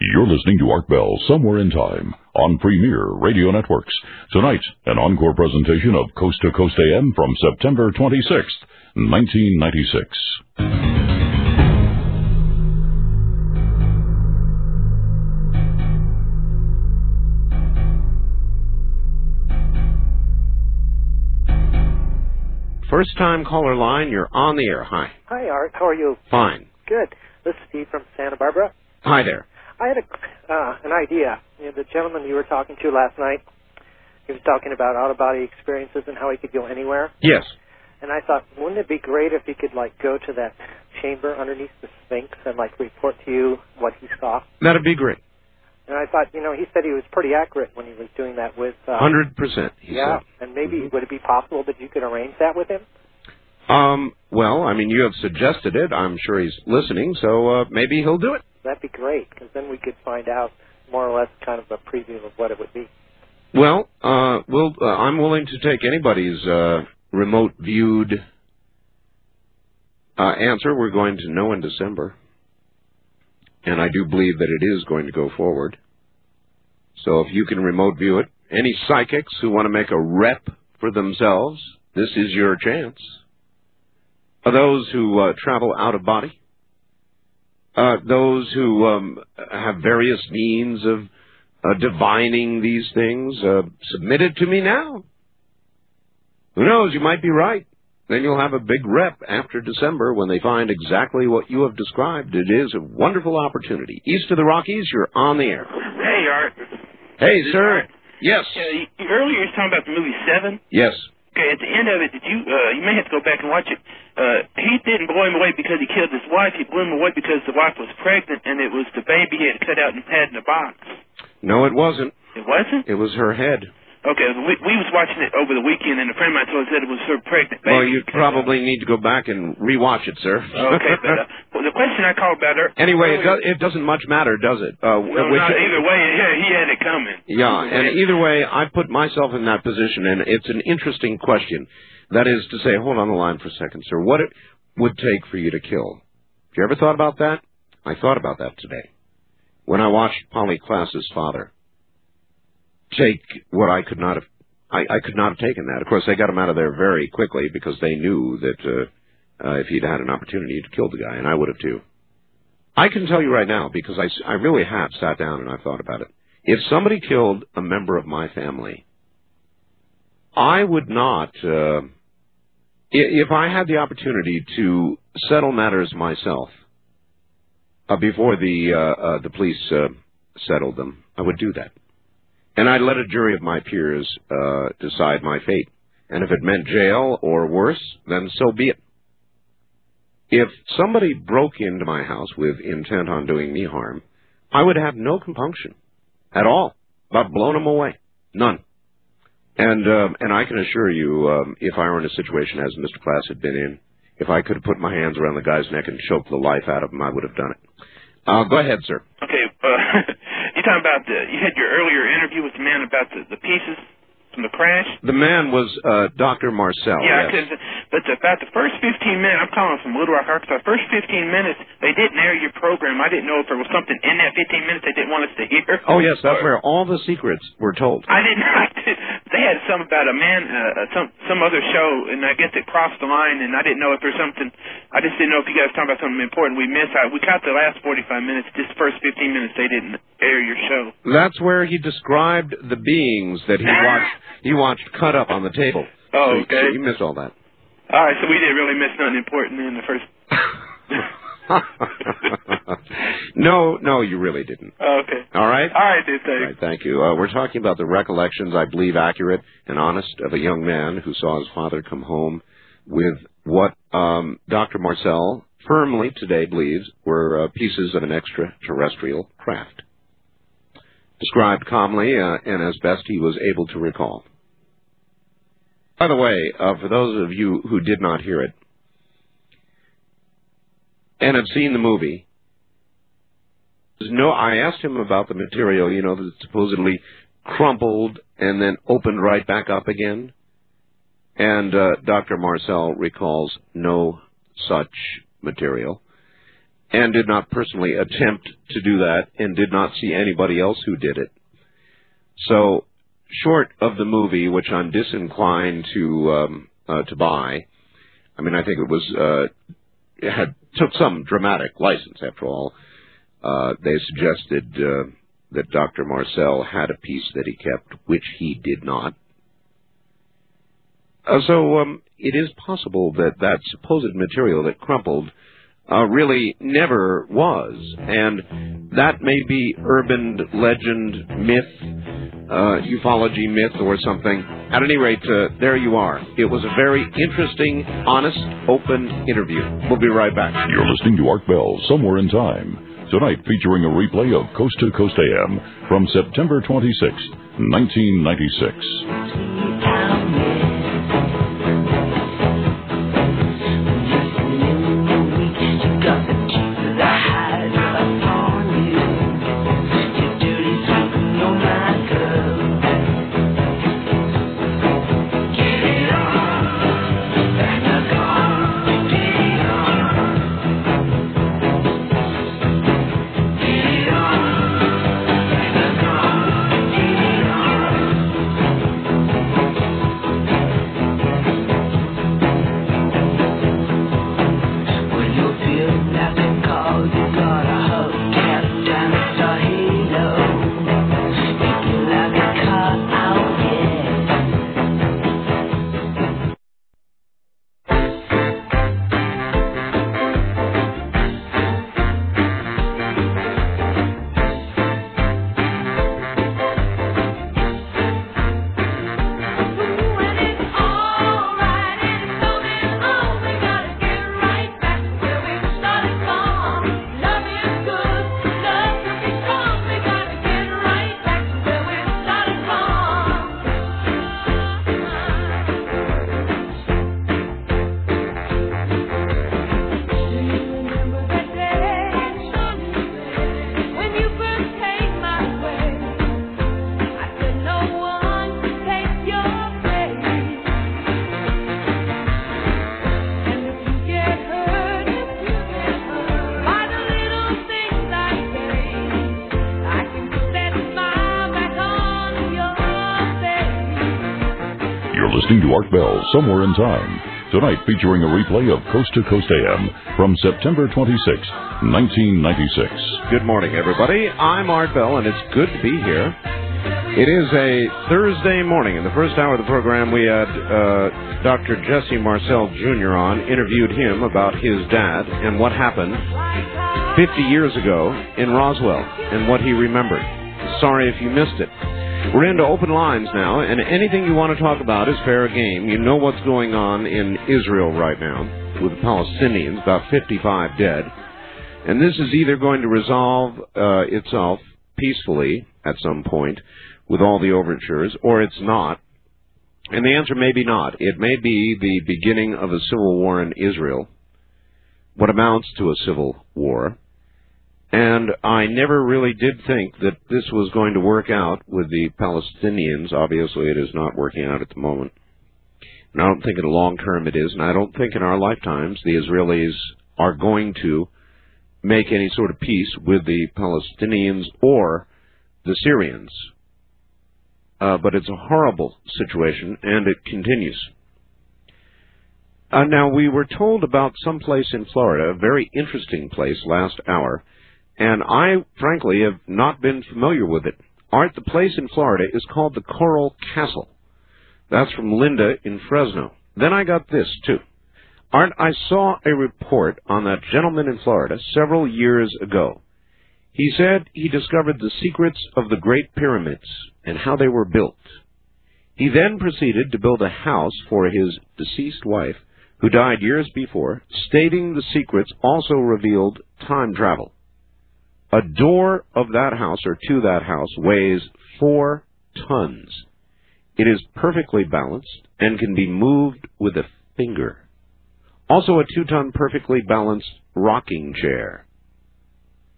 You're listening to Art Bell Somewhere in Time on Premier Radio Networks. Tonight, an encore presentation of Coast to Coast AM from September 26th, 1996. First time caller line, you're on the air. Hi. Hi, Art. How are you? Fine. Good. This is Steve from Santa Barbara. Hi there. I had a, uh, an idea. You know, the gentleman you were talking to last night, he was talking about out of body experiences and how he could go anywhere. Yes. And I thought, wouldn't it be great if he could like go to that chamber underneath the Sphinx and like report to you what he saw? That'd be great. And I thought, you know, he said he was pretty accurate when he was doing that with. Uh, Hundred percent. He Yeah. said. And maybe would it be possible that you could arrange that with him? Um, well, I mean, you have suggested it. I'm sure he's listening, so uh, maybe he'll do it. That'd be great, because then we could find out more or less kind of a preview of what it would be. Well, uh, we'll, uh, I'm willing to take anybody's uh, remote viewed uh, answer. We're going to know in December. And I do believe that it is going to go forward. So if you can remote view it, any psychics who want to make a rep for themselves, this is your chance. Are those who uh, travel out of body, uh, those who um, have various means of uh, divining these things, uh, submit it to me now. Who knows? You might be right. Then you'll have a big rep after December when they find exactly what you have described. It is a wonderful opportunity. East of the Rockies, you're on the air. Hey, Art. Hey, This sir. Art. Yes. Uh, earlier you were talking about the movie Seven. Yes. Okay, at the end of it, did you? Uh, you may have to go back and watch it. Uh, he didn't blow him away because he killed his wife. He blew him away because the wife was pregnant, and it was the baby he had cut out and had in a box. No, it wasn't. It wasn't. It was her head. Okay, we, we was watching it over the weekend, and a friend of mine told us that it was her pregnant baby. Well, you probably need to go back and rewatch it, sir. Okay, but uh, well, the question I called about her. anyway, it, do- it doesn't much matter, does it? Uh, No, which- not either way. Yeah, he had it coming. Yeah, Either and either way, I put myself in that position, and it's an interesting question. That is to say, hold on the line for a second, sir. What it would take for you to kill? Have you ever thought about that? I thought about that today when I watched Polly Klaas's father take what I could not have. I, I could not have taken that. Of course, they got him out of there very quickly because they knew that uh, uh, if he'd had an opportunity, he'd killed the guy, and I would have too. I can tell you right now because I really have sat down and I've thought about it. If somebody killed a member of my family, I would not. Uh, if I had the opportunity to settle matters myself uh, before the uh, uh, the police uh, settled them, I would do that, and I'd let a jury of my peers uh, decide my fate. And if it meant jail or worse, then so be it. If somebody broke into my house with intent on doing me harm, I would have no compunction at all about blowing them away. None. And um, and I can assure you, um, if I were in a situation as Mr. Klaas had been in, if I could have put my hands around the guy's neck and choked the life out of him, I would have done it. Uh, go ahead, sir. Okay, uh, talking about the? You had your earlier interview with the man about the, the pieces from the crash. The man was uh, Dr. Marcel. yeah, yes. because but about the first 15 minutes, I'm calling from Little Rock, Arkansas. First 15 minutes, they didn't air your program. I didn't know if there was something in that 15 minutes they didn't want us to hear. Oh yes, that's where all the secrets were told. I didn't. They had some about a man, uh, uh, some some other show, and I guess it crossed the line, and I didn't know if there's something. I just didn't know if you guys were talking about something important we missed. I, we caught the last 45 minutes. Just first 15 minutes, they didn't air your show. That's where he described the beings that he watched. He watched cut up on the table. Oh, okay. So you missed all that. All right, so we didn't really miss nothing important in the first. no, no, you really didn't. Oh, okay. All right. All right, dude. Right, thank you. Uh, we're talking about the recollections, I believe, accurate and honest, of a young man who saw his father come home with what um, Dr. Marcel firmly today believes were uh, pieces of an extraterrestrial craft. Described calmly uh, and as best he was able to recall. By the way, uh, for those of you who did not hear it and have seen the movie, no, I asked him about the material, you know, that supposedly crumpled and then opened right back up again. And uh, Dr. Marcel recalls no such material and did not personally attempt to do that and did not see anybody else who did it. So, short of the movie, which I'm disinclined to um, uh, to buy, I mean, I think it was uh, it had took some dramatic license after all. Uh, they suggested uh, that Dr. Marcel had a piece that he kept, which he did not. Uh, so um, it is possible that that supposed material that crumpled uh, really never was, and that may be urban legend, myth, uh, ufology myth, or something. At any rate, uh, there you are. It was a very interesting, honest, open interview. We'll be right back. You're listening to Art Bell, Somewhere in Time. Tonight featuring a replay of Coast to Coast AM from September 26, 1996. Somewhere in Time. Tonight featuring a replay of Coast to Coast AM from September 26, 1996. Good morning, everybody. I'm Art Bell, and it's good to be here. It is a Thursday morning. In the first hour of the program, we had uh, Dr. Jesse Marcel Jr. on, interviewed him about his dad and what happened 50 years ago in Roswell and what he remembered. Sorry if you missed it. We're into open lines now, and anything you want to talk about is fair game. You know what's going on in Israel right now with the Palestinians, about 55 dead. And this is either going to resolve uh, itself peacefully at some point with all the overtures, or it's not. And the answer may be not. It may be the beginning of a civil war in Israel, what amounts to a civil war. And I never really did think that this was going to work out with the Palestinians. Obviously, it is not working out at the moment. And I don't think in the long term it is, and I don't think in our lifetimes the Israelis are going to make any sort of peace with the Palestinians or the Syrians. Uh, but it's a horrible situation, and it continues. Uh, now, we were told about some place in Florida, a very interesting place, last hour, and I, frankly, have not been familiar with it. Art, the place in Florida is called the Coral Castle. That's from Linda in Fresno. Then I got this, too. Art, I saw a report on that gentleman in Florida several years ago. He said he discovered the secrets of the Great Pyramids and how they were built. He then proceeded to build a house for his deceased wife, who died years before, stating the secrets also revealed time travel. A door of that house, or to that house, weighs four tons. It is perfectly balanced and can be moved with a finger. Also a two-ton perfectly balanced rocking chair.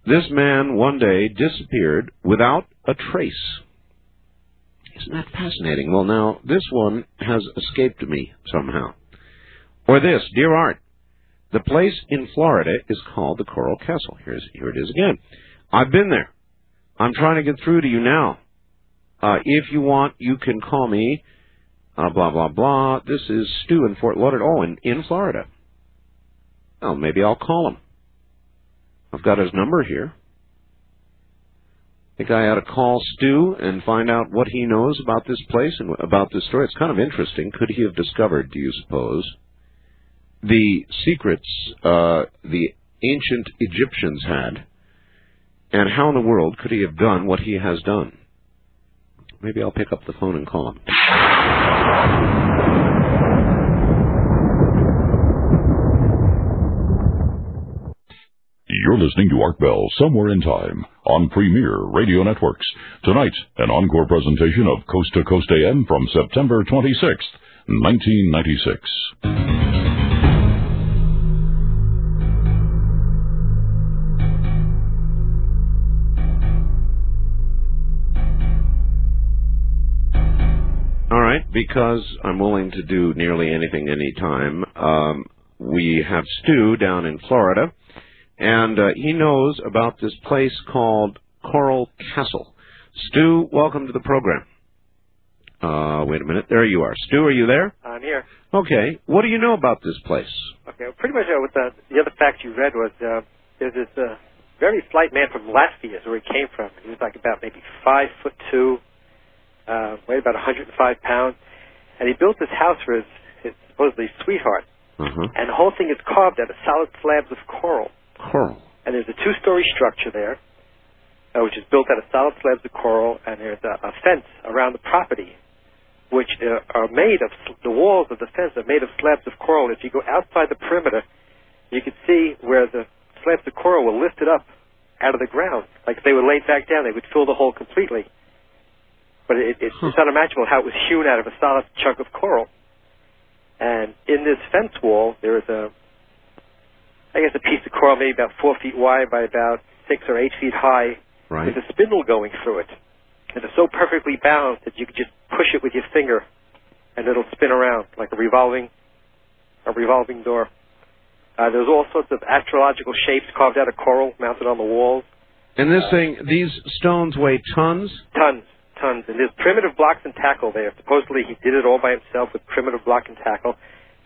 This man one day disappeared without a trace. Isn't that fascinating? Well, now, this one has escaped me somehow. Or this, Dear Art, the place in Florida is called the Coral Castle. Here's, here it is again. I've been there. I'm trying to get through to you now. Uh, if you want, you can call me. Uh, blah blah blah. This is Stu in Fort Lauderdale, oh, in, in Florida. Well, maybe I'll call him. I've got his number here. I think I ought to call Stu and find out what he knows about this place and about this story. It's kind of interesting. Could he have discovered, do you suppose, the secrets uh, the ancient Egyptians had, and how in the world could he have done what he has done? Maybe I'll pick up the phone and call him. You're listening to Art Bell Somewhere in Time on Premier Radio Networks. Tonight, an encore presentation of Coast to Coast AM from September 26th, 1996. Right, because I'm willing to do nearly anything anytime, um, we have Stu down in Florida, and uh, he knows about this place called Coral Castle. Stu, welcome to the program. Uh, wait a minute. There you are. Stu, are you there? I'm here. Okay. What do you know about this place? Okay, well, pretty much uh, what the, the other fact you read was uh, there's this uh, very slight man from Latvia, is where he came from. He was like about maybe five foot two, uh, weighed about 105 pounds, and he built this house for his, his supposedly sweetheart. Uh-huh. And the whole thing is carved out of solid slabs of coral. Coral. And there's a two-story structure there, uh, which is built out of solid slabs of coral, and there's a, a fence around the property, which uh, are made of the walls of the fence are made of slabs of coral. If you go outside the perimeter, you can see where the slabs of coral were lifted up out of the ground, like if they were laid back down, they would fill the hole completely. But it, it, it's unimaginable how it was hewn out of a solid chunk of coral. And in this fence wall, there is a, I guess, a piece of coral maybe about four feet wide by about six or eight feet high. Right. There's a spindle going through it. And it's so perfectly balanced that you could just push it with your finger, and it'll spin around like a revolving, a revolving door. Uh, there's all sorts of astrological shapes carved out of coral mounted on the walls. And this thing, these stones weigh tons? Tons, tons, and there's primitive blocks and tackle there. Supposedly he did it all by himself with primitive block and tackle,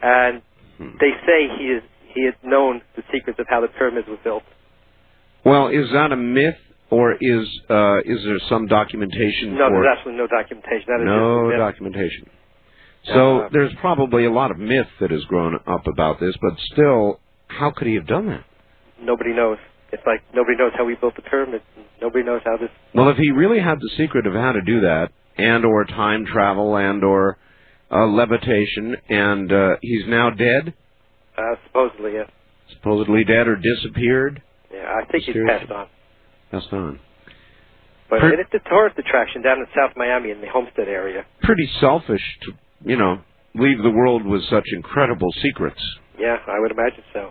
and Hmm. they say he is he has known the secrets of how the pyramids were built. Well, is that a myth, or is uh, is there some documentation No, there's absolutely no documentation. That is no just a myth. documentation? So Uh, there's probably a lot of myth that has grown up about this, but still, how could he have done that? Nobody knows. It's like nobody knows how we built the pyramids. and Nobody knows how this. Well, if he really had the secret of how to do that, and or time travel, and or uh, levitation, and uh, he's now dead, Uh, supposedly, yes. supposedly dead or disappeared, Yeah, I think he's passed on. that's on. But Per- it's a tourist attraction down in South Miami in the Homestead area. Pretty selfish to, you know, leave the world with such incredible secrets. Yeah, I would imagine so.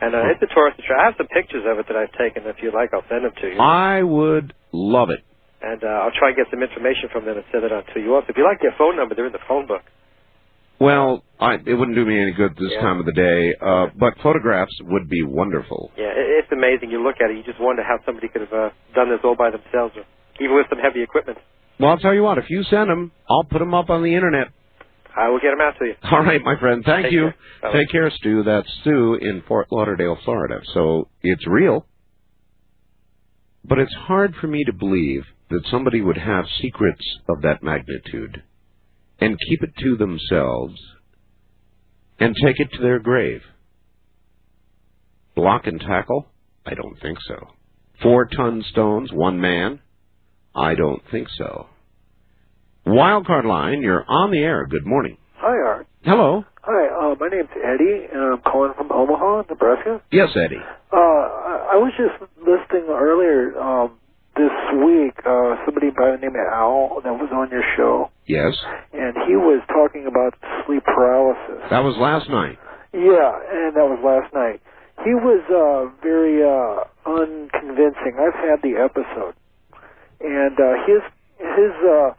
And uh, it's a tourist attraction. I have some pictures of it that I've taken. If you'd like, I'll send them to you. I would love it. And uh, I'll try and get some information from them and send it on to you. Also, if you like their phone number, they're in the phone book. Well, I, it wouldn't do me any good this Yeah. time of the day, uh, but photographs would be wonderful. Yeah, it, it's amazing. You look at it, you just wonder how somebody could have uh, done this all by themselves, or even with some heavy equipment. Well, I'll tell you what, if you send them, I'll put them up on the internet. I will get them out to you. All right, my friend. Thank Take you. care. Take care, Stu. That's Stu in Fort Lauderdale, Florida. So it's real. But it's hard for me to believe that somebody would have secrets of that magnitude and keep it to themselves and take it to their grave. Block and tackle? I don't think so. Four ton stones, one man? I don't think so. Wildcard line, you're on the air. Good morning. Hi, Art. Hello. Hi, uh, my name's Eddie, and I'm calling from Omaha, Nebraska. Yes, Eddie. Uh, I, I was just listening earlier um, this week. Uh, somebody by the name of Al that was on your show, Yes. and he was talking about sleep paralysis. That was last night. Yeah, and that was last night. He was uh, very uh, unconvincing. I've had the episode, and uh, his his uh,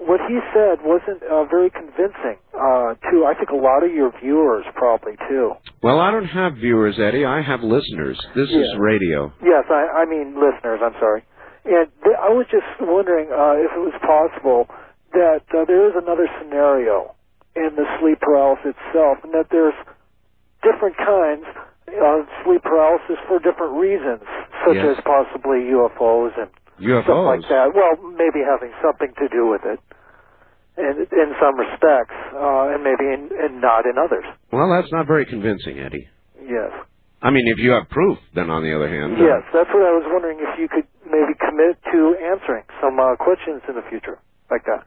what he said wasn't uh, very convincing uh, to I think a lot of your viewers probably too. Well, I don't have viewers, Eddie. I have listeners. This is radio. Yes, I, I mean listeners. I'm sorry. And th- I was just wondering uh, if it was possible that uh, there is another scenario in the sleep paralysis itself, and that there's different kinds of sleep paralysis for different reasons, such Yes. as possibly UFOs and stuff like that. Well, maybe having something to do with it, in in some respects, uh, and maybe in, and not in others. Well, that's not very convincing, Eddie. Yes. I mean, if you have proof, then on the other hand. uh, Yes, that's what I was wondering if you could maybe commit to answering some uh, questions in the future like that.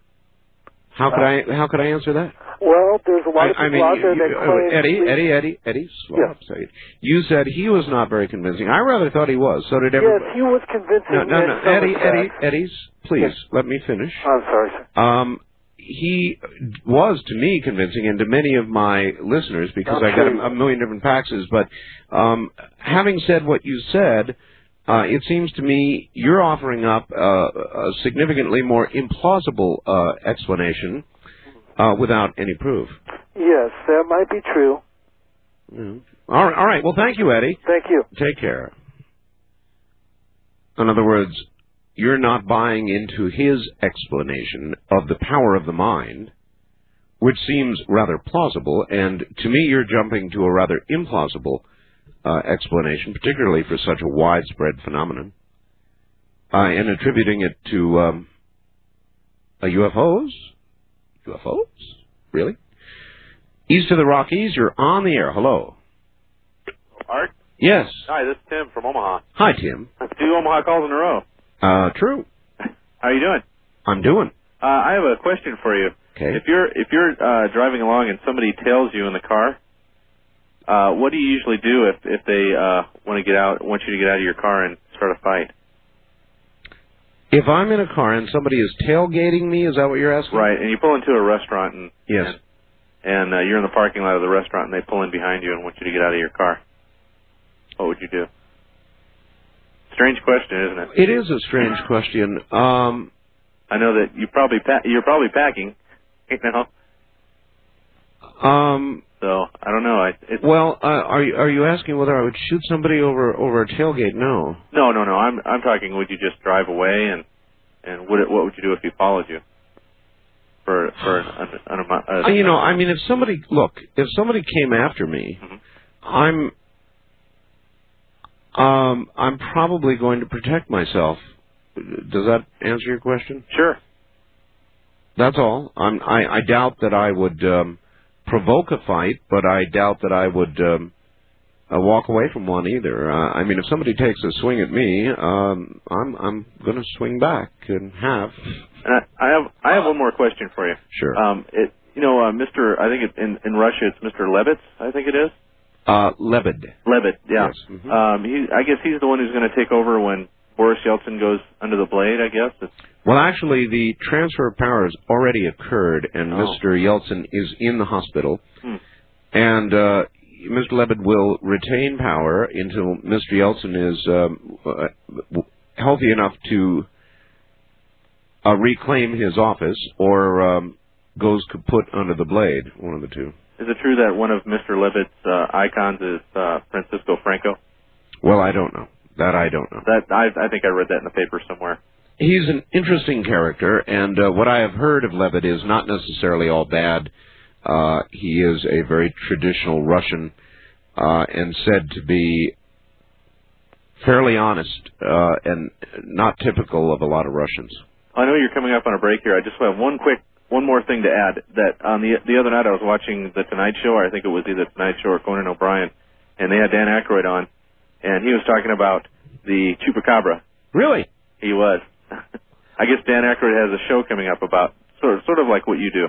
How could I? How could I answer that? Well, there's a lot of I, I mean, out there you- that you- claim Eddie, sleep- Eddie, Eddie, Eddie, slow Yes. up. You said he was not very convincing. I rather thought he was. So did Yes, he was convincing. No, no, no, Eddie, Eddie. Eddie's. Please let me finish. I'm sorry, sir. Um, he was to me convincing, and to many of my listeners, because I'm I got a, a million different faxes. But um, having said what you said, uh, it seems to me you're offering up uh, a significantly more implausible uh, explanation uh, without any proof. Yes, that might be true. Mm. All right, all right. Well, thank you, Eddie. Thank you. Take care. In other words, you're not buying into his explanation of the power of the mind, which seems rather plausible, and to me you're jumping to a rather implausible uh, explanation, particularly for such a widespread phenomenon, uh, and attributing it to um, uh, UFOs. UFOs? Really? East of the Rockies, you're on the air. Hello. Art? Yes. Hi, this is Tim from Omaha. Hi, Tim. Two Omaha calls in a row. Uh, true. How are you doing? I'm doing. Uh, I have a question for you. Okay. If you're if you're uh, driving along and somebody tails you in the car, uh, what do you usually do if if they uh, want to get out, want you to get out of your car and start a fight? If I'm in a car and somebody is tailgating me, is that what you're asking? Right, and you pull into a restaurant and Yes. and, and uh, you're in the parking lot of the restaurant and they pull in behind you and want you to get out of your car. What would you do? Strange question, isn't it? It is a strange question. Um, I know that you probably pa- you're probably packing, you know. um, So I don't know. I it's, well, uh, are you are you asking whether I would shoot somebody over over a tailgate? No. no, no, no. I'm I'm talking. Would you just drive away and And would it, what would you do if he followed you? For for an, an, an, amount- Uh, you know, I mean, if somebody look, if somebody came after me, I'm, um, I'm probably going to protect myself. Does that answer your question? Sure. That's all. I'm, I I doubt that I would um, provoke a fight, but I doubt that I would um, uh, walk away from one either. Uh, I mean, if somebody takes a swing at me, um, I'm I'm going to swing back and have. And I, I have I have one more question for you. Sure. Um, it you know, uh, Mr. I think it, in in Russia it's Mr. Levitz. I think it is. Uh, Lebed. Levitt, yeah. Yes. mhm. Um, he, I guess he's the one who's going to take over when Boris Yeltsin goes under the blade. I guess. It's, Well, actually, the transfer of power has already occurred, and Oh. Mr. Yeltsin is in the hospital, Hmm. and uh, Mr. Lebed will retain power until Mr. Yeltsin is um, uh, healthy enough to uh, reclaim his office or um, goes kaput under the blade. One of the two. Is it true that one of Mr. Levitt's uh, icons is uh, Francisco Franco? Well, I don't know. That I don't know. That I, I think I read that in the paper somewhere. He's an interesting character, and uh, what I have heard of Levitt is not necessarily all bad. Uh, he is a very traditional Russian, uh, and said to be fairly honest uh, and not typical of a lot of Russians. I know you're coming up on a break here. I just have one quick, one more thing to add. That on the the other night I was watching the Tonight Show. Or I think it was either Tonight Show or Conan O'Brien, and they had Dan Aykroyd on, and he was talking about the chupacabra. Really? He was. I guess Dan Aykroyd has a show coming up about sort of sort of like what you do.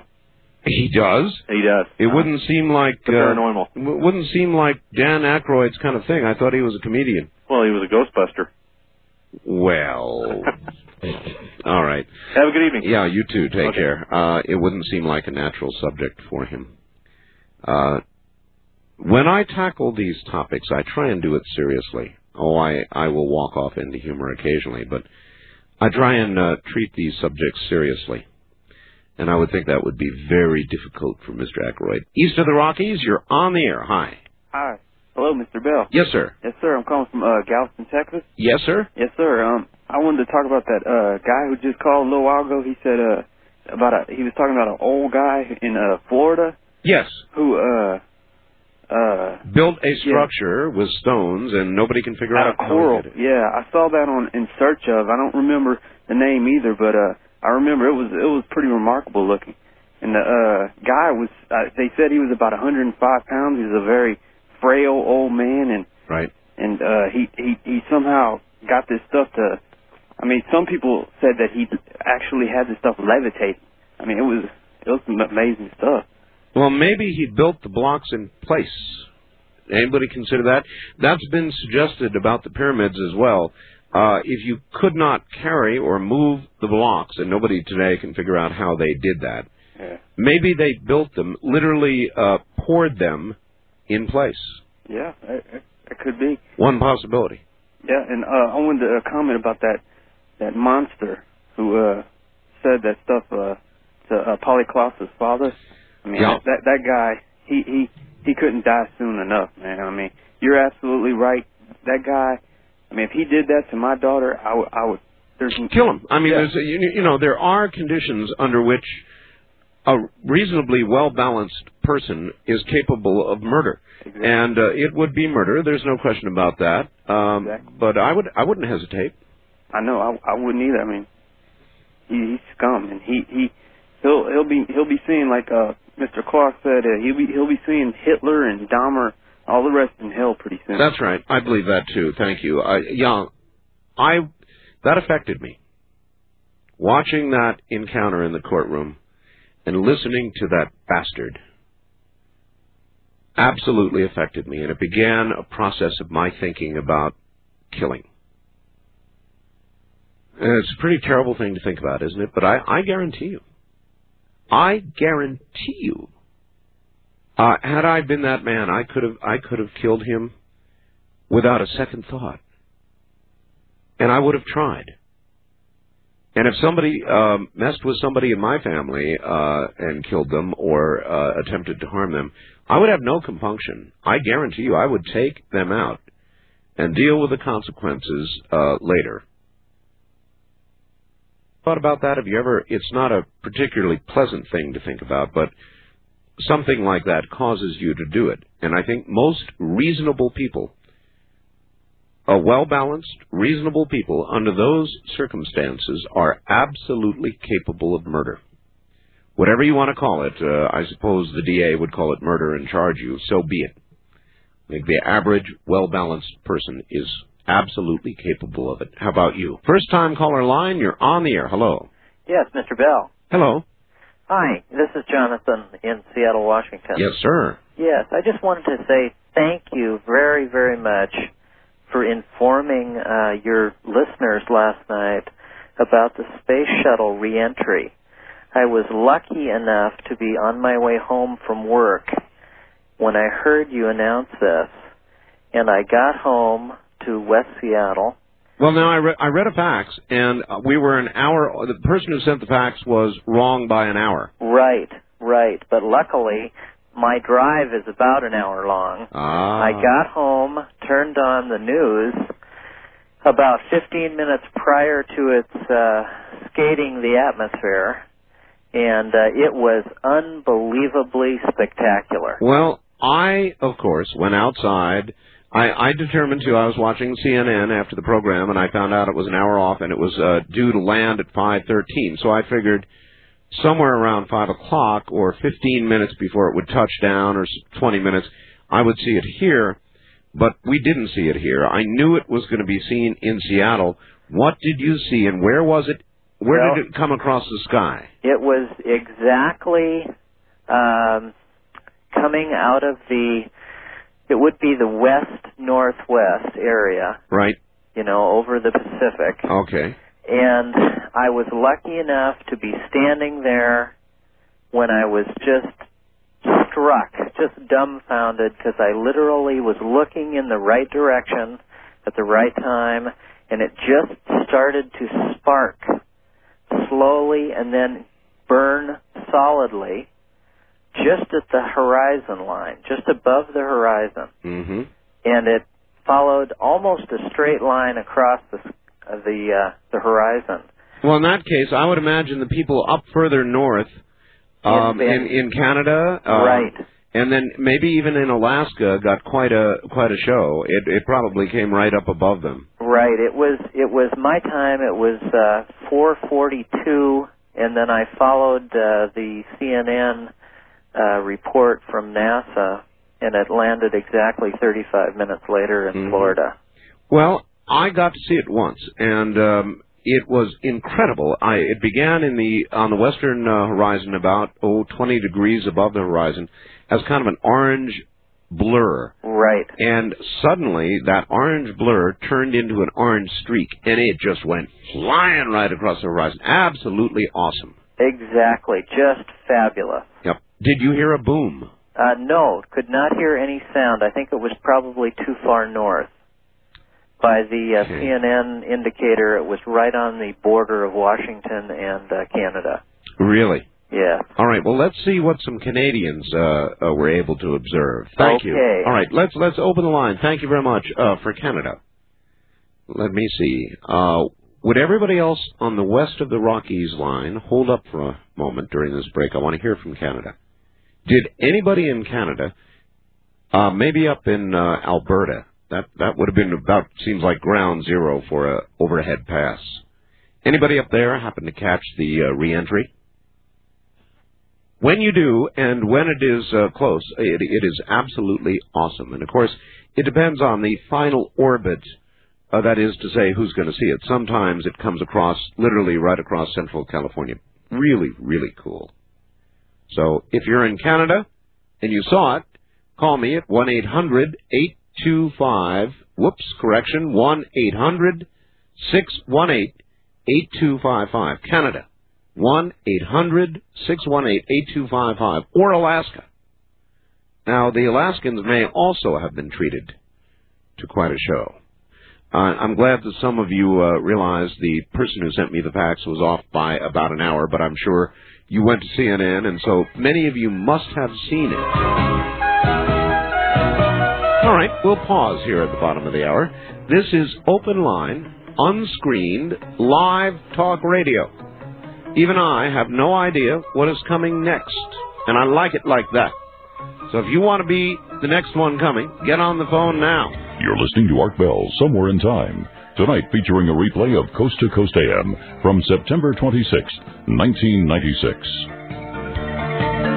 He does. He does. It wouldn't seem like The uh, paranormal. w- wouldn't seem like Dan Aykroyd's kind of thing. I thought he was a comedian. Well, he was a Ghostbuster. Well, all right. Have a good evening. Yeah, you too. Take Okay. care. Uh, it wouldn't seem like a natural subject for him. Uh, when I tackle these topics, I try and do it seriously. Oh, I, I will walk off into humor occasionally, but I try and uh, treat these subjects seriously. And I would think that would be very difficult for Mr. Aykroyd. East of the Rockies, you're on the air. Hi. Hi. Hello, Mr. Bell. Yes, sir. Yes, sir. I'm calling from uh, Galveston, Texas. Yes, sir. Yes, sir. Um, I wanted to talk about that uh guy who just called a little while ago. He said uh about a he was talking about an old guy in uh Florida Yes. who uh uh Built a structure with stones, and nobody can figure out out how he coral. did it. Yeah, I saw that on in search of. I don't remember the name either, but uh I remember it was it was pretty remarkable looking. And the uh guy was uh, they said he was about 105 pounds. He was a very frail old man and Right. and uh he he he somehow got this stuff to I mean some people said that he actually had this stuff levitate. I mean it was it was some amazing stuff. Well, maybe he built the blocks in place. Anybody consider that? That's been suggested about the pyramids as well. Uh, if you could not carry or move the blocks, and nobody today can figure out how they did that, Yeah. maybe they built them, literally uh, poured them in place. Yeah, it, it, could be. One possibility. Yeah, and uh, I wanted to uh, comment about that that monster who uh, said that stuff uh, to uh, Polly Klaas's father. I mean, Yeah. that that guy, he he he couldn't die soon enough, man. I mean, you're absolutely right. That guy. I mean, if he did that to my daughter, I would I would. There's Kill him. I mean, Yeah. there's a, you, you know, there are conditions under which a reasonably well balanced person is capable of murder, and uh, it would be murder. There's no question about that. Um, But I would I wouldn't hesitate. I know I I wouldn't either. I mean, he, he's scum, and he he he'll he'll be he'll be seeing like uh Mr. Clark said uh, he'll be he'll be seeing Hitler and Dahmer all the rest in hell pretty soon. That's right. I believe that too. Thank you. I, yeah, I that affected me. Watching that encounter in the courtroom and listening to that bastard absolutely affected me, and it began a process of my thinking about killing. And it's a pretty terrible thing to think about, isn't it? But I, I guarantee you, I guarantee you, uh, had I been that man, I could have, I could have killed him without a second thought, and I would have tried. And if somebody um, messed with somebody in my family uh, and killed them or uh, attempted to harm them, I would have no compunction. I guarantee you, I would take them out and deal with the consequences uh, later. thought about that? Have you ever? It's not a particularly pleasant thing to think about, but something like that causes you to do it. And I think most reasonable people, uh, well balanced, reasonable people, under those circumstances, are absolutely capable of murder. Whatever you want to call it, uh, I suppose the DA would call it murder and charge you, so be it. Like the average, well balanced person is absolutely capable of it. How about you? First time caller line, you're on the air. Hello. Yes, Mr. Bell. Hello. Hi, this is Jonathan in Seattle, Washington. Yes, sir. Yes, I just wanted to say thank you very, very much for informing uh, your listeners last night about the space shuttle reentry. I was lucky enough to be on my way home from work when I heard you announce this, and I got home to West Seattle. Well, now I, re- I read a fax, and uh, we were an hour. The person who sent the fax was wrong by an hour. Right, right. But luckily, my drive is about an hour long. Ah. I got home, turned on the news about 15 minutes prior to its uh, skating the atmosphere, and uh, it was unbelievably spectacular. Well, I, of course, went outside. I, I determined to. I was watching CNN after the program, and I found out it was an hour off, and it was uh, due to land at 5:13. So I figured somewhere around five o'clock, or 15 minutes before it would touch down, or 20 minutes, I would see it here. But we didn't see it here. I knew it was going to be seen in Seattle. What did you see, and where was it? Where Well- did it come across the sky? It was exactly um, coming out of the. It would be the west northwest area, Right. you know, over the Pacific. Okay. And I was lucky enough to be standing there when I was just struck, just dumbfounded, because I literally was looking in the right direction at the right time, and it just started to spark slowly and then burn solidly just at the horizon line, just above the horizon. Mm-hmm. And it followed almost a straight line across the the uh, the horizon. Well, in that case, I would imagine the people up further north, um, In- in in Canada, uh, Right. and then maybe even in Alaska, got quite a quite a show. It it probably came right up above them. Right. It was it was my time. It was uh, 4:42, and then I followed uh, the CNN uh, report from NASA, and it landed exactly 35 minutes later in Mhm. Florida. Well, I got to see it once, and um, it was incredible. I it began in the on the western uh, horizon, about oh 20 degrees above the horizon, as kind of an orange blur. Right. And suddenly, that orange blur turned into an orange streak, and it just went flying right across the horizon. Absolutely awesome. Exactly. Just fabulous. Yep. Did you hear a boom? Uh, no, could not hear any sound. I think it was probably too far north. By the uh, CNN indicator, it was right on the border of Washington and uh, Canada. Really? Yeah. All right. Well, let's see what some Canadians uh, uh, were able to observe. Thank you. Okay. All right. Let's let's open the line. Thank you very much uh, for Canada. Let me see. Uh, would everybody else on the west of the Rockies line hold up for a moment during this break? I want to hear from Canada. Did anybody in Canada, uh, maybe up in uh, Alberta, that that would have been about seems like ground zero for a overhead pass. Anybody up there happen to catch the uh, reentry? When you do, and when it is uh, close, it, it is absolutely awesome. And of course, it depends on the final orbit. Uh, that is to say, who's going to see it. Sometimes it comes across, literally right across Central California. Really, really cool. So if you're in Canada and you saw it, call me at one eight hundred eight two five. Whoops, correction, one eight hundred six one eight eight two five five. Canada. One eight hundred six one eight eight two five five. Or Alaska. Now the Alaskans may also have been treated to quite a show. Uh, I'm glad that some of you uh, realize the person who sent me the fax was off by about an hour, but I'm sure you went to CNN, and so many of you must have seen it. All right, we'll pause here at the bottom of the hour. This is Open Line, unscreened, live talk radio. Even I have no idea what is coming next, and I like it like that. So if you want to be the next one coming, get on the phone now. You're listening to Art Bell Somewhere in Time. Tonight featuring a replay of Coast to Coast AM from September 26, 1996.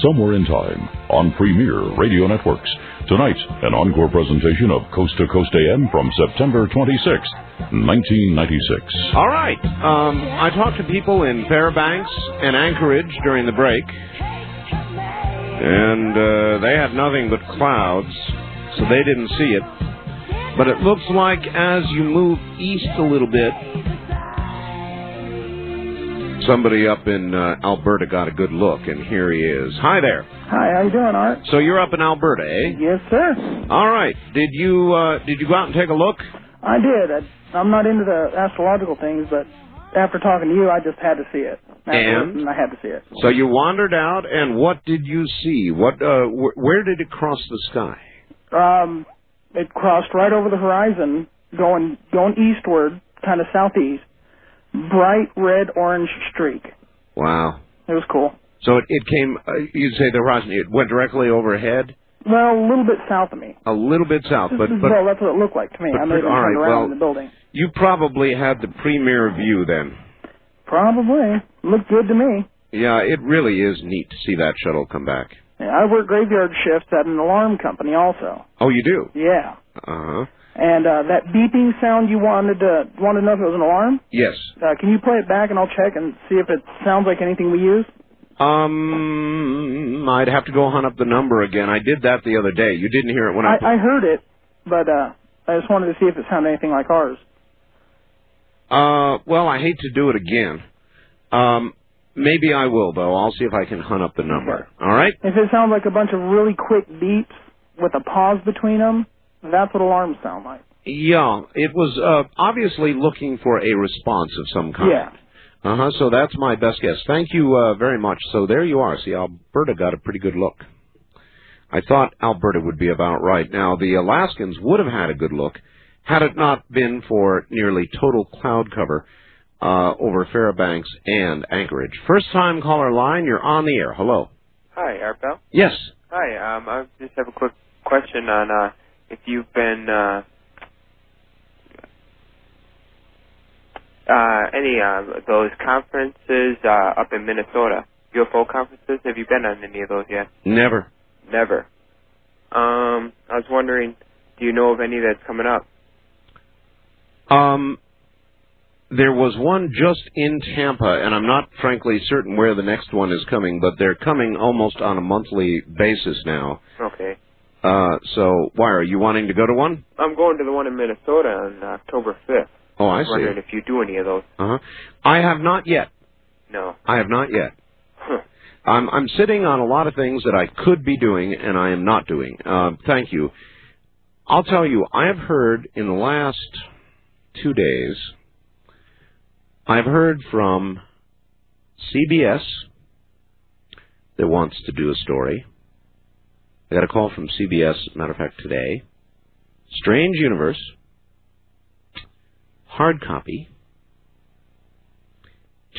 Somewhere in Time on Premier Radio Networks. Tonight, an encore presentation of Coast to Coast AM from September 26, 1996. All right. Um, I talked to people in Fairbanks and Anchorage during the break, and uh, they had nothing but clouds, so they didn't see it. But it looks like as you move east a little bit, somebody up in uh, Alberta got a good look, and here he is. Hi there. Hi, how you doing, Art? So you're up in Alberta, eh? Yes, sir. All right. Did you uh, did you go out and take a look? I did. I, I'm not into the astrological things, but after talking to you, I just had to see it. And? I had to see it. So you wandered out, and what did you see? What uh, wh- where did it cross the sky? Um, it crossed right over the horizon, going going eastward, kind of southeast. Bright red orange streak. Wow. It was cool. So it, it came. Uh, you'd say the horizon. It went directly overhead, Well, a little bit south of me. a little bit south, but but well, that's what it looked like to me. but I have all right, around well- in the building. you probably had the premier view then. Probably looked good to me. Yeah, it really is neat to see that shuttle come back. Yeah, I work graveyard shifts at an alarm company also. Oh, you do? Yeah. Uh huh. And uh, that beeping sound you wanted to wanted to know if it was an alarm. Yes. Uh, can you play it back and I'll check and see if it sounds like anything we use? Um, I'd have to go hunt up the number again. I did that the other day. You didn't hear it when I. I, I heard it, but uh, I just wanted to see if it sounded anything like ours. Uh, well, I hate to do it again. Um, maybe I will though. I'll see if I can hunt up the number. All right. If it sounds like a bunch of really quick beeps with a pause between them, that's what alarms sound like. Yeah, it was uh, obviously looking for a response of some kind. Yeah. Uh huh. So that's my best guess. Thank you uh, very much. So there you are. See, Alberta got a pretty good look. I thought Alberta would be about right. Now the Alaskans would have had a good look had it not been for nearly total cloud cover uh, over Fairbanks and Anchorage. First time caller line, you're on the air. Hello. Hi, Art Bell. Yes. Hi, um, I just have a quick question on uh, if you've been uh, uh, any uh, those conferences uh, up in Minnesota, UFO conferences. Have you been on any of those yet? Never. Never. Um, I was wondering, do you know of any that's coming up? Um, there was one just in Tampa, and I'm not frankly certain where the next one is coming, but they're coming almost on a monthly basis now. Okay. Uh, so why are you wanting to go to one? I'm going to the one in Minnesota on October 5th. Oh, I was see. wondering if you do any of those. Uh huh. I have not yet. No. I have not yet. I'm I'm sitting on a lot of things that I could be doing and I am not doing. Uh, thank you. I'll tell you, I have heard in the last two days. I've heard from CBS that wants to do a story. I got a call from CBS, matter of fact, today. Strange Universe, hard copy.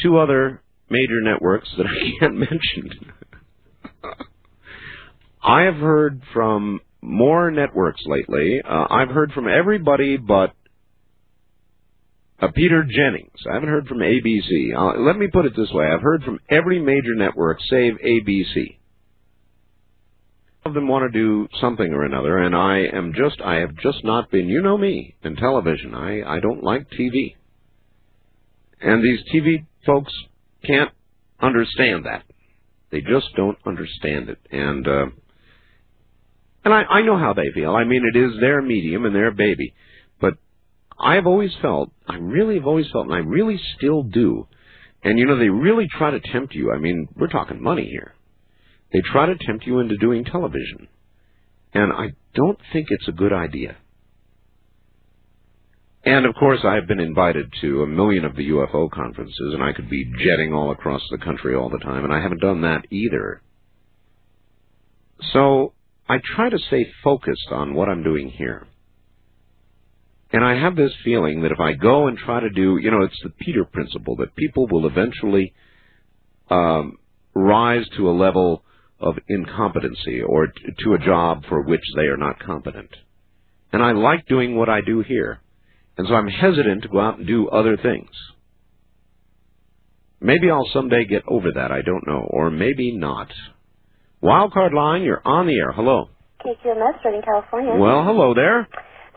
Two other major networks that I can't mention. I have heard from more networks lately. Uh, I've heard from everybody but uh, Peter Jennings. I haven't heard from ABC. Uh, let me put it this way: I've heard from every major network save ABC. Of them want to do something or another, and I am just I have just not been. You know me in television. I I don't like TV, and these TV folks can't understand that. They just don't understand it, and uh, and I I know how they feel. I mean, it is their medium and their baby, but I've always felt, I really have always felt, and I really still do. And you know, they really try to tempt you. I mean, we're talking money here. They try to tempt you into doing television. And I don't think it's a good idea. And of course, I've been invited to a million of the UFO conferences, and I could be jetting all across the country all the time, and I haven't done that either. So, I try to stay focused on what I'm doing here. And I have this feeling that if I go and try to do, you know, it's the Peter principle that people will eventually um, rise to a level of incompetency or t- to a job for which they are not competent. And I like doing what I do here. And so I'm hesitant to go out and do other things. Maybe I'll someday get over that, I don't know, or maybe not. Wildcard line, you're on the air. Hello. KQMS, Redding, California. Well, hello there.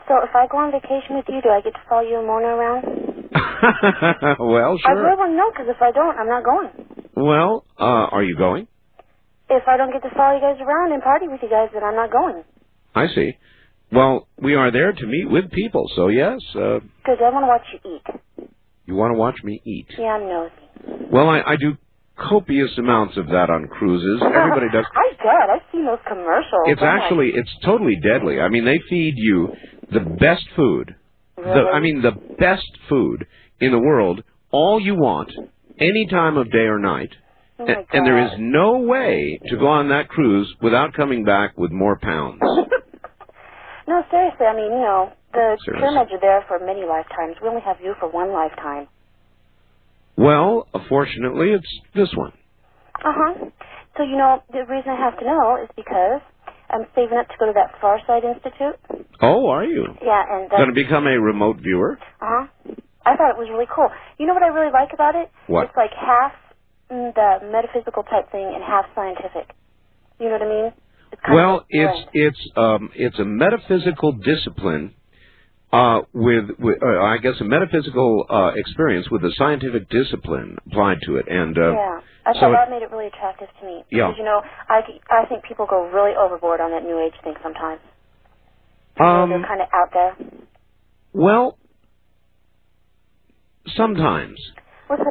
So if I go on vacation with you, do I get to follow you and Mona around? well, sure. I really want to know, because if I don't, I'm not going. Well, uh, are you going? If I don't get to follow you guys around and party with you guys, then I'm not going. I see. Well, we are there to meet with people, so yes, uh, Because I want to watch you eat. you want to watch me eat. Yeah, I'm nosy. Well, I, I do copious amounts of that on cruises. Everybody does. I bet. I've seen those commercials. It's like, actually, it's totally deadly. I mean, they feed you the best food. The, I mean, the best food in the world, all you want, any time of day or night. Oh and, and there is no way to go on that cruise without coming back with more pounds. No, seriously. I mean, you know, the Seriously. pyramids are there for many lifetimes. We only have you for one lifetime. Well, fortunately, it's this one. Uh huh. So you know, the reason I have to know is because I'm saving up to go to that Farsight Institute. Oh, are you? Yeah, and Going to become a remote viewer? uh huh. I thought it was really cool. You know what I really like about it? What? It's like half the metaphysical type thing and half scientific. You know what I mean? It's Well, it's it's um it's a metaphysical discipline uh with, with uh, I guess a metaphysical uh experience with a scientific discipline applied to it and uh yeah. I so thought it- that made it really attractive to me. Yeah. Because, you know, I, I think people go really overboard on that New Age thing sometimes. Um they're kind of out there. well sometimes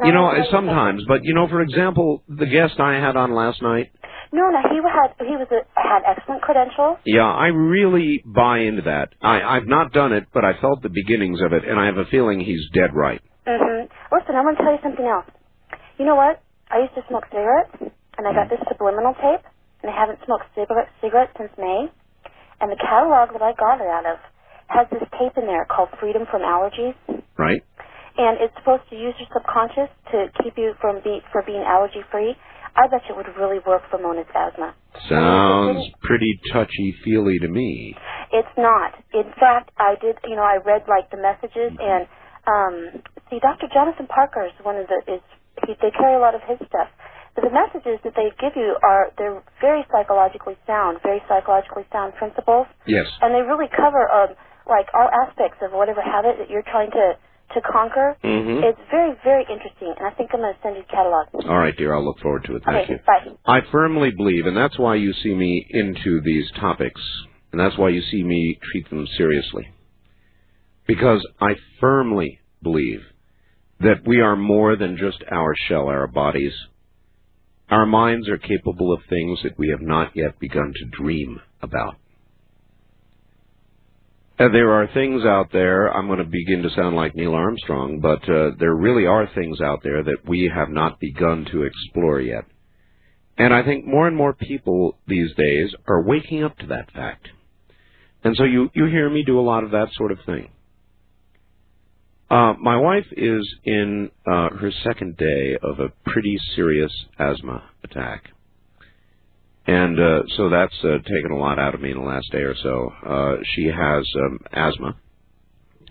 you know wanna tell you sometimes but you know for example the guest I had on last night No, no, he had he was a, had excellent credentials. yeah I really buy into that I I've not done it but I felt the beginnings of it and I have a feeling he's dead right Mm-hmm. Listen, I'm going to tell you something else. You know what? I used to smoke cigarettes, and I got this subliminal tape, and I haven't smoked cigarette, cigarettes since May. And the catalog that I got it out of has this tape in there called Freedom from Allergies, right and it's supposed to use your subconscious to keep you from be, for being allergy free. I bet you it would really work for Mona's asthma. sounds pretty touchy feely to me It's not. In fact, I did. You know, I read like the messages, and um, see, Dr. Jonathan Parker is one of the is he, they carry a lot of his stuff. But the messages that they give you are they're very psychologically sound, very psychologically sound principles, yes and they really cover um, like all aspects of whatever habit that you're trying to to conquer. Mhm. It's very very interesting, and I think I'm going to send you the catalog. All right, dear. I'll look forward to it. Thank okay, you. bye. I firmly believe, and that's why you see me into these topics, and that's why you see me treat them seriously. Because I firmly believe that we are more than just our shell, our bodies. Our minds are capable of things that we have not yet begun to dream about. Uh, there are things out there, I'm going to begin to sound like Neil Armstrong, but uh, there really are things out there that we have not begun to explore yet. And I think more and more people these days are waking up to that fact. And so you, you hear me do a lot of that sort of thing. Uh, my wife is in uh, her second day of a pretty serious asthma attack. And uh, so that's uh, taken a lot out of me in the last day or so. Uh, she has um, asthma.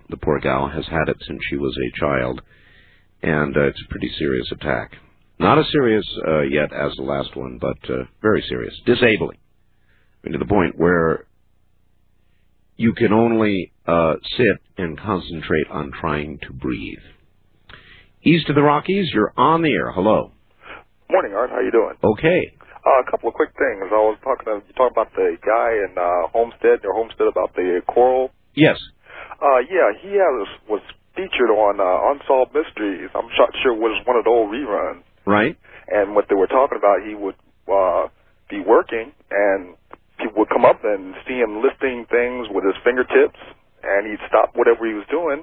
The poor gal has had it since she was a child, and uh, it's a pretty serious attack. Not as serious uh, yet as the last one, but uh, very serious, disabling. I mean, to the point where you can only uh, sit and concentrate on trying to breathe. East of the Rockies, you're on the air. Hello. Morning, Art. How you doing? Okay. Uh, a couple of quick things. I was talking. To, you talked about the guy in uh, Homestead, your Homestead, about the coral. Yes. Uh, yeah, he has was featured on uh, Unsolved Mysteries. I'm not sure it was one of the old reruns. Right. And what they were talking about, he would uh, be working, and people would come up and see him listing things with his fingertips, and he'd stop whatever he was doing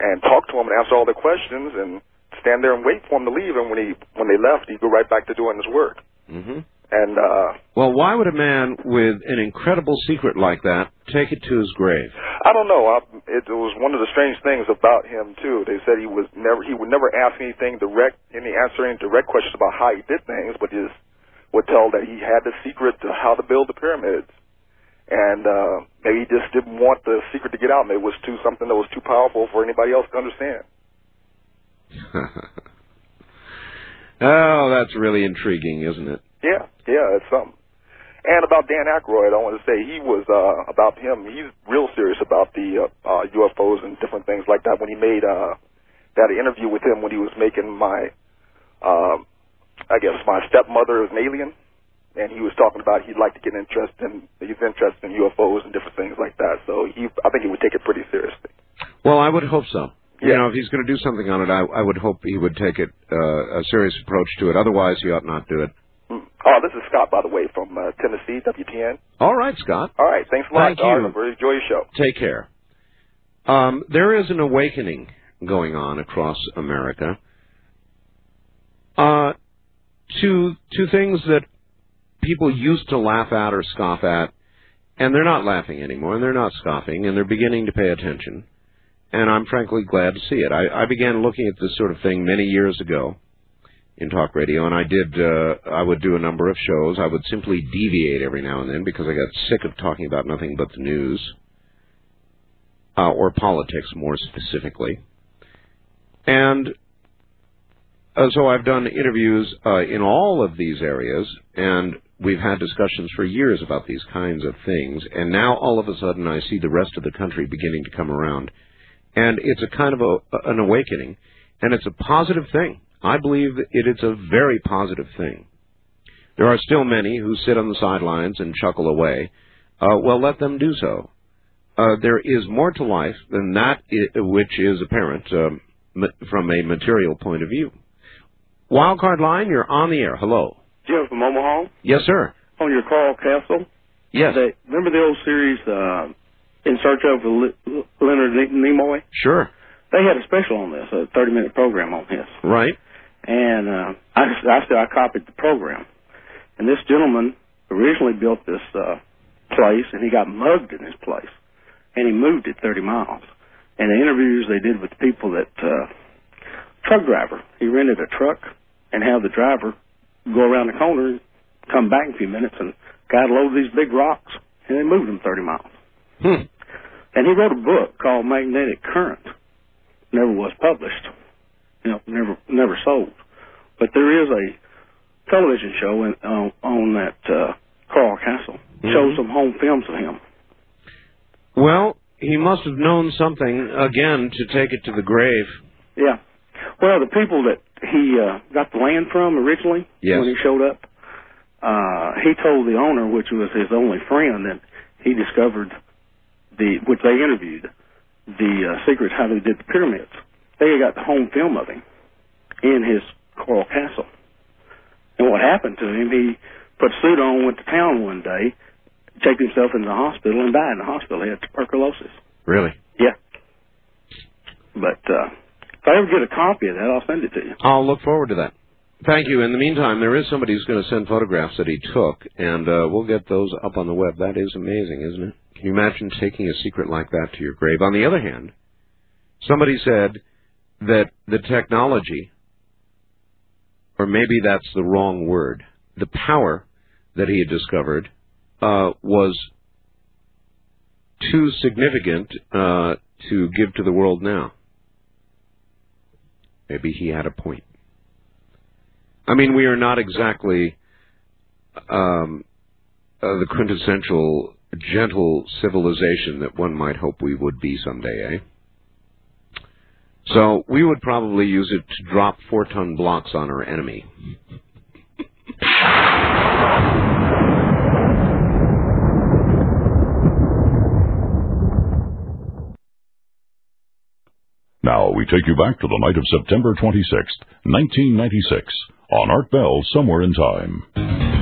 and talk to him and answer all their questions and stand there and wait for him to leave. And when he when they left, he'd go right back to doing his work. Mm-hmm. And uh, Well, why would a man with an incredible secret like that take it to his grave? I don't know. I, it, it was one of the strange things about him too. They said he was never he would never ask anything direct, any answer any direct questions about how he did things, but just would tell that he had the secret to how to build the pyramids. And uh, maybe he just didn't want the secret to get out. Maybe it was too something that was too powerful for anybody else to understand. oh, that's really intriguing, isn't it? Yeah, yeah, it's something. And about Dan Aykroyd, I want to say he was uh, about him. He's real serious about the uh, uh, UFOs and different things like that. When he made uh, that interview with him when he was making my, um, I guess my stepmother is an alien, and he was talking about he'd like to get interested in he's interested in UFOs and different things like that. So he, I think he would take it pretty seriously. Well, I would hope so. You know, if he's going to do something on it, I, I would hope he would take it uh, a serious approach to it. Otherwise, he ought not do it. Oh, this is Scott, by the way, from uh, Tennessee, WTN. All right, Scott. All right, thanks a lot. Thank you. Art. Enjoy your show. Take care. Um, there is an awakening going on across America uh, to to things that people used to laugh at or scoff at, and they're not laughing anymore, and they're not scoffing, and they're beginning to pay attention. And I'm frankly glad to see it. I, I began looking at this sort of thing many years ago in talk radio, and I did. Uh, I would do a number of shows. I would simply deviate every now and then because I got sick of talking about nothing but the news uh, or politics, more specifically. And uh, so I've done interviews uh, in all of these areas, and we've had discussions for years about these kinds of things. And now all of a sudden, I see the rest of the country beginning to come around, and it's a kind of a, an awakening, and it's a positive thing. I believe it is a very positive thing. There are still many who sit on the sidelines and chuckle away. Uh, well, let them do so. Uh, there is more to life than that which is apparent um, from a material point of view. Wildcard line, you're on the air. Hello. Jim from Omaha. Yes, sir. On your Coral Castle. Yes. They, remember the old series, uh, In Search of Le- Leonard Nimoy? Sure. They had a special on this, a 30 minute program on this. Right. And uh, I, I, still, I copied the program. And this gentleman originally built this uh, place, and he got mugged in his place. And he moved it 30 miles. And the interviews they did with the people that, uh, truck driver, he rented a truck and had the driver go around the corner, come back in a few minutes, and guy load these big rocks, and they moved them 30 miles. Hmm. And he wrote a book called Magnetic Current. Never was published. You know, never never sold. But there is a television show in, on, on that uh, Coral Castle. Shows some home films of him. Well, he must have known something again to take it to the grave. Yeah. Well, the people that he uh, got the land from originally Yes. when he showed up, uh, he told the owner, which was his only friend, that he discovered the, which they interviewed, the uh, secret how they did the pyramids. They got the home film of him in his coral castle. And what happened to him, he put a suit on, went to town one day, checked himself into the hospital, and died in the hospital. He had tuberculosis. Really? Yeah. But uh, if I ever get a copy of that, I'll send it to you. I'll look forward to that. Thank you. In the meantime, there is somebody who's going to send photographs that he took, and uh, we'll get those up on the web. That is amazing, isn't it? Can you imagine taking a secret like that to your grave? On the other hand, Somebody said that the technology, or maybe that's the wrong word, the power that he had discovered uh, was too significant uh, to give to the world now. Maybe he had a point. I mean, we are not exactly um, uh, the quintessential gentle civilization that one might hope we would be someday, eh? So we would probably use it to drop four ton blocks on our enemy. Now we take you back to the night of September 26th, 1996, on Art Bell Somewhere in Time.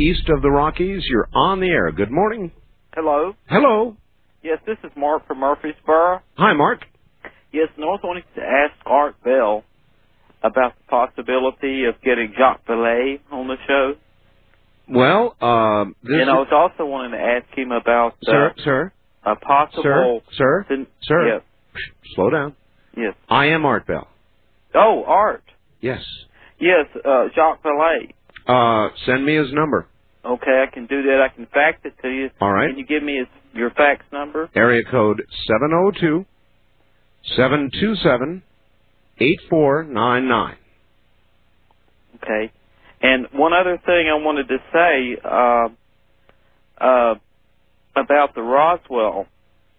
East of the Rockies, you're on the air. Good morning. Hello. Hello. Yes, this is Mark from Murfreesboro. Hi, Mark. Yes, and I was wanting to ask Art Bell about the possibility of getting Jacques Vallée on the show. Well, um, this and I was also wanting to ask him about uh, sir, sir, a possible. sir, sir, sir. Yes. Slow down. Yes. I am Art Bell. Oh, Art. Yes. Yes, uh, Jacques Vallée. Uh, send me his number. Okay, I can do that. I can fax it to you. All right. Can you give me his, your fax number? Area code seven zero two seven two seven eight four nine nine. Okay. And one other thing I wanted to say uh, uh, about the Roswell,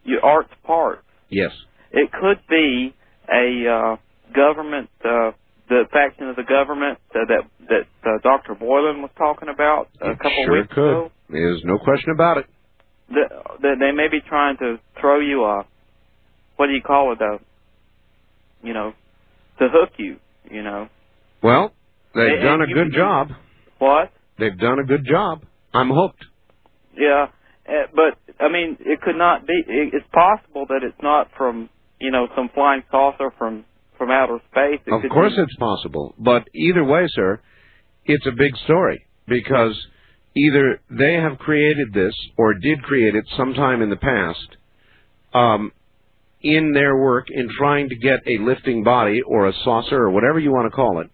your Art's Parts. Yes. It could be a uh, government, uh, the faction of the government uh, that that uh, Dr. Boylan was talking about a couple sure weeks could. ago. There's no question about it. That, that they may be trying to throw you a, what do you call it, though? you know, to hook you, you know. Well, they've And- done a and good job. What? They've done a good job. I'm hooked. Yeah, uh, but I mean, it could not be. It, it's possible that it's not from you know some flying saucer from from outer space. It Of course be, it's possible. But either way, sir, it's a big story because either they have created this or did create it sometime in the past um, in their work in trying to get a lifting body or a saucer or whatever you want to call it,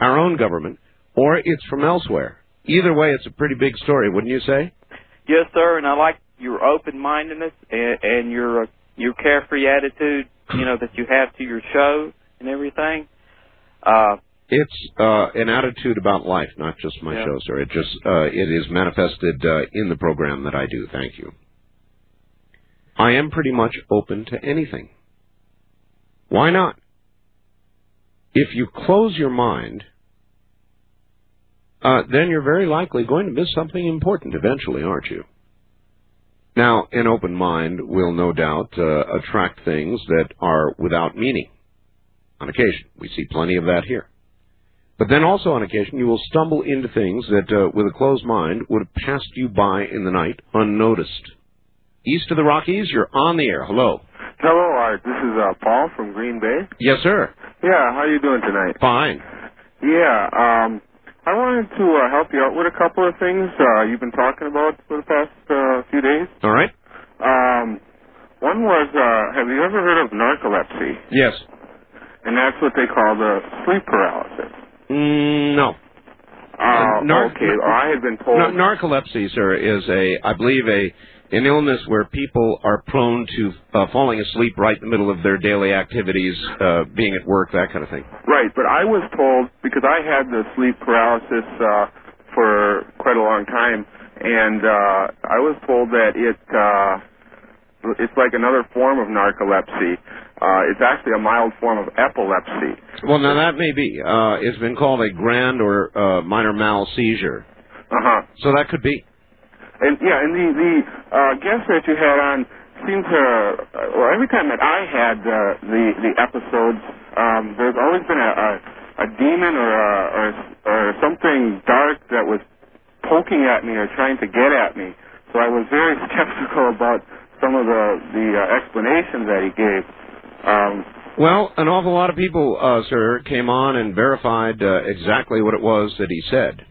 our own government, or it's from elsewhere. Either way, it's a pretty big story, wouldn't you say? Yes, sir. And I like your open mindedness and, and your uh, your carefree attitude. You know that you have to your show and everything. Uh, It's uh, an attitude about life, not just my Yeah. show, sir. It just uh, it is manifested uh, in the program that I do. Thank you. I am pretty much open to anything. Why not? If you close your mind, uh, then you're very likely going to miss something important eventually, aren't you? Now, an open mind will no doubt uh, attract things that are without meaning. On occasion, we see plenty of that here. But then also on occasion, you will stumble into things that, uh, with a closed mind, would have passed you by in the night unnoticed. East of the Rockies, you're on the air. Hello. Hello, Art. This is uh, Paul from Green Bay. Yes, sir. Yeah, how you doing tonight? Fine. Yeah, um, I wanted to uh, help you out with a couple of things uh, you've been talking about for the past uh, few days. All right. Um, one was, uh, have you ever heard of narcolepsy? Yes. And that's what they call the sleep paralysis. Mm, no. Uh, nar- okay, I had been told. Nar- narcolepsy, sir, is a, I believe, a an illness where people are prone to uh, falling asleep right in the middle of their daily activities, uh, being at work, that kind of thing. Right, but I was told because I had the sleep paralysis uh, for quite a long time, and uh, I was told that it uh, it's like another form of narcolepsy. Uh, it's actually a mild form of epilepsy. Well, now that may be. Uh, it's been called a grand or uh, minor mal seizure. Uh huh. So that could be. And yeah, and the the uh, guest that you had on seemed to, uh, well, every time that I had uh, the the episodes, um, there's always been a a, a demon or a, or or something dark that was poking at me or trying to get at me. So I was very skeptical about some of the the uh, explanations that he gave. Um, Well, an awful lot of people, uh, sir, came on and verified uh, exactly what it was that he said.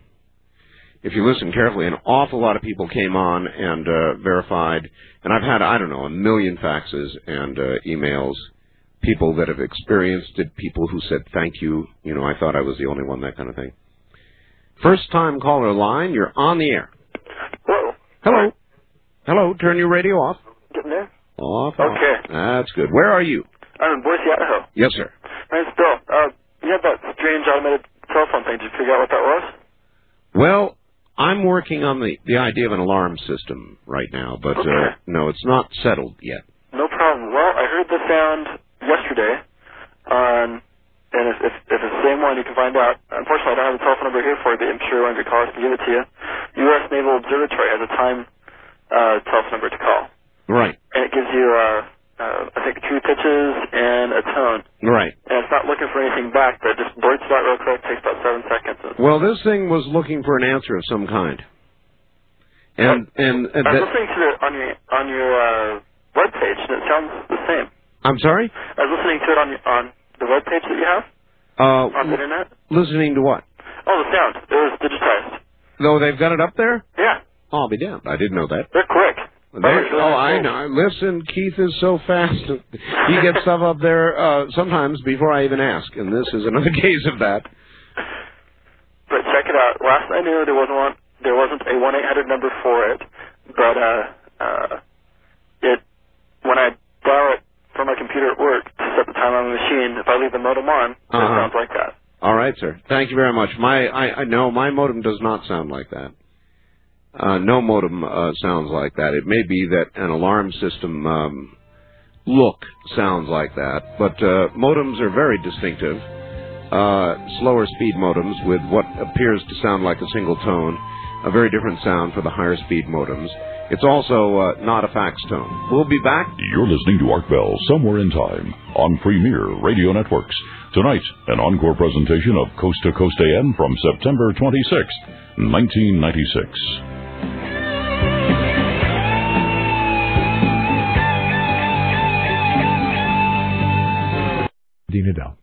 If you listen carefully, an awful lot of people came on and uh, verified, and I've had, I don't know, a million faxes and uh, emails, people that have experienced it, people who said thank you, you know, I thought I was the only one, that kind of thing. First time caller line, you're on the air. Hello. Hello. Hello, turn your radio off. Getting there? Off. Okay. That's good. Where are you? I'm in Boise, Idaho. Yes, sir. My name's Bill. Uh, you had that strange automated telephone thing. Did you figure out what that was? Well, I'm working on the the idea of an alarm system right now, but Okay. uh, no, it's not settled yet. No problem. Well, I heard the sound yesterday on, and if, if, if it's the same one, you can find out. Unfortunately, I don't have the telephone number here for you, but I'm sure one of your callers can give it to you. U.S. Naval Observatory has a time uh, telephone number to call, Right. and it gives you, uh, uh, I think, two pitches and a tone. Right. And it's not looking for anything back, but it just blurts it out real quick. Takes about seven seconds. Well, this thing was looking for an answer of some kind, and and, and I was that, listening to it on your on your uh, web page, and it sounds the same. I'm sorry. I was listening to it on on the web page that you have Uh, on the internet. listening to what? Oh, the sound. It was digitized. Though they've got it up there. Yeah, I'll be damned. I didn't know that. they're quick. They, oh, I know. Listen, Keith is so fast. He gets stuff up there uh, sometimes before I even ask, and this is another case of that. But check it out. Last I knew, there wasn't one. There wasn't a one eight hundred number for it. But uh, uh, it when I dial it from my computer at work to set the time on the machine, if I leave the modem on, it Uh-huh. sounds like that. All right, sir. Thank you very much. My, I, I no, my modem does not sound like that. Uh, no modem uh, sounds like that. It may be that an alarm system um, look sounds like that, but uh, modems are very distinctive. Uh, slower speed modems with what appears to sound like a single tone, a very different sound for the higher speed modems. It's also uh, not a fax tone. We'll be back. You're listening to Art Bell Somewhere in Time on Premier Radio Networks. Tonight, an encore presentation of Coast to Coast AM from September 26th, 1996. Dina Dell.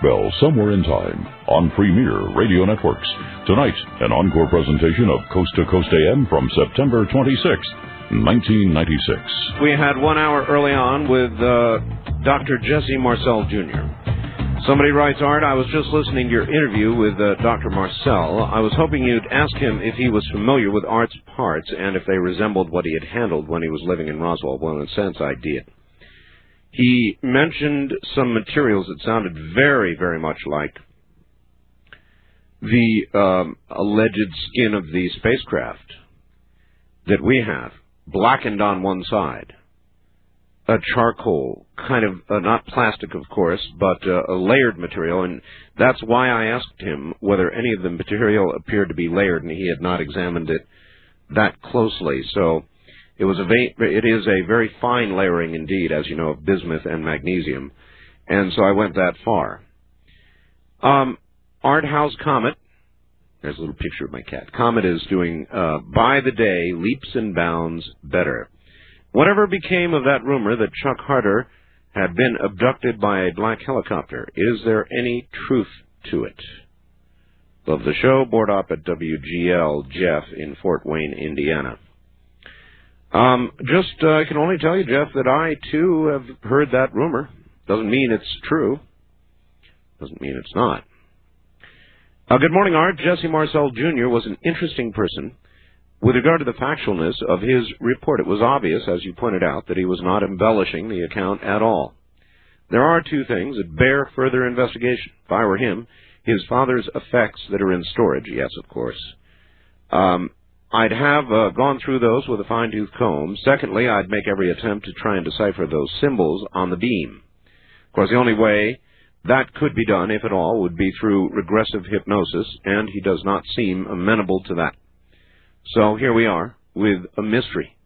Bell Somewhere in Time on Premier Radio Networks. Tonight, an encore presentation of Coast to Coast AM from September 26th, 1996. We had one hour early on with uh, Dr. Jesse Marcel Jr. Somebody writes, Art, I was just listening to your interview with uh, Dr. Marcel. I was hoping you'd ask him if he was familiar with Art's parts and if they resembled what he had handled when he was living in Roswell. Well, in a sense, I did. He mentioned some materials that sounded very, very much like the um, alleged skin of the spacecraft that we have, blackened on one side, a charcoal kind of uh, not plastic, of course, but uh, a layered material, and that's why I asked him whether any of the material appeared to be layered, and he had not examined it that closely. So it was a va- it is a very fine layering indeed, as you know, of bismuth and magnesium, and so I went that far. Um, Art House Comet. There's a little picture of my cat. Comet is doing uh, by the day leaps and bounds better. Whatever became of that rumor that Chuck Harder had been abducted by a black helicopter? Is there any truth to it? Love the show. Board op at WGL Jeff in Fort Wayne, Indiana. Um, just uh, I can only tell you, Jeff, that I too have heard that rumor. Doesn't mean it's true. Doesn't mean it's not. Uh, good morning, Art. Jesse Marcel Jr. was an interesting person. With regard to the factualness of his report, it was obvious, as you pointed out, that he was not embellishing the account at all. There are two things that bear further investigation. If I were him, his father's effects that are in storage, yes, of course. Um, I'd have uh, gone through those with a fine-tooth comb. Secondly, I'd make every attempt to try and decipher those symbols on the beam. Of course, the only way that could be done, if at all, would be through regressive hypnosis, and he does not seem amenable to that. So here we are with a mystery.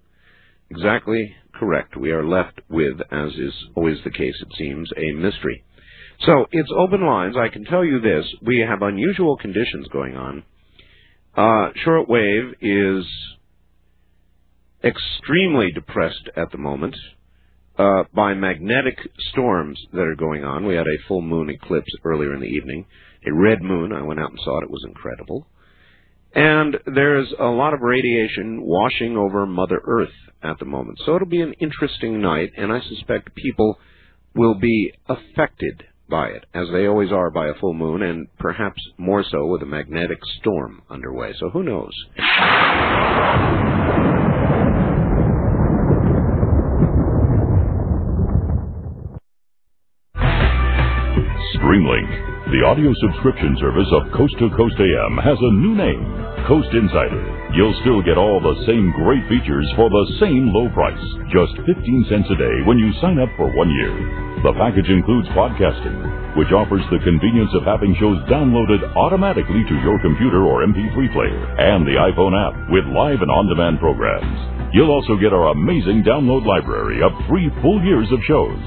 Exactly correct. We are left with, as is always the case, it seems, a mystery. So it's open lines. I can tell you this: we have unusual conditions going on. Uh, shortwave is extremely depressed at the moment uh, by magnetic storms that are going on. We had a full moon eclipse earlier in the evening, a red moon. I went out and saw it; it was incredible. And there's a lot of radiation washing over Mother Earth at the moment. So it'll be an interesting night, and I suspect people will be affected by it, as they always are by a full moon, and perhaps more so with a magnetic storm underway. So who knows? Streamlink, the audio subscription service of Coast to Coast AM, has a new name, Coast Insider. You'll still get all the same great features for the same low price, just 15 cents a day when you sign up for one year. The package includes podcasting, which offers the convenience of having shows downloaded automatically to your computer or MP3 player, and the iPhone app with live and on-demand programs. You'll also get our amazing download library of three full years of shows.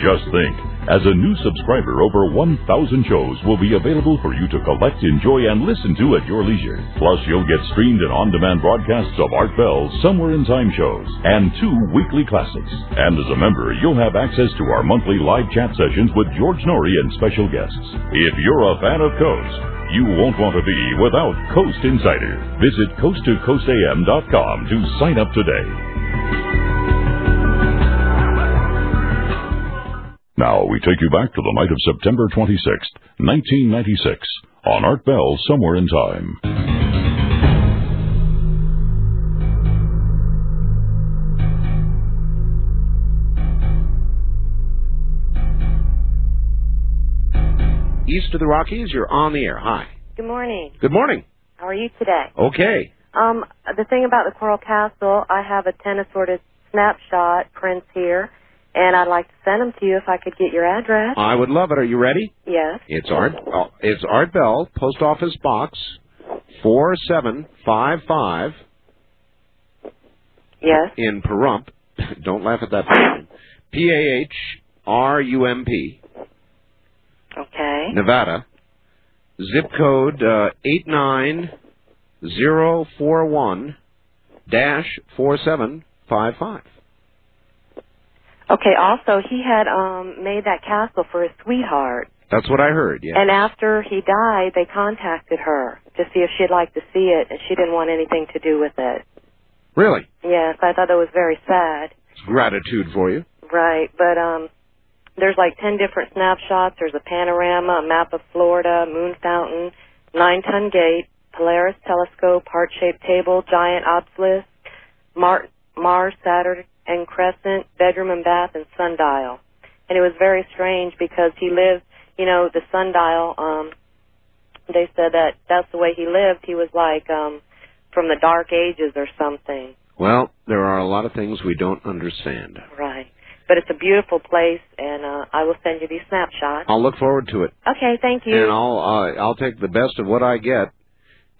Just think, as a new subscriber, over 1,000 shows will be available for you to collect, enjoy, and listen to at your leisure. Plus, you'll get streamed and on-demand broadcasts of Art Bell's Somewhere in Time shows and two weekly classics. And as a member, you'll have access to our monthly live chat sessions with George Noory and special guests. If you're a fan of Coast, you won't want to be without Coast Insider. Visit coasttocoastam.com to sign up today. Now we take you back to the night of September 26th, 1996, on Art Bell Somewhere in Time. East of the Rockies, you're on the air. Hi. Good morning. Good morning. How are you today? Okay. Um, the thing about the Coral Castle, I have a ten assorted snapshot prints here, and I'd like to send them to you if I could get your address. I would love it. Are you ready? Yes. It's Art. oh, It's Art Bell, Post Office Box four seven five five. Yes. In Pahrump. Don't laugh at that. P A H R U M P. Okay. Nevada. Zip code uh, eight nine zero four one dash four seven five five. Okay. Also, he had um made that castle for his sweetheart, That's what I heard. Yeah. and after he died, they contacted her to see if she'd like to see it, and she didn't want anything to do with it. Really, Yes, I thought that was very sad. it's gratitude for you. Right, but um there's like 10 different snapshots. There's a panorama, a map of Florida, moon fountain, nine ton gate, Polaris telescope, heart shaped table, giant obelisk, Mar- Mars, Saturn, and crescent, bedroom and bath, and sundial. And it was very strange because he lived, you know, the sundial, um, they said that that's the way he lived. He was like, um, from the dark ages or something. Well, there are a lot of things we don't understand. Right. But it's a beautiful place, and uh, I will send you these snapshots. I'll look forward to it, Okay, thank you. and I'll uh, I'll take the best of what I get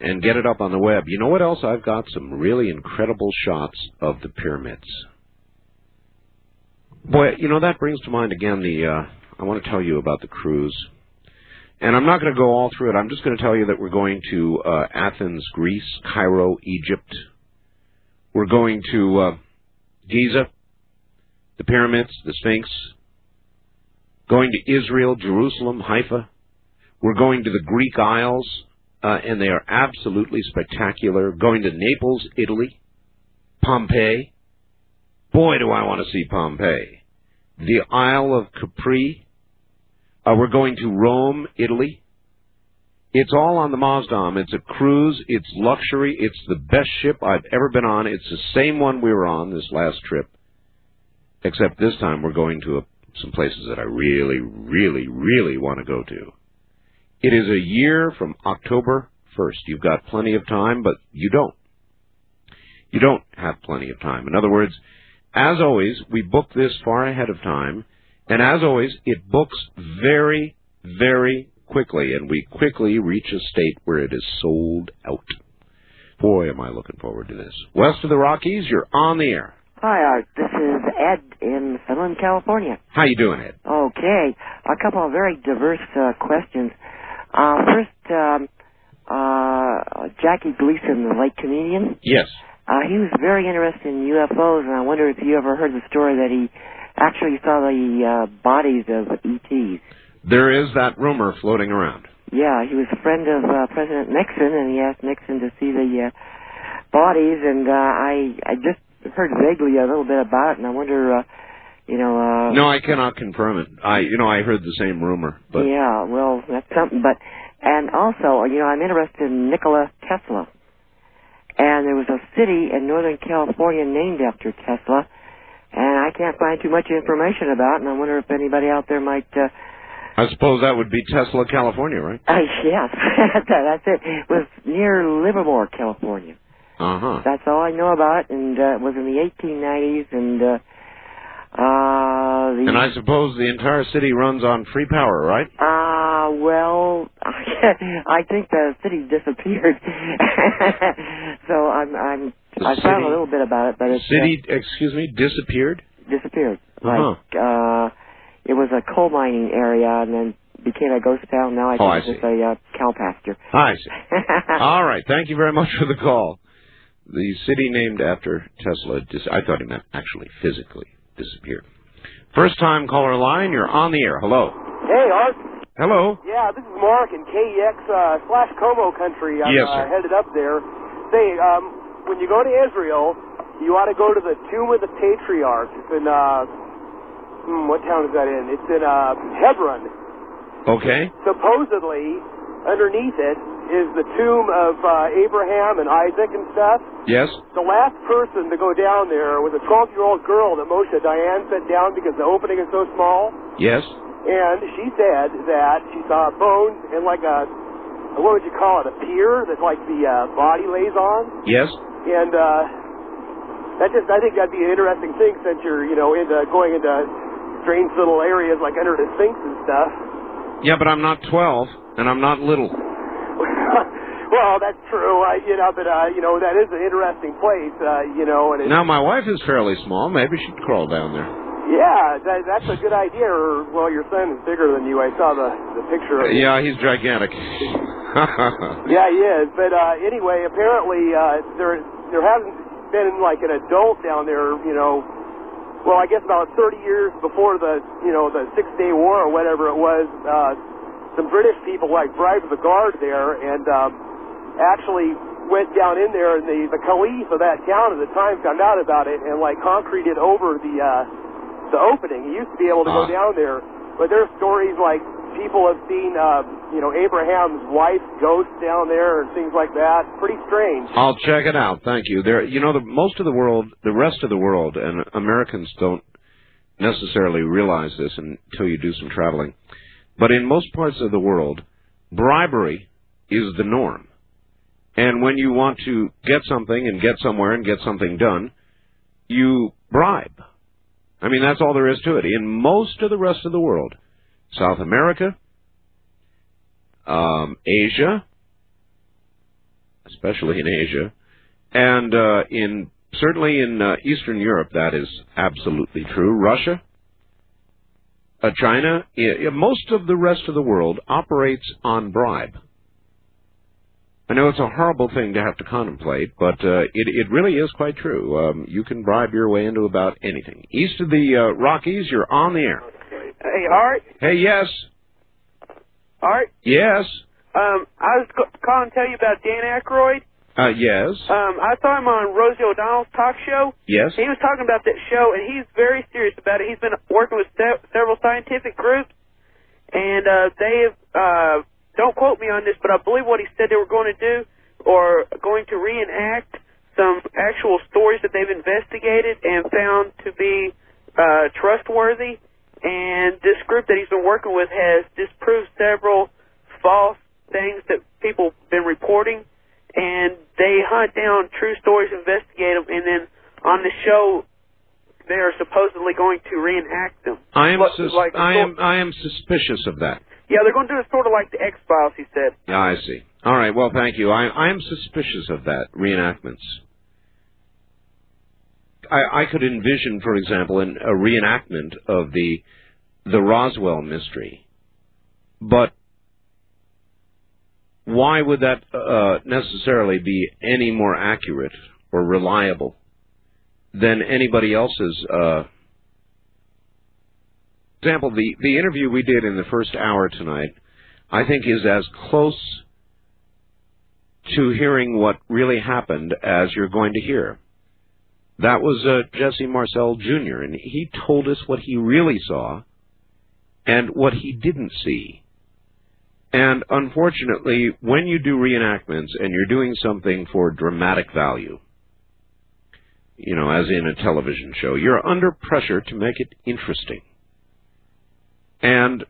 and get it up on the web. You know what else? I've got some really incredible shots of the pyramids. Boy, you know that brings to mind again the. Uh, I want to tell you about the cruise, and I'm not going to go all through it. I'm just going to tell you that we're going to uh, Athens, Greece, Cairo, Egypt. We're going to uh, Giza, the pyramids, the Sphinx. Going to Israel, Jerusalem, Haifa. We're going to the Greek Isles, uh, and they are absolutely spectacular. Going to Naples, Italy, Pompeii. Boy, do I want to see Pompeii. The Isle of Capri. Uh, we're going to Rome, Italy. It's all on the Maasdam. It's a cruise. It's luxury. It's the best ship I've ever been on. It's the same one we were on this last trip, except this time we're going to a, some places that I really, really, really want to go to. It is a year from October 1st. You've got plenty of time, but you don't. You don't have plenty of time. In other words, as always, we book this far ahead of time, and as always, it books very, very quickly, and we quickly reach a state where it is sold out. Boy, am I looking forward to this. West of the Rockies, you're on the air. Hi, Art. This is Ed in Finland, California. How you doing, Ed? Okay, a couple of very diverse uh, questions. Uh, first, um, uh, Jackie Gleason, the late comedian. Yes. Uh, he was very interested in UFOs, and I wonder if you ever heard the story that he actually saw the uh, bodies of ETs. There is that rumor floating around. Yeah, he was a friend of uh, President Nixon, and he asked Nixon to see the uh, bodies, and uh, I I just heard vaguely a little bit about it, and I wonder, uh, you know. Uh, No, I cannot confirm it. I, you know, I heard the same rumor, but Yeah, well, that's something. But and also, you know, I'm interested in Nikola Tesla, and there was a city in Northern California named after Tesla, and I can't find too much information about, it, and I wonder if anybody out there might. Uh, I suppose that would be Tesla, California, right? uh, yes, that's it. It was near Livermore, California. Uh huh. That's all I know about, it, and uh, it was in the 1890s, and uh, uh, the And I suppose the entire city runs on free power, right? Uh, well, I think the city disappeared. so I'm, I'm, The I found a little bit about it, but it's City, excuse me, disappeared. uh, disappeared. Uh-huh. Like, uh, it was a coal mining area and then became a ghost town. Now I Oh, I it's just a uh, cow pasture. I see. All right. Thank you very much for the call. The city named after Tesla, dis- I thought he meant actually physically disappeared. First time caller line, you're on the air. Hello. Hey, Art. Hello. Yeah, this is Mark in KEX uh, slash Como country. I'm Yes, uh, headed up there. Say, um, when you go to Israel, you ought to go to the Tomb of the Patriarchs. It's in, uh, hmm, what town is that in? It's in uh, Hebron. Okay. Supposedly, underneath it is the tomb of uh, Abraham and Isaac and stuff. Yes. The last person to go down there was a 12-year-old girl that Moshe Dayan sent down because the opening is so small. Yes. And she said that she saw bones and like a, what would you call it, a pier that like the uh, body lays on. Yes. And uh, that just, I think that'd be an interesting thing since you're, you know, into going into strange little areas like under the sinks and stuff. Yeah, but I'm not 12 and I'm not little. well, that's true, uh, you know, but uh, you know that is an interesting place, uh, you know, and it's, Now my wife is fairly small. Maybe she'd crawl down there. yeah, that, that's a good idea. Or well, your son is bigger than you. I saw the the picture. Of him. Yeah, he's gigantic. Yeah, he is. But uh, anyway, apparently uh, there there hasn't been like an adult down there. You know, well, I guess about 30 years before the you know the Six Day War or whatever it was. Uh, some British people like bribed the guard there and um, actually went down in there, and the the caliph of that town at the time found out about it and like concreted over the uh, the opening. He used to be able to go Ah. down there, but there's stories like people have seen, uh, you know, Abraham's wife's ghost down there and things like that. Pretty strange. I'll check it out. Thank you. There, you know, the most of the world, the rest of the world, and Americans don't necessarily realize this until you do some traveling. But in most parts of the world, bribery is the norm. And when you want to get something and get somewhere and get something done, you bribe. I mean, that's all there is to it. In most of the rest of the world, South America, um, Asia, especially in Asia, and uh, in certainly in uh, Eastern Europe, that is absolutely true. Russia, uh, China, most of the rest of the world operates on bribe. I know it's a horrible thing to have to contemplate, but uh, it, it really is quite true. Um, you can bribe your way into about anything. East of the uh, Rockies, you're on the air. Hey, Art. Hey, yes, Art. yes, Um, I was calling to tell you about Dan Aykroyd. Uh, yes, Um, I saw him on Rosie O'Donnell's talk show. yes. He was talking about that show, and he's very serious about it. He's been working with se- several scientific groups, and uh, they have, uh, don't quote me on this, but I believe what he said they were going to do, or going to reenact some actual stories that they've investigated and found to be uh, trustworthy. And this group that he's been working with has disproved several false things that people have been reporting, and they hunt down true stories, investigate them, and then on the show they are supposedly going to reenact them. I am sus- like- I am I am suspicious of that. Yeah, they're going to do it sort of like the X Files. He said. Yeah, I see. All right. Well, thank you. I I am suspicious of that reenactments. I I could envision, for example, an, a reenactment of the the Roswell mystery, but why would that uh, necessarily be any more accurate or reliable than anybody else's? Uh, example, the the interview we did in the first hour tonight, I think, is as close to hearing what really happened as you're going to hear. That was uh, Jesse Marcel Jr., and he told us what he really saw and what he didn't see. And unfortunately, when you do reenactments and you're doing something for dramatic value, you know, as in a television show, you're under pressure to make it interesting. And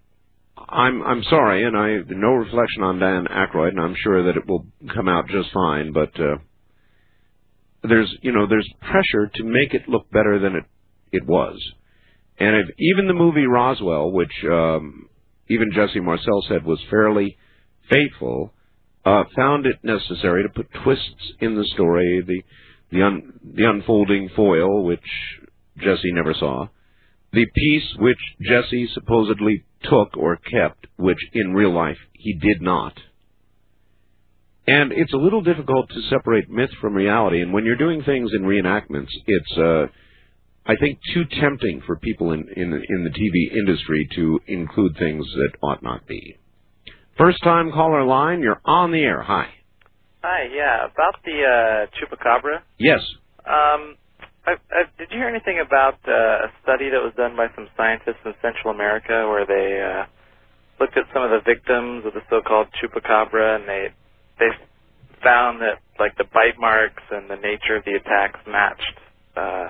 I'm I'm sorry, and I no reflection on Dan Aykroyd, and I'm sure that it will come out just fine. But uh, there's you know there's pressure to make it look better than it it was, and if even the movie Roswell, which um, even Jesse Marcel said was fairly faithful, uh, found it necessary to put twists in the story, the the un, the unfolding foil, which Jesse never saw the piece which Jesse supposedly took or kept, which in real life he did not. And it's a little difficult to separate myth from reality, and when you're doing things in reenactments, it's, uh, I think, too tempting for people in, in, in the TV industry to include things that ought not be. First time caller line, you're on the air. Hi. Hi, yeah, about the uh, chupacabra. Yes. Um, I, I, did you hear anything about uh, a study that was done by some scientists in Central America where they uh, looked at some of the victims of the so-called chupacabra, and they they found that like the bite marks and the nature of the attacks matched uh,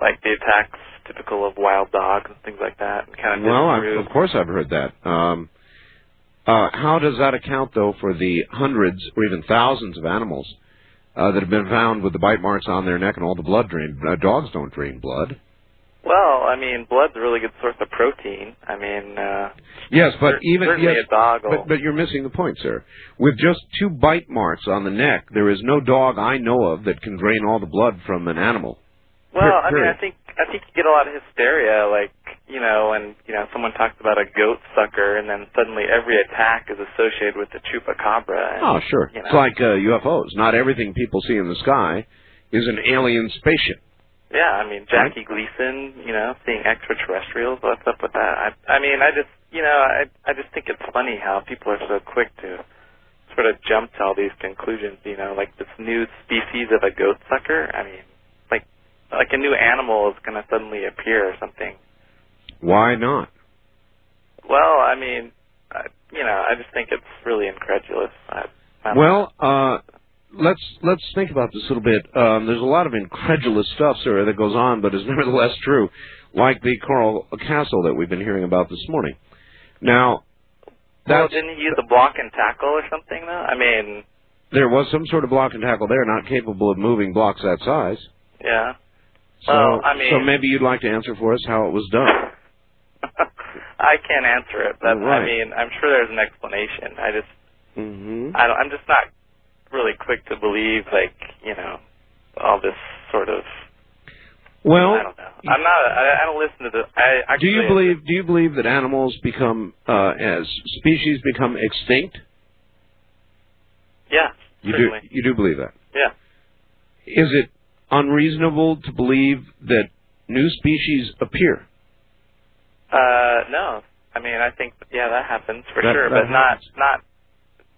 like the attacks typical of wild dogs and things like that, and kind of Well, I, of course I've heard that. Um, uh, how does that account, though, for the hundreds or even thousands of animals uh, that have been found with the bite marks on their neck and all the blood drained? Uh, dogs don't drain blood. Well, I mean, blood's a really good source of protein. I mean, uh, Yes, but cer- even certainly yes, a dog will. but, but you're missing the point, sir. With just two bite marks on the neck, there is no dog I know of that can drain all the blood from an animal. Well, I mean. I think I think you get a lot of hysteria, like you know, when you know someone talks about a goat sucker, and then suddenly every attack is associated with the chupacabra. And, Oh, sure. You know, It's like uh, UFOs. Not everything people see in the sky is an alien spaceship. yeah, I mean Jackie Gleason, you know, seeing extraterrestrials. What's up with that? I, I mean, I just you know, I I just think it's funny how people are so quick to sort of jump to all these conclusions. You know, like this new species of a goat sucker. I mean, like a new animal is going to suddenly appear or something. Why not? Well, I mean, I, you know, I just think it's really incredulous. I, I Well, uh, let's let's think about this a little bit. Um, there's a lot of incredulous stuff, sir, that goes on, but is nevertheless true, like the coral castle that we've been hearing about this morning. Now, Well, didn't he use a block and tackle or something though? I mean, there was some sort of block and tackle there, not capable of moving blocks that size. yeah. So, Well, I mean- so maybe you'd like to answer for us how it was done. I can't answer it, but Right. I mean, I'm sure there's an explanation. I just, hmm I don't, I'm just not really quick to believe, like, you know, all this sort of. Well, I don't know. I'm not. I, I don't listen to the. I actually. do you believe do you believe that animals become uh, as species become extinct? Yeah. You certainly. do you do believe that? Yeah. Is it unreasonable to believe that new species appear? Uh, no. I mean, I think yeah, that happens for That- sure, that but not happens. not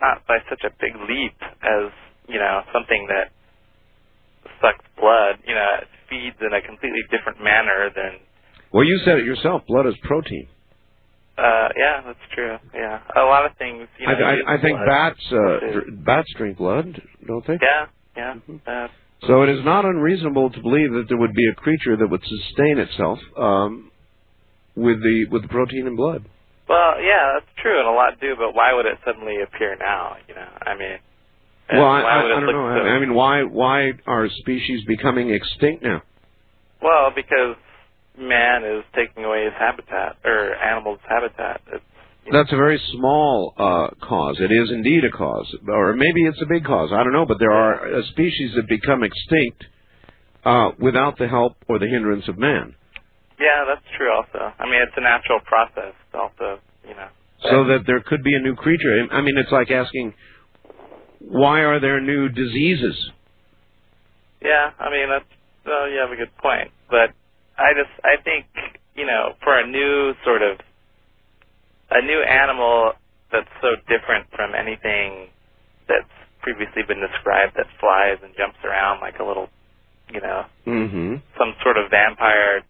not by such a big leap as you know something that sucks blood. You know, feeds in a completely different manner than. Well, you said it yourself. Blood is protein. Uh, yeah, that's true. Yeah, a lot of things. You know, I, I, I think blood. bats uh, dr- bats drink blood, don't they? Yeah, yeah. Uh, So it is not unreasonable to believe that there would be a creature that would sustain itself um, with the with the protein in blood. Well, yeah, that's true, and a lot do. But why would it suddenly appear now? You know, I mean, Well, I, I, I don't know. so- I mean, why why are species becoming extinct now? Well, because man is taking away his habitat or animals' habitat. It's, That's a very small uh, cause. It is indeed a cause, or maybe it's a big cause. I don't know, but there are uh, species that become extinct uh, without the help or the hindrance of man. yeah, that's true. Also, I mean, it's a natural process. Also, you know. so that there could be a new creature. I mean, it's like asking, why are there new diseases? Yeah, I mean that's well, you have a good point, but I just I think you know for a new sort of a new animal that's so different from anything that's previously been described that flies and jumps around like a little you know Mm-hmm. some sort of vampire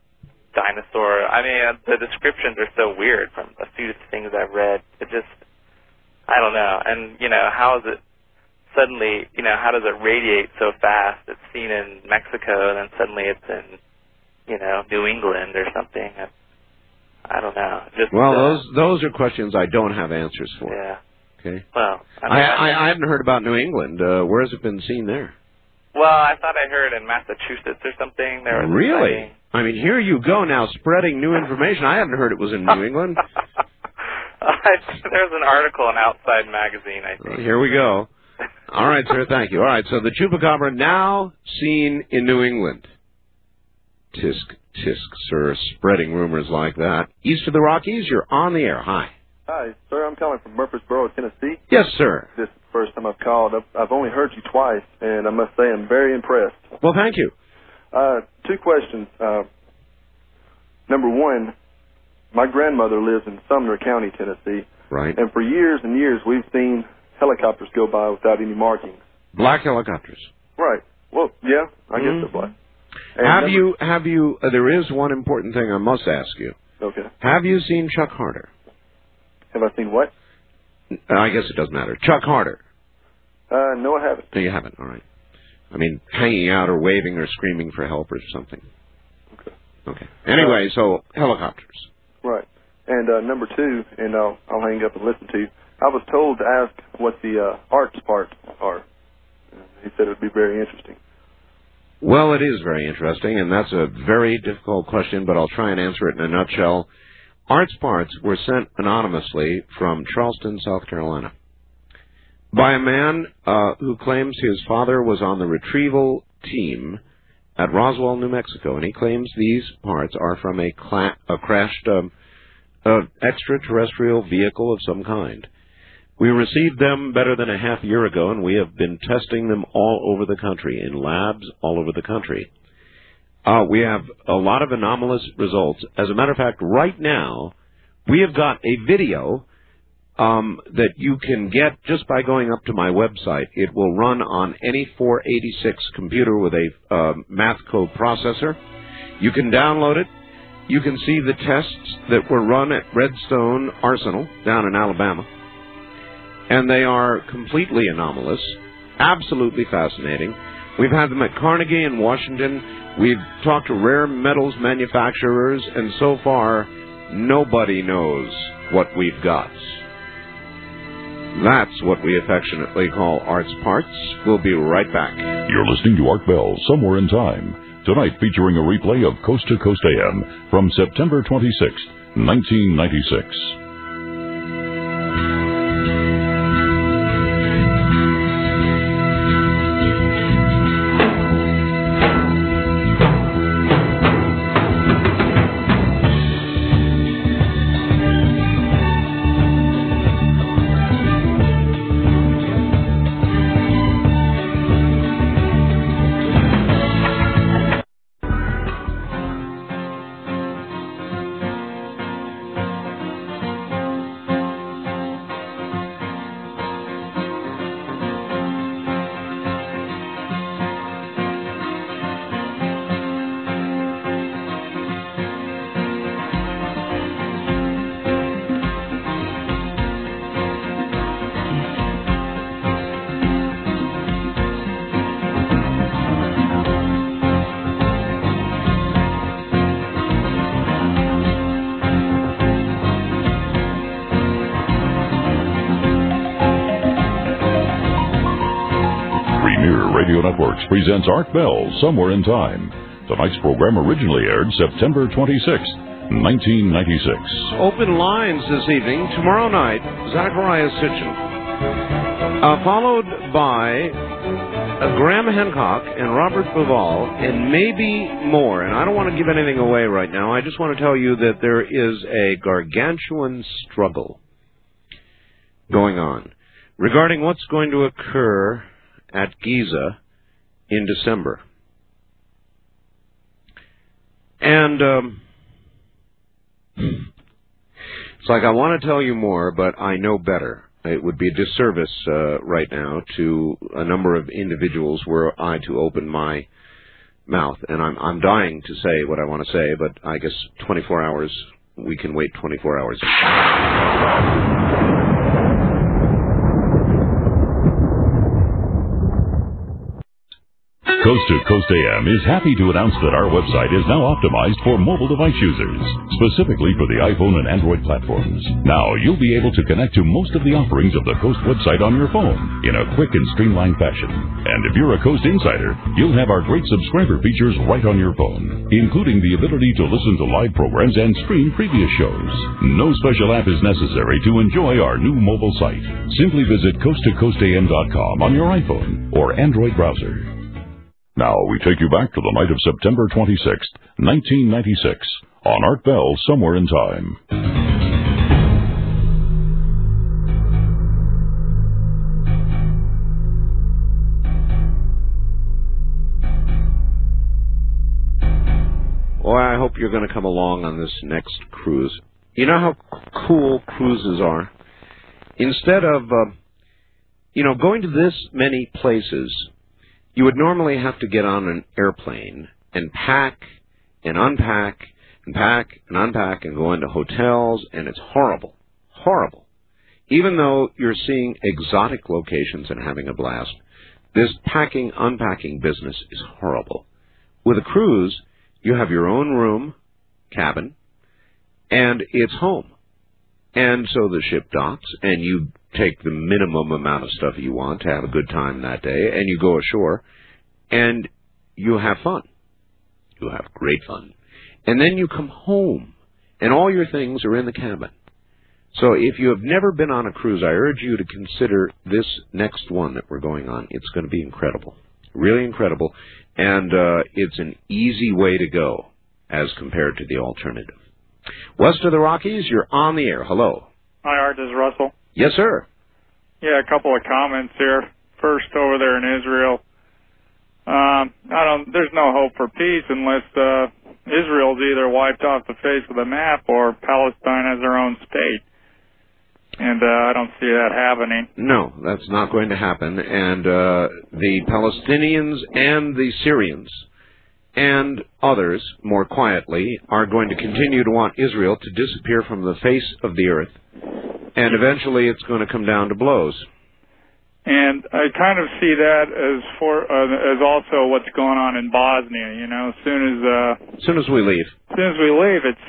dinosaur. I mean uh, the descriptions are so weird from a few things I've read. It just I don't know, and you know how is it suddenly, you know, how does it radiate so fast? It's seen in Mexico, and then suddenly it's in, you know, New England or something. I, I don't know. Just Well, uh, those those are questions I don't have answers for. Yeah. Okay. Well, I, I, mean, I, I haven't heard about New England. Uh, where has it been seen there? well, I thought I heard in Massachusetts or something. There was Really? I mean, here you go now spreading new information. I haven't heard it was in New England. There's an article in Outside Magazine, I think. Here we go. All right, sir. Thank you. All right. So the chupacabra now seen in New England. Tisk, tisk, sir. Spreading rumors like that. East of the Rockies, you're on the air. Hi. Hi, sir. I'm calling from Murfreesboro, Tennessee. Yes, sir. This is the first time I've called. I've, only heard you twice, and I must say I'm very impressed. Well, thank you. Uh, two questions. Uh, number one, my grandmother lives in Sumner County, Tennessee, Right. and for years and years we've seen helicopters go by without any markings. Black helicopters. Right. Well, yeah, I guess Mhm. they're black. And have you? Have you? Uh, there is one important thing I must ask you. Okay. Have you seen Chuck Harder? Have I seen what? Uh, I guess it doesn't matter. Chuck Harder. Uh, no, I haven't. No, you haven't. All right. I mean, hanging out or waving or screaming for help or something. Okay. Okay. Anyway, so helicopters. Right. And uh, number two, and I'll, I'll hang up and listen to you. I was told to ask what the uh, arts parts are. He said it would be very interesting. Well, it is very interesting, and that's a very difficult question, but I'll try and answer it in a nutshell. Arts parts were sent anonymously from Charleston, South Carolina, by a man uh, who claims his father was on the retrieval team at Roswell, New Mexico, and he claims these parts are from a, cla- a crashed um, uh, extraterrestrial vehicle of some kind. We received them better than a half year ago, and we have been testing them all over the country, in labs all over the country. Uh, we have a lot of anomalous results. As a matter of fact, right now, we have got a video um, that you can get just by going up to my website. It will run on any 486 computer with a uh, math coprocessor. You can download it. You can see the tests that were run at Redstone Arsenal down in Alabama and they are completely anomalous, absolutely fascinating. We've had them at Carnegie in Washington. We've talked to rare metals manufacturers, and so far, nobody knows what we've got. That's what we affectionately call Art's Parts. We'll be right back. You're listening to Art Bell, Somewhere in Time. Tonight featuring a replay of Coast to Coast AM from September 26, 1996. Presents Art Bell Somewhere in Time. Tonight's program originally aired September 26, 1996. Open lines this evening. Tomorrow night, Zecharia Sitchin. Uh, followed by uh, Graham Hancock and Robert Bauval, and maybe more. And I don't want to give anything away right now. I just want to tell you that there is a gargantuan struggle going on regarding what's going to occur at Giza in December. And um, it's like I want to tell you more, but I know better. It would be a disservice uh, right now to a number of individuals were I to open my mouth, and I'm I'm dying to say what I want to say, but I guess 24 hours we can wait 24 hours. Coast to Coast AM is happy to announce that our website is now optimized for mobile device users, specifically for the iPhone and Android platforms. Now you'll be able to connect to most of the offerings of the Coast website on your phone in a quick and streamlined fashion. And if you're a Coast insider, you'll have our great subscriber features right on your phone, including the ability to listen to live programs and stream previous shows. No special app is necessary to enjoy our new mobile site. Simply visit coasttocoastam.com on your iPhone or Android browser. Now we take you back to the night of September 26th, 1996, on Art Bell Somewhere in Time. Boy, I hope you're going to come along on this next cruise. You know how cool cruises are? Instead of, uh, you know, going to this many places, you would normally have to get on an airplane and pack and unpack and pack and unpack and go into hotels, and it's horrible. Horrible. Even though you're seeing exotic locations and having a blast, this packing, unpacking business is horrible. With a cruise, you have your own room, cabin, and it's home. And so the ship docks, and you take the minimum amount of stuff you want to have a good time that day, and you go ashore, and you have fun. You have great fun. And then you come home, and all your things are in the cabin. So if you have never been on a cruise, I urge you to consider this next one that we're going on. It's going to be incredible. Really incredible. And uh, it's an easy way to go as compared to the alternative. West of the Rockies, you're on the air. Hello. Hi, Art. This is Russell. Yes, sir. Yeah, a couple of comments here. First, over there in Israel, um, I don't. There's no hope for peace unless uh, Israel's either wiped off the face of the map or Palestine has their own state. And uh, I don't see that happening. No, that's not going to happen. And uh, the Palestinians and the Syrians and others, more quietly, are going to continue to want Israel to disappear from the face of the earth. And eventually it's going to come down to blows. And I kind of see that as for uh, as also what's going on in Bosnia. You know, as soon as uh, As soon as we leave. as soon as we leave, it's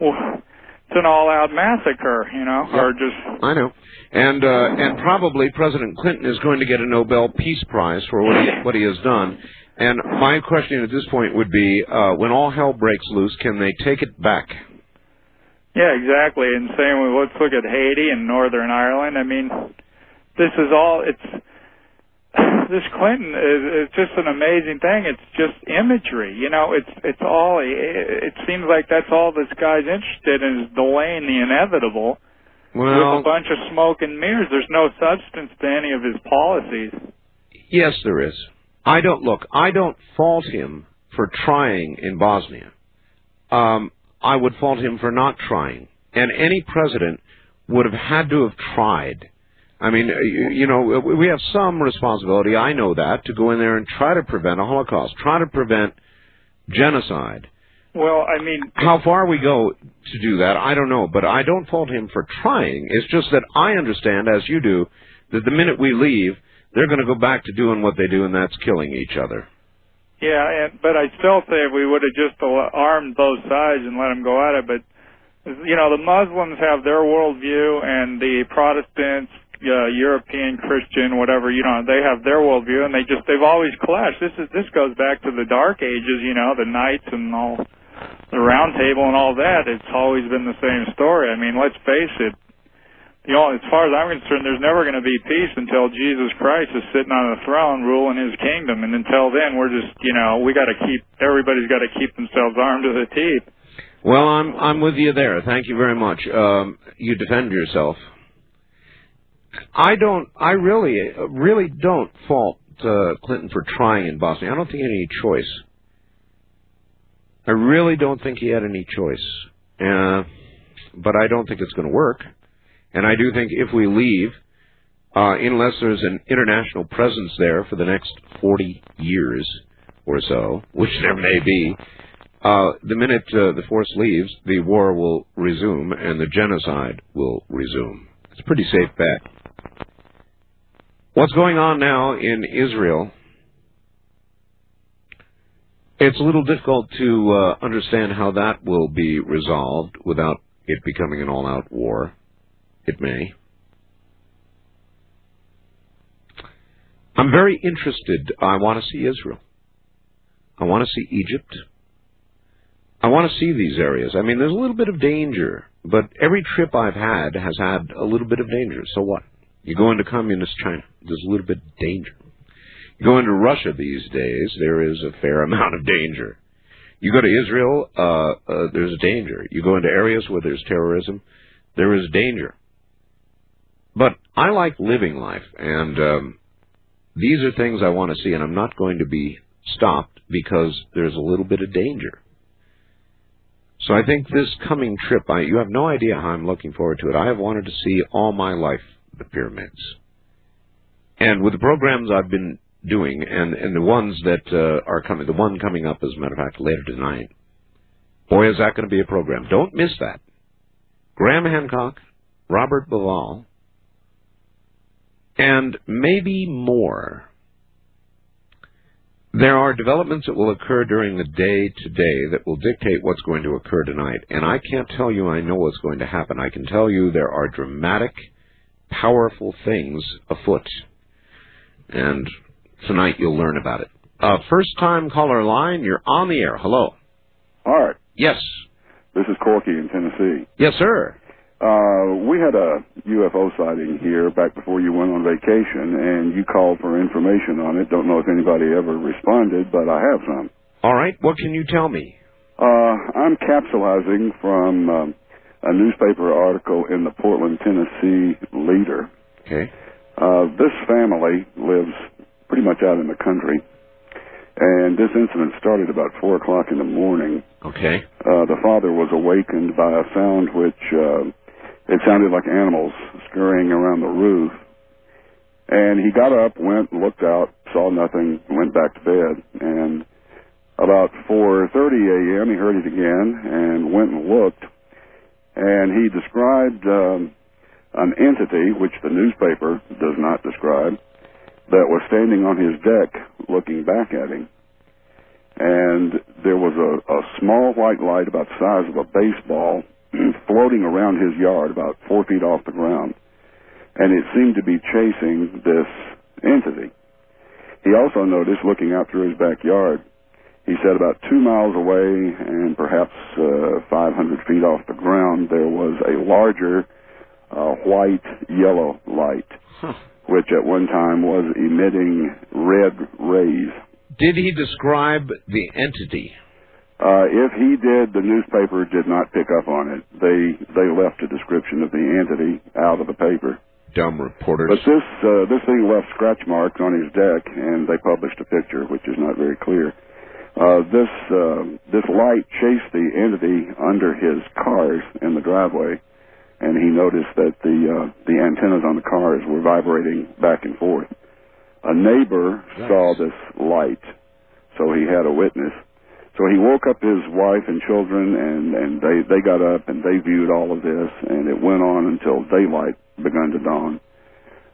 well, it's an all-out massacre. You know, or just I know. And uh, and probably President Clinton is going to get a Nobel Peace Prize for what he, what he has done. And my question at this point would be, uh, when all hell breaks loose, can they take it back? Yeah, exactly. And same with let's look at Haiti and Northern Ireland. I mean, this is all it's this Clinton is it's just an amazing thing. It's just imagery, you know. It's it's all it, it seems like that's all this guy's interested in is delaying the inevitable Well- with a bunch of smoke and mirrors. There's no substance to any of his policies. Yes, there is. I don't look. I don't fault him for trying in Bosnia. Um, I would fault him for not trying. And any president would have had to have tried. I mean, you you know, we have some responsibility. I know that to go in there and try to prevent a Holocaust, try to prevent genocide. Well, I mean, How far we go to do that, I don't know, but I don't fault him for trying. It's just that I understand, as you do, that the minute we leave, they're going to go back to doing what they do, and that's killing each other. Yeah, and but I still say if we would have just armed both sides and let them go at it, but you know the Muslims have their worldview and the Protestants uh, European Christian, whatever you know, they have their worldview, and they just they've always clashed. This is this goes back to the Dark Ages, you know, the knights and all the Round Table and all that. It's always been the same story. I mean, let's face it. You know, as far as I'm concerned, there's never going to be peace until Jesus Christ is sitting on the throne, ruling His kingdom, and until then, we're just, you know, we got to keep everybody's got to keep themselves armed to the teeth. Well, I'm I'm with you there. Thank you very much. Um, you defend yourself. I don't. I really, really don't fault uh, Clinton for trying in Bosnia. I don't think he had any choice. I really don't think he had any choice. Uh, but I don't think it's going to work. And I do think if we leave, uh, unless there's an international presence there for the next 40 years or so, which there may be, uh, the minute uh, the force leaves, the war will resume and the genocide will resume. It's a pretty safe bet. What's going on now in Israel? It's a little difficult to uh, understand how that will be resolved without it becoming an all-out war. It may. I'm very interested. I want to see Israel. I want to see Egypt. I want to see these areas. I mean, there's a little bit of danger, but every trip I've had has had a little bit of danger. So what? You go into communist China, there's a little bit of danger. You go into Russia these days, there is a fair amount of danger. You go to Israel, uh, uh, there's danger. You go into areas where there's terrorism, there is danger. But I like living life, and um, these are things I want to see, and I'm not going to be stopped because there's a little bit of danger. So I think this coming trip, I, you have no idea how I'm looking forward to it. I have wanted to see all my life the pyramids. And with the programs I've been doing, and, and the ones that uh, are coming, the one coming up, as a matter of fact, later tonight, boy, is that going to be a program. Don't miss that. Graham Hancock, Robert Bauval, and maybe more. There are developments that will occur during the day today that will dictate what's going to occur tonight. And I can't tell you I know what's going to happen. I can tell you there are dramatic, powerful things afoot. And tonight you'll learn about it. Uh, first time caller line, you're on the air. Hello. Art. Yes. This is Corky in Tennessee. Yes, sir. Uh, we had a UFO sighting here back before you went on vacation, and you called for information on it. Don't know if anybody ever responded, but I have some. All right. What can you tell me? Uh, I'm capsulizing from um, a newspaper article in the Portland, Tennessee Leader. Okay. Uh, this family lives pretty much out in the country, and this incident started about four o'clock in the morning. Okay. Uh, the father was awakened by a sound which uh, it sounded like animals scurrying around the roof. And he got up, went, looked out, saw nothing, went back to bed. And about 4:30 a.m., he heard it again and went and looked. And he described um, an entity, which the newspaper does not describe, that was standing on his deck looking back at him. And there was a, a small white light about the size of a baseball floating around his yard about four feet off the ground. And it seemed to be chasing this entity. He also noticed, looking out through his backyard, he said about two miles away and perhaps uh, 500 feet off the ground, there was a larger uh, white yellow light, which at one time was emitting red rays. Did he describe the entity? Uh, if he did, the newspaper did not pick up on it. They they left a description of the entity out of the paper. Dumb reporters. But this uh, this thing left scratch marks on his deck, and they published a picture, which is not very clear. Uh, this uh, this light chased the entity under his cars in the driveway, and he noticed that the uh, the antennas on the cars were vibrating back and forth. A neighbor saw this light, so he had a witness. So he woke up his wife and children, and and they they got up and they viewed all of this, and it went on until daylight begun to dawn.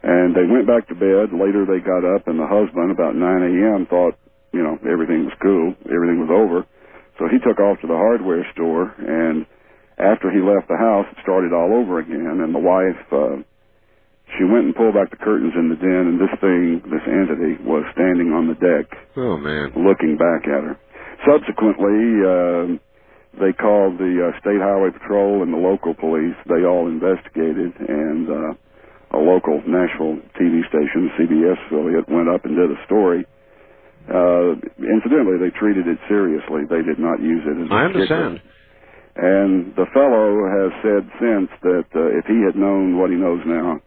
And they went back to bed. Later, they got up, and the husband, about 9 a.m., thought, you know, everything was cool, everything was over. So he took off to the hardware store, and after he left the house, it started all over again. And the wife, uh, she went and pulled back the curtains in the den, and this thing, this entity, was standing on the deck, Oh man. looking back at her. Subsequently, uh, they called the uh, state highway patrol and the local police. They all investigated, and uh, a local Nashville TV station, CBS affiliate, went up and did a story. Uh, incidentally, they treated it seriously. They did not use it as a I kicker. understand. And the fellow has said since that uh, if he had known what he knows now,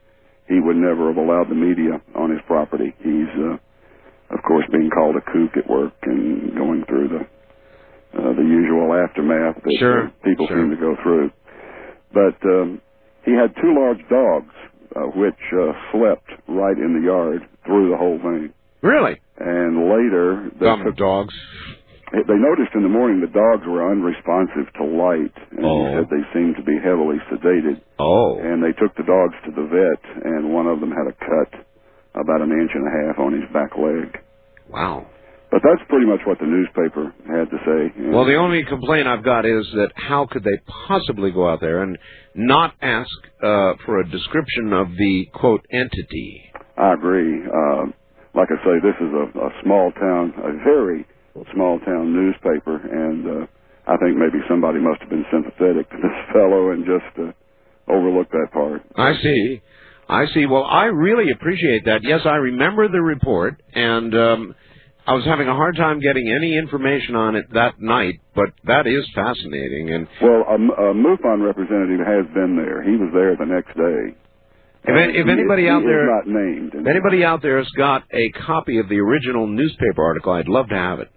he would never have allowed the media on his property. He's, uh, of course, being called a kook at work and going through the uh, the usual aftermath that Sure, uh, people sure. seem to go through. But um, he had two large dogs, uh, which uh, slept right in the yard through the whole thing. Really? And later, they Dumb took dogs. they noticed in the morning the dogs were unresponsive to light, and he Oh. said they seemed to be heavily sedated. Oh. And they took the dogs to the vet, and one of them had a cut about an inch and a half on his back leg. Wow. But that's pretty much what the newspaper had to say. Well, the only complaint I've got is that how could they possibly go out there and not ask uh, for a description of the quote entity? I agree. Uh, like I say, this is a, a small town, a very small town newspaper, and uh, I think maybe somebody must have been sympathetic to this fellow and just uh, overlooked that part. I see. I see. Well, I really appreciate that. Yes, I remember the report, and um, I was having a hard time getting any information on it that night, but that is fascinating. And Well, a, M- a MUFON representative has been there. He was there the next day. If if He- anybody he out is there- not named, if anybody out there has got a copy of the original newspaper article, I'd love to have it.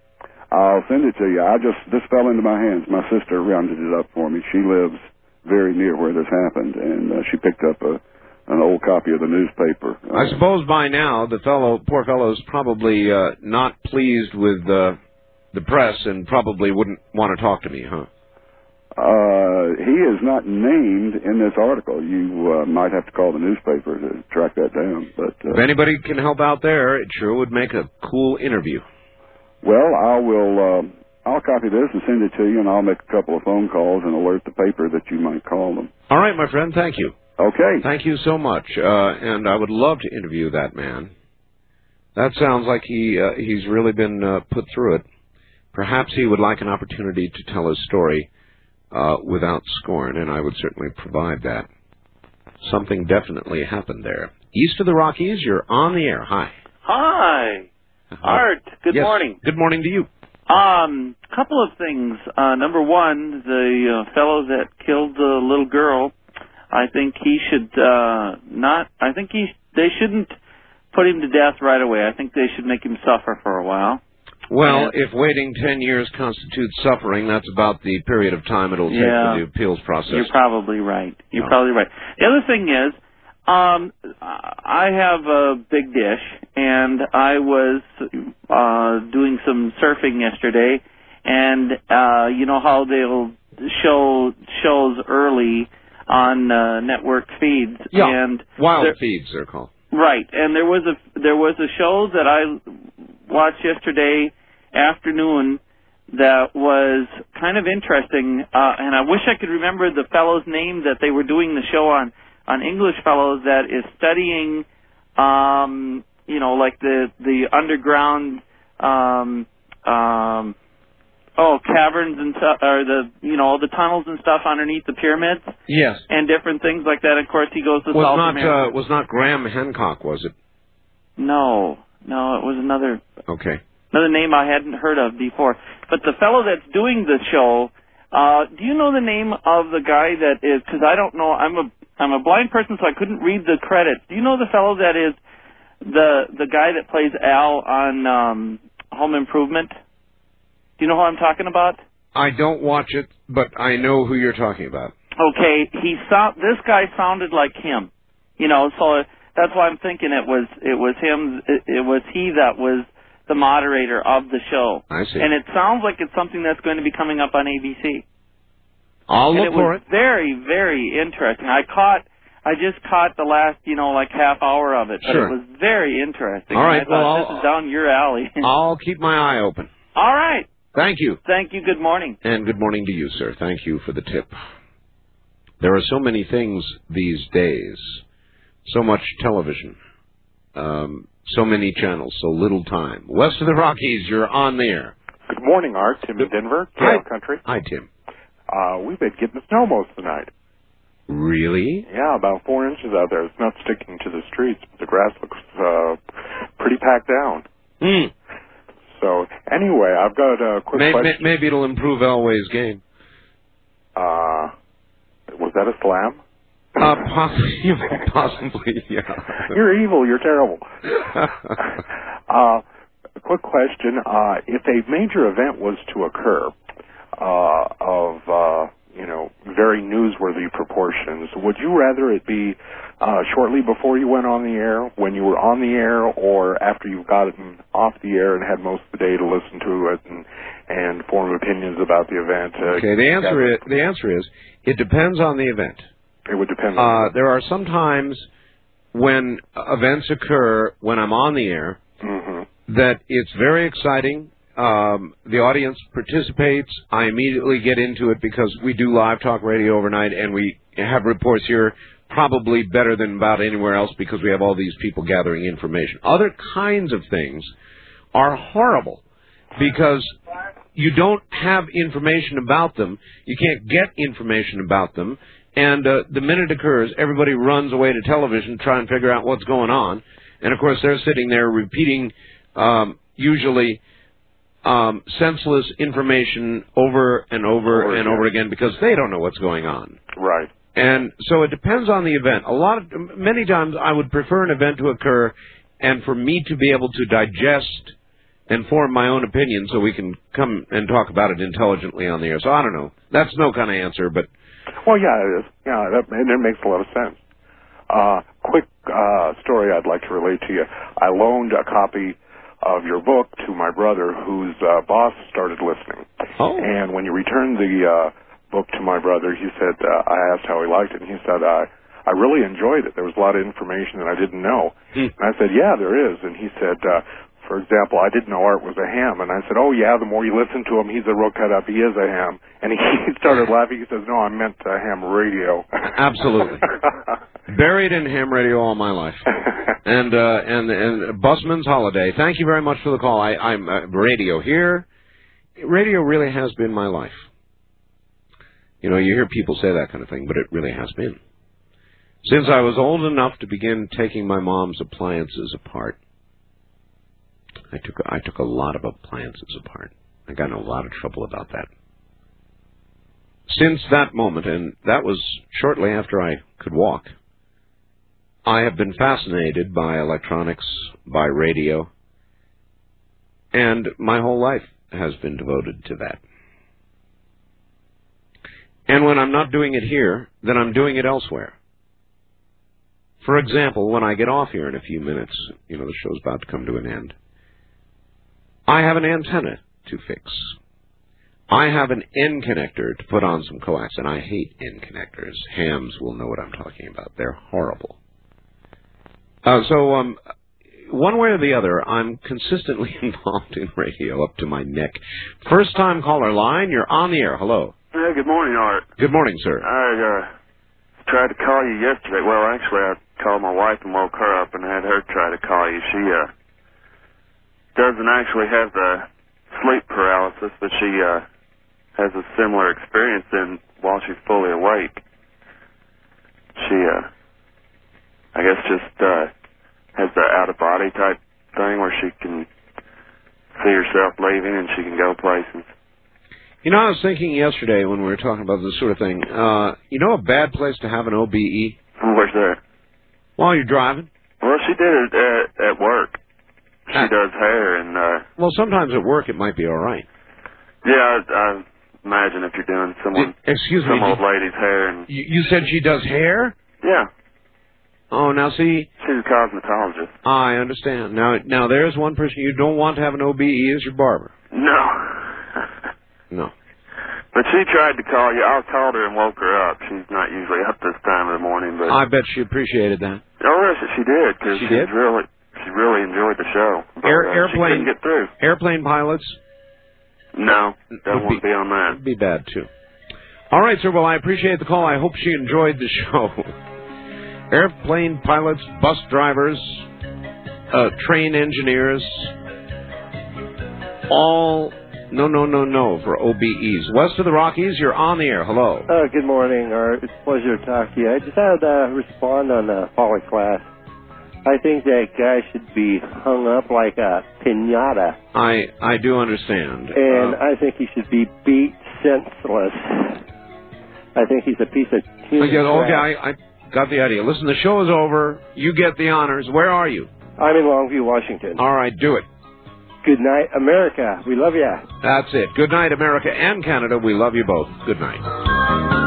I'll send it to you. I just this fell into my hands. My sister rounded it up for me. She lives very near where this happened, and uh, she picked up a an old copy of the newspaper. Uh, I suppose by now the fellow, poor fellow, is probably uh, not pleased with uh, the press and probably wouldn't want to talk to me, huh? Uh, he is not named in this article. You uh, might have to call the newspaper to track that down. But uh, If anybody can help out there, it sure would make a cool interview. well, I will. Uh, I'll copy this and send it to you, and I'll make a couple of phone calls and alert the paper that you might call them. All right, my friend. Thank you. Okay. Thank you so much. Uh, and I would love to interview that man. That sounds like he uh, he's really been uh, put through it. Perhaps he would like an opportunity to tell his story uh, without scorn, and I would certainly provide that. Something definitely happened there. East of the Rockies, you're on the air. Hi. Hi, Art. Good Yes. morning. Good morning to you. Um, couple of things. Uh, number one, the uh, fellow that killed the little girl, I think he should uh, not. I think he they shouldn't put him to death right away. I think they should make him suffer for a while. Well, if waiting 10 years constitutes suffering, that's about the period of time it'll take Yeah. for the appeals process. You're probably right. You're No. probably right. The other thing is, um, I have a big dish, and I was uh, doing some surfing yesterday, and uh, you know how they'll show shows early on uh, network feeds, Yeah. and Wild there- feeds, they're called. Right, and there was a there was a show that I watched yesterday afternoon that was kind of interesting, uh, and I wish I could remember the fellow's name that they were doing the show on on English fellows that is studying, um, you know, like the the underground, um, um, oh caverns and stuff, or the you know all the tunnels and stuff underneath the pyramids Yes. and different things like that. Of course, he goes to Was South not America. uh, was not Graham Hancock, was it? No, no, it was another Okay. another name I hadn't heard of before. But the fellow that's doing the show, uh, do you know the name of the guy that is? Because I don't know. I'm a I'm a blind person, so I couldn't read the credits. Do you know the fellow that is the the guy that plays Al on um, Home Improvement? Do you know who I'm talking about? I don't watch it, but I know who you're talking about. Okay, he sound this guy sounded like him. You know, so that's why I'm thinking it was it was him. It, it was he that was the moderator of the show. I see. And it sounds like it's something that's going to be coming up on ABC. I'll and look it for was it. very, very interesting. I caught, I just caught the last, you know, like half hour of it, but Sure. it was very interesting. All right, I thought well, this is down your alley. I'll keep my eye open. All right. Thank you. Thank you. Good morning. And good morning to you, sir. Thank you for the tip. There are so many things these days, so much television, um, so many channels, so little time. West of the Rockies, you're on the air. Good morning, Art. Tim in Denver, Hi. Country. Hi, Tim. Uh, we've been getting snow most of the night. Really? Yeah, about four inches out there. It's not sticking to the streets, but the grass looks uh, pretty packed down. Hmm. So anyway, I've got a quick Maybe, question. maybe it'll improve Elway's game. Uh, was that a slam? Uh, possibly, possibly, yeah. You're evil. You're terrible. uh, a quick question. Uh, if a major event was to occur uh, of, you know, very newsworthy proportions, would you rather it be uh, shortly before you went on the air, when you were on the air, or after you've gotten off the air and had most of the day to listen to it and, and form opinions about the event? Uh, Okay, the answer is the answer is it depends on the event. It would depend on Uh, there are some times when events occur when I'm on the air Mm-hmm. that it's very exciting. Um, the audience participates. I immediately get into it because we do live talk radio overnight, and we have reports here probably better than about anywhere else because we have all these people gathering information. Other kinds of things are horrible because you don't have information about them. You can't get information about them. And uh, the minute it occurs, everybody runs away to television to try and figure out what's going on. And of course, they're sitting there repeating um, usually um, senseless information over and over and over again because they don't know what's going on. Right. And so it depends on the event. A lot of many times I would prefer an event to occur and for me to be able to digest and form my own opinion so we can come and talk about it intelligently on the air. So I don't know. That's no kind of answer, but Well, yeah, it is. Yeah, that, and it makes a lot of sense. Uh, quick uh, story I'd like to relate to you. I loaned a copy of your book to my brother, whose uh, boss started listening. Oh. And when you returned the uh, book to my brother, he said, uh, I asked how he liked it, and he said, I, I really enjoyed it. There was a lot of information that I didn't know. And I said, yeah, there is. And he said, uh, for example, I didn't know Art was a ham. And I said, oh, yeah, the more you listen to him, he's a real cut up. He is a ham. And he started laughing. He says, no, I meant uh, ham radio. Absolutely. buried in ham radio all my life. And uh, and and Busman's Holiday. Thank you very much for the call. I, I'm uh, radio here. Radio really has been my life. You know, you hear people say that kind of thing, but it really has been. Since I was old enough to begin taking my mom's appliances apart, I took I took a lot of appliances apart. I got in a lot of trouble about that. Since that moment, and that was shortly after I could walk, I have been fascinated by electronics, by radio, and my whole life has been devoted to that. And when I'm not doing it here, then I'm doing it elsewhere. For example, when I get off here in a few minutes, you know, the show's about to come to an end, I have an antenna to fix. I have an N connector to put on some coax, and I hate N connectors. Hams will know what I'm talking about. They're horrible. Uh, so, um, one way or the other, I'm consistently involved in radio up to my neck. First time caller line, you're on the air. Hello. Yeah, good morning, Art. Good morning, sir. I uh, tried to call you yesterday. Well, actually, I called my wife and woke her up and had her try to call you. She uh, doesn't actually have the sleep paralysis, but she uh, has a similar experience in while she's fully awake. She, uh, I guess, just uh, has the out of body type thing where she can see herself leaving and she can go places. You know, I was thinking yesterday when we were talking about this sort of thing. Uh, you know, a bad place to have an OBE Where's that? while you're driving. Well, she did it at, at work. She does hair, and uh, Well, sometimes at work it might be all right. yeah, I, I imagine if you're doing someone, Excuse me. some old did- lady's hair, and You, you said she does hair. yeah, Oh, now see, she's a cosmetologist. I understand. Now, now there's one person you don't want to have an OBE is your barber. No, No. but she tried to call you. I called her and woke her up. She's not usually up this time of the morning, but I bet she appreciated that. oh, yes, she did because She she's did? really, really enjoyed the show. But, Air, uh, airplane she couldn't get through. Airplane pilots No, don't Would want to be on that. would be bad too. All right, sir. Well, I appreciate the call. I hope she enjoyed the show. airplane pilots, bus drivers, uh, train engineers, all no, no, no, no for OBEs. West of the Rockies, you're on the air. Hello. Uh, good morning, Art. It's a pleasure to talk to you. I just had to uh, respond on the Polly Klaas. I think that guy should be hung up like a pinata, I I do understand. and Uh, I think he should be beat senseless. I think he's a piece of I get, okay. I, I got the idea. Listen, the show is over. You get the honors. Where are you? I'm in Longview, Washington. All right, do it. Good night, America. We love you. That's it. Good night, America and Canada. We love you both. Good night.